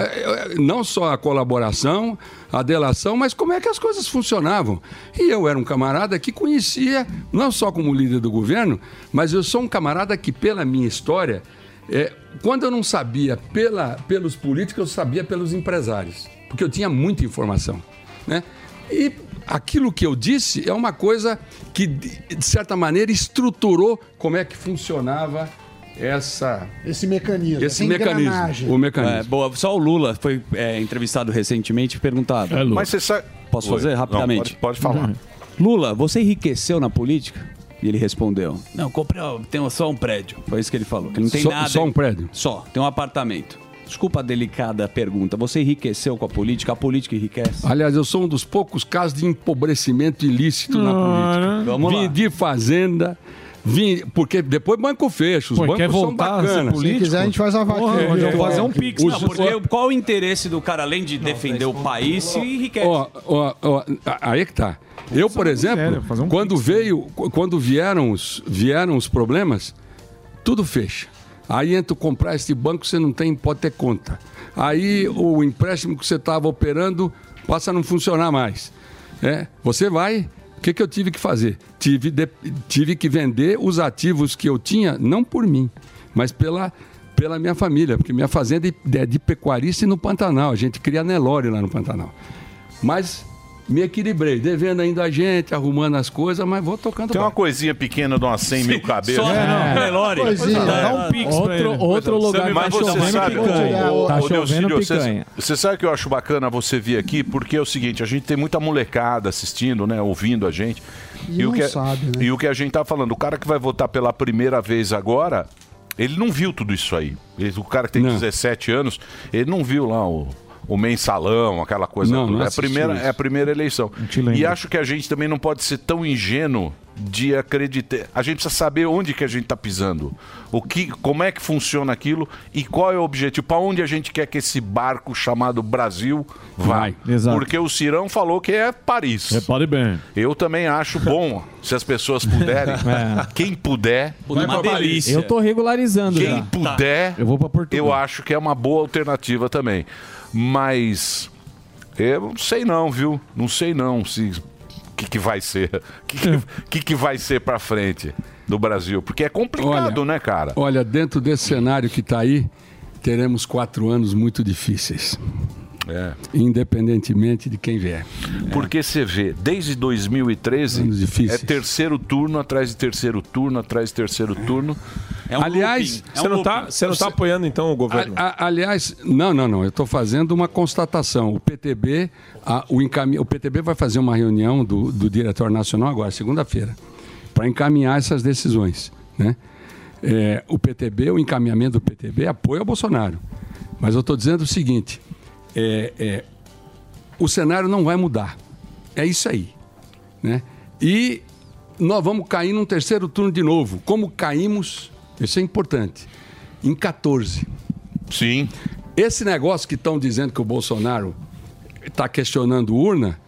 Não só a colaboração, a delação, mas como é que as coisas funcionavam. E eu era um camarada que conhecia, não só como líder do governo, mas eu sou um camarada que, pela minha história, é, quando eu não sabia pela, pelos políticos, eu sabia pelos empresários. Porque eu tinha muita informação. Né? E aquilo que eu disse é uma coisa que, de de certa maneira, estruturou como é que funcionava essa Esse mecanismo. esse essa mecanismo, engrenagem. o mecanismo. É, boa. Só o Lula foi é, entrevistado recentemente e perguntado. Mas você sabe. Posso Oi. fazer Não, rapidamente? pode- pode falar. Lula, você enriqueceu na política? E ele respondeu: Não, comprei, tenho só um prédio. Foi isso que ele falou. Que não tem Só- nada. só um prédio? Só, tem um apartamento. Desculpa a delicada pergunta. Você enriqueceu com a política? A política enriquece? Aliás, eu sou um dos poucos casos de empobrecimento ilícito na política. Vamos lá. Fazenda, vim, porque depois banco fecha, os Pô, bancos quer são bacanas. político? Se quiser, a gente faz uma vaquinha. Porra, é, fazer é, um pix. os- Não, porque qual o interesse do cara, além de defender o país, se enriquece? Ó, ó, ó, aí é que tá. Eu, por exemplo, quando veio, quando vieram os, vieram os problemas, tudo fecha. Aí entra comprar esse banco, você não tem, pode ter conta. Aí o empréstimo que você estava operando passa a não funcionar mais. É, você vai. O que, que eu tive que fazer? Tive, de- tive que vender os ativos que eu tinha, não por mim, mas pela, pela minha família, porque minha fazenda é de pecuarista e no Pantanal. A gente cria Nelore lá no Pantanal. Mas me equilibrei, devendo ainda a gente, arrumando as coisas, mas vou tocando Tem uma coisinha pequena de umas 100 mil cabeças. Só- É, não. Nelore. Coisinha. Dá um pix pra ele. outro lugar Mas tá você chovendo sabe, picanha. ô, Tá chovendo você- picanha. Você sabe que eu acho bacana você vir aqui, porque é o seguinte, a gente tem muita molecada assistindo, né, ouvindo a gente. E o não que, é- sabe, né? E o que a gente tá falando, o cara que vai votar pela primeira vez agora, ele não viu tudo isso aí. Ele- o cara que tem 17 anos, ele não viu lá o, o mensalão, aquela coisa Não, toda. não é, a primeira, isso. é a primeira eleição. E acho que a gente também não pode ser tão ingênuo de acreditar. A gente precisa saber onde que a gente está pisando. O que, como é que funciona aquilo e qual é o objetivo. Para onde a gente quer que esse barco chamado Brasil vá. Vai, exato. Porque o Cirão falou que é Paris. Repare bem. Eu também acho bom, se as pessoas puderem. É. Quem puder. Vai pra Paris. Eu tô regularizando Quem já. puder, Eu vou pra Portugal. eu acho que é uma boa alternativa também. Mas eu não sei não, viu? Não sei não se o que, que vai ser. O que, que, que, vai ser pra frente do Brasil? Porque é complicado, né, cara? Olha, dentro desse cenário que está aí, teremos quatro anos muito difíceis. É. Independentemente de quem vier. Porque você vê, desde 2013, é terceiro turno atrás de terceiro turno, atrás de terceiro turno. Aliás, Você não tá, você não tá apoiando então o governo? A- a- aliás, não, não, não. Eu estou fazendo uma constatação. O PTB, a- o, encamin... o PTB vai fazer uma reunião do, do diretor nacional agora, segunda-feira, para encaminhar essas decisões. Né? É, o PTB, o encaminhamento do PTB, apoia o Bolsonaro. Mas eu estou dizendo o seguinte: é, é, o cenário não vai mudar. É isso aí. Né? E nós vamos cair num terceiro turno de novo. Como caímos, isso é importante, em 14. Sim. Esse negócio que estão dizendo que o Bolsonaro está questionando urna,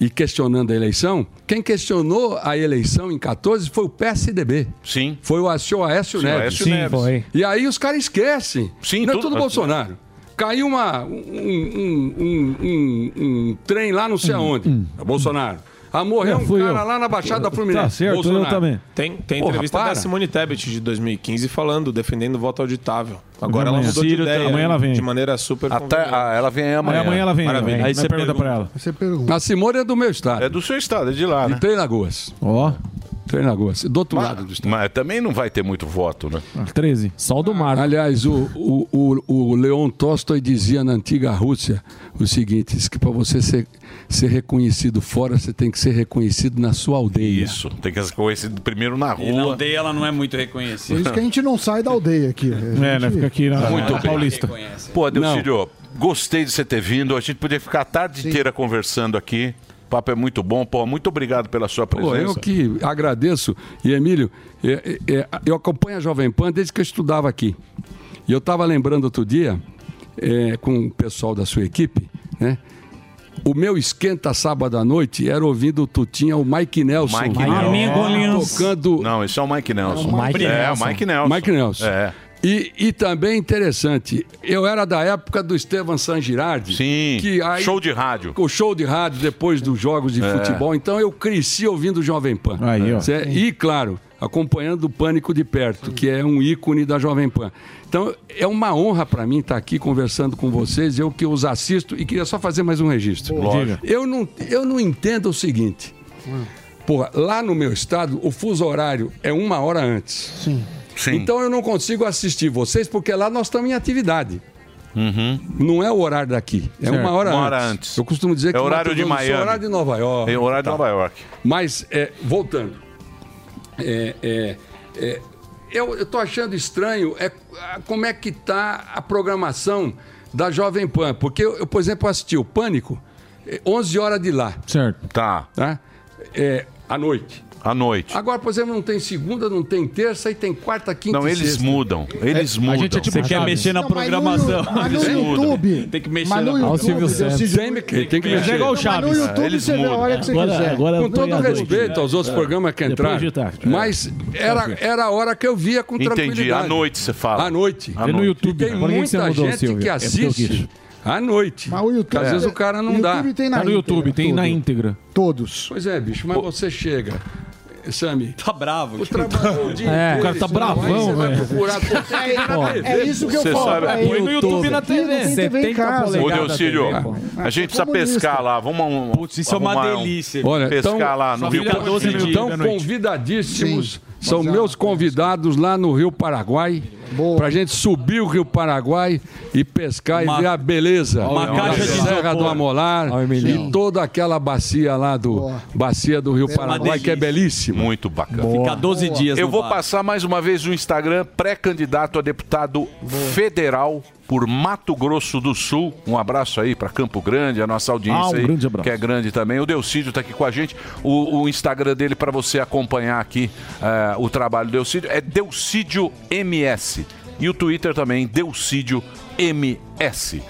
e questionando a eleição, quem questionou a eleição em 14 foi o PSDB. Sim. Foi o Acio Aécio Sim, Neves. Aécio Sim, Neves. foi. E aí os caras esquecem. Sim, Não é tudo- tudo Bolsonaro. Caiu uma, um, um- um- um- um trem lá não sei aonde. É Bolsonaro. Ah, morreu É, um cara eu. lá na Baixada Fluminense. Tá certo, Bolsonaro. eu também. Tem, tem Porra, entrevista para. da Simone Tebet de 2015 falando, defendendo o voto auditável. Agora ela Amanhã. mudou de Ciro, ideia. amanhã ela vem. De maneira super Até, ah, ela vem amanhã. Aí amanhã ela vem. Maravilha. Aí você pergunta pra ela. Você pergunta. A Simone é do meu estado. É do seu estado, é de lá, né? De Treinagoas. Ó. Treinagoas. Do outro Mas- lado do estado. Mas também não vai ter muito voto, né? 13. Só o do mar. Aliás, o, o, o, o Leon Tolstói dizia na antiga Rússia o seguinte: diz que para você ser, ser reconhecido fora, você tem que ser reconhecido na sua aldeia. Isso, tem que ser conhecido primeiro na E na rua. aldeia ela não é muito Por reconhecida. isso que a gente não sai da aldeia aqui. É, né? Fica aqui na, Muito. Paulista. Pô, Delcídio, gostei de você ter vindo. A gente podia ficar a tarde inteira conversando aqui. O papo é muito bom. Pô, muito obrigado pela sua Pô, presença. eu que agradeço. E, Emílio, é, é, é, eu acompanho a Jovem Pan desde que eu estudava aqui. E eu estava lembrando outro dia, é, com o pessoal da sua equipe, né? O meu esquenta sábado à noite era ouvindo o Tutinha, o Mike Nelson. Mike Amigo Nelson. Tocando. Não, esse é o Mike Nelson. É o Mike é, Nelson. o Mike Nelson. Mike Nelson. É. E, e também interessante, eu era da época do Estevan San Girardi. Sim, que aí, show de rádio. O show de rádio depois dos jogos de É. futebol. Então eu cresci ouvindo o Jovem Pan. Aí, ó. Cê- E, claro, acompanhando o Pânico de perto, que é um ícone da Jovem Pan. Então é uma honra para mim estar aqui conversando com vocês, eu que os assisto e queria só fazer mais um registro. Lógico. Eu não, eu não entendo o seguinte. Porra, lá no meu estado, o fuso horário é uma hora antes. Sim. Sim. Então eu não consigo assistir vocês porque lá nós estamos em atividade. Uhum. Não é o horário daqui, é Certo. uma hora, Uma hora antes. antes. Eu costumo dizer É que horário Mato de Sul é Miami. horário de Nova York. É horário de Nova York. Mas, é, voltando, é, é, é, eu estou achando estranho é, como é que está a programação da Jovem Pan. Porque, eu, eu, por exemplo, assisti o Pânico, é, 11 horas de lá. Certo. Tá. Tá? É, à noite. À noite. Agora, por exemplo, não tem segunda, não tem terça e tem quarta, quinta Não, e eles sexta. mudam. Eles mudam. gente é tipo Você quer Chaves. mexer na Não, mas no programação. Mas no Eles mudam. YouTube- Tem que mexer mas no na. Santos. Tem que- tem que Mas mexer. é igual o Mas Chaves. no YouTube Eles você vê a mudam. hora que você Agora- quiser. agora com todo noite. respeito aos outros É. programas que entraram. Mas era, era a hora que eu via com Entendi. tranquilidade. À noite você fala. À noite. À É no noite. YouTube. Tem que que você muita mudou, gente Silvio? que É assiste à noite. Mas o YouTube. Às vezes o cara não dá. Tem Tá no íntegra, YouTube, tem na íntegra. Todos. Pois é, bicho, mas você chega. Sami. Tá bravo. O trabalho o dia É, o cara tá você bravão, você vai velho. tem TV. é isso que eu Você falo. sabe- pra Põe no YouTube na TV, tem TV em 70 casa. Ô, pô. a gente precisa pescar lá. Vamos Putz, isso é uma um- delícia. Olha, pescar então, lá no Rio Paraguai. 12 minutos. Estão da noite. convidadíssimos. Sim. São Exato. meus convidados lá no Rio Paraguai. Boa. Pra gente subir o Rio Paraguai e pescar Uma- e ver a beleza uma caixa de Serra do Amolar e toda aquela bacia lá do Boa. bacia do Rio É Paraguai que é belíssima. Muito bacana. Fica 12 dias Eu no vou bar. passar mais uma vez no Instagram, pré-candidato a deputado federal por Mato Grosso do Sul. Um abraço aí para Campo Grande, a nossa audiência Ah, um aí, grande abraço. que é grande também. O Delcídio está aqui com a gente. O, o Instagram dele para você acompanhar aqui eh, o trabalho do Delcídio é Delcídio MS. E o Twitter também, Delcídio MS.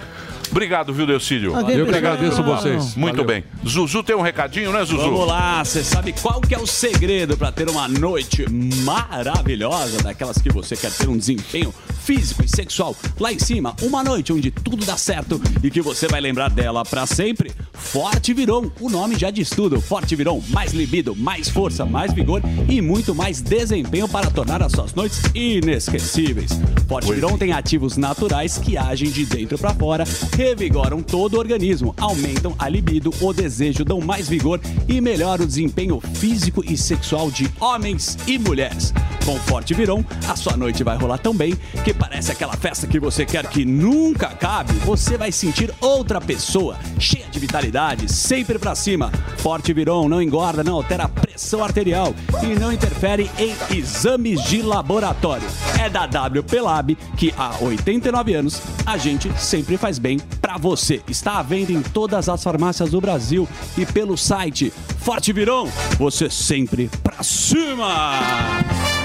Obrigado, viu, Delcídio? Eu que agradeço vocês. Muito Valeu. bem. Zuzu tem um recadinho, né, Zuzu? Vamos lá, você sabe qual que é o segredo para ter uma noite maravilhosa, daquelas que você quer ter um desempenho físico e sexual lá em cima, uma noite onde tudo dá certo e que você vai lembrar dela para sempre? Forte Viron, o nome já diz tudo. Forte Viron, mais libido, mais força, mais vigor e muito mais desempenho para tornar as suas noites inesquecíveis. Forte Viron tem ativos naturais que agem de dentro para fora, revigoram todo o organismo, aumentam a libido, o desejo, dão mais vigor e melhoram o desempenho físico e sexual de homens e mulheres. Com Forte Viron, a sua noite vai rolar tão bem que parece aquela festa que você quer que nunca acabe. Você vai sentir outra pessoa, cheia de vitalidade, sempre pra cima. Forte Viron não engorda, não altera a pressão arterial e não interfere em exames de laboratório. É da WP Lab que há 89 anos a gente sempre faz bem pra você. Está à venda em todas as farmácias do Brasil e pelo site Forte Viron, você sempre pra cima!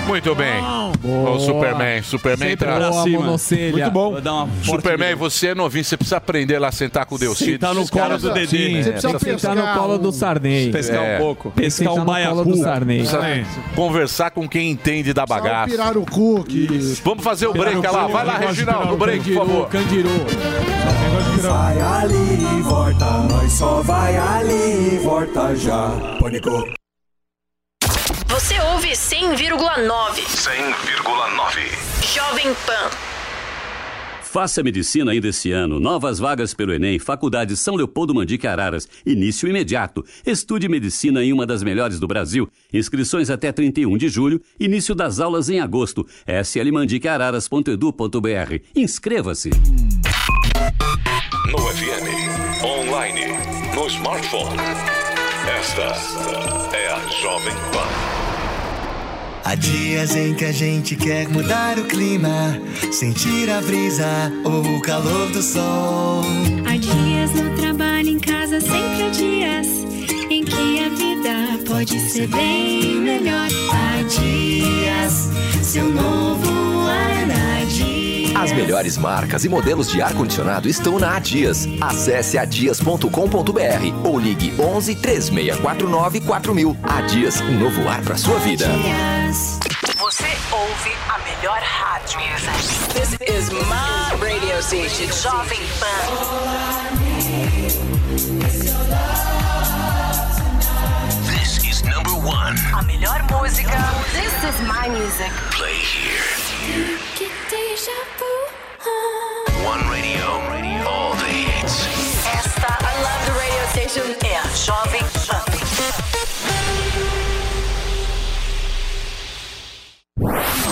Muito bem. O Superman, Superman Sempre tá boa, monocelha. Muito bom. Vou dar uma forte Superman, você é novinho, você precisa aprender lá a sentar com o Deus. Sentar no colo do Dedê. Sim, você precisa sentar no colo do Sarney. Pescar um pouco. Pescar um baiacu. do Sarney. Precisa conversar com quem entende da bagaça. Pirarucu, que... Vamos fazer o break lá. Vai lá, Reginaldo, o break, por favor. Candiru. Vai ali e volta, nós só vai ali e volta já. Pânico. Você ouve 100,9. 100,9. Jovem Pan. Faça medicina ainda esse ano. Novas vagas pelo Enem, Faculdade São Leopoldo Mandique Araras. Início imediato. Estude medicina em uma das melhores do Brasil. Inscrições até 31 de julho. Início das aulas em agosto. slmandiqueararas.edu.br. Inscreva-se. No FM, online, no smartphone. Esta é a Jovem Pan. Há dias em que a gente quer mudar o clima, sentir a brisa ou o calor do sol. Há dias no trabalho, em casa, sempre há dias em que a vida pode ser bem melhor. Há dias, seu novo ar há dias. As melhores marcas e modelos de ar-condicionado estão na Adias. Acesse adias.com.br ou ligue 11 3649 4000. Adias, um novo ar para sua vida. Você ouve a melhor rádio. This is my radio station, Jovem Pan. This is number one. A melhor música. This is my music. Play here. One radio, all the hits. Esta, I love the radio station, é a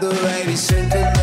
The way we synchronize.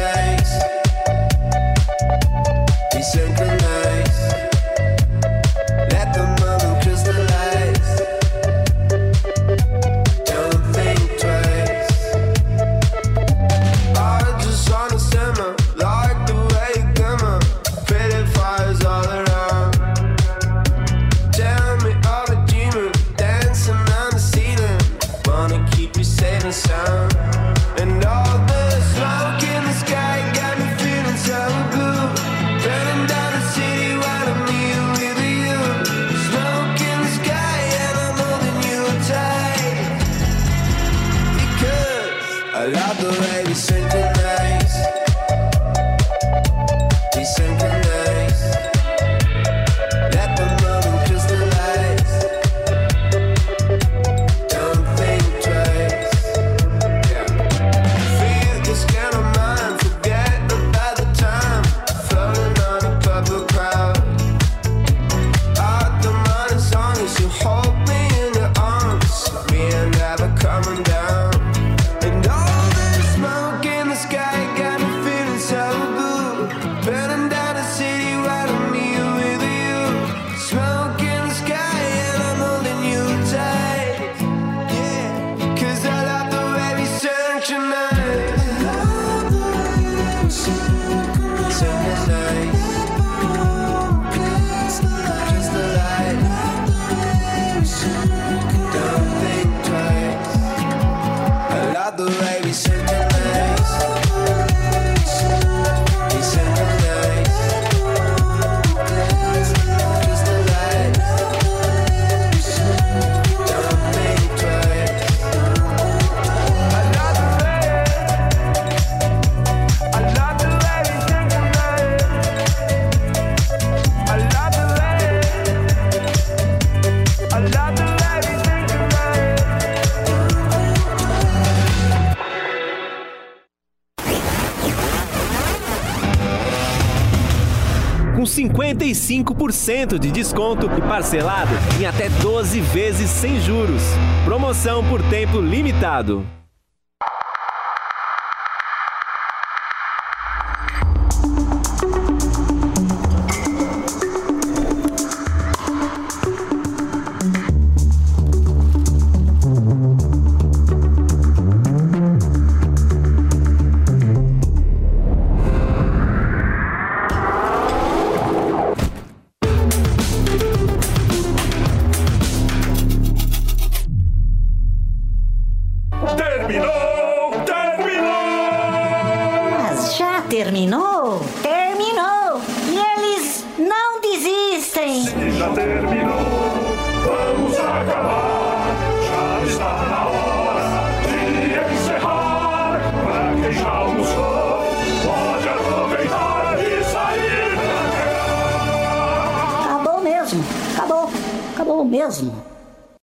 25% de desconto e parcelado em até 12 vezes sem juros. Promoção por tempo limitado.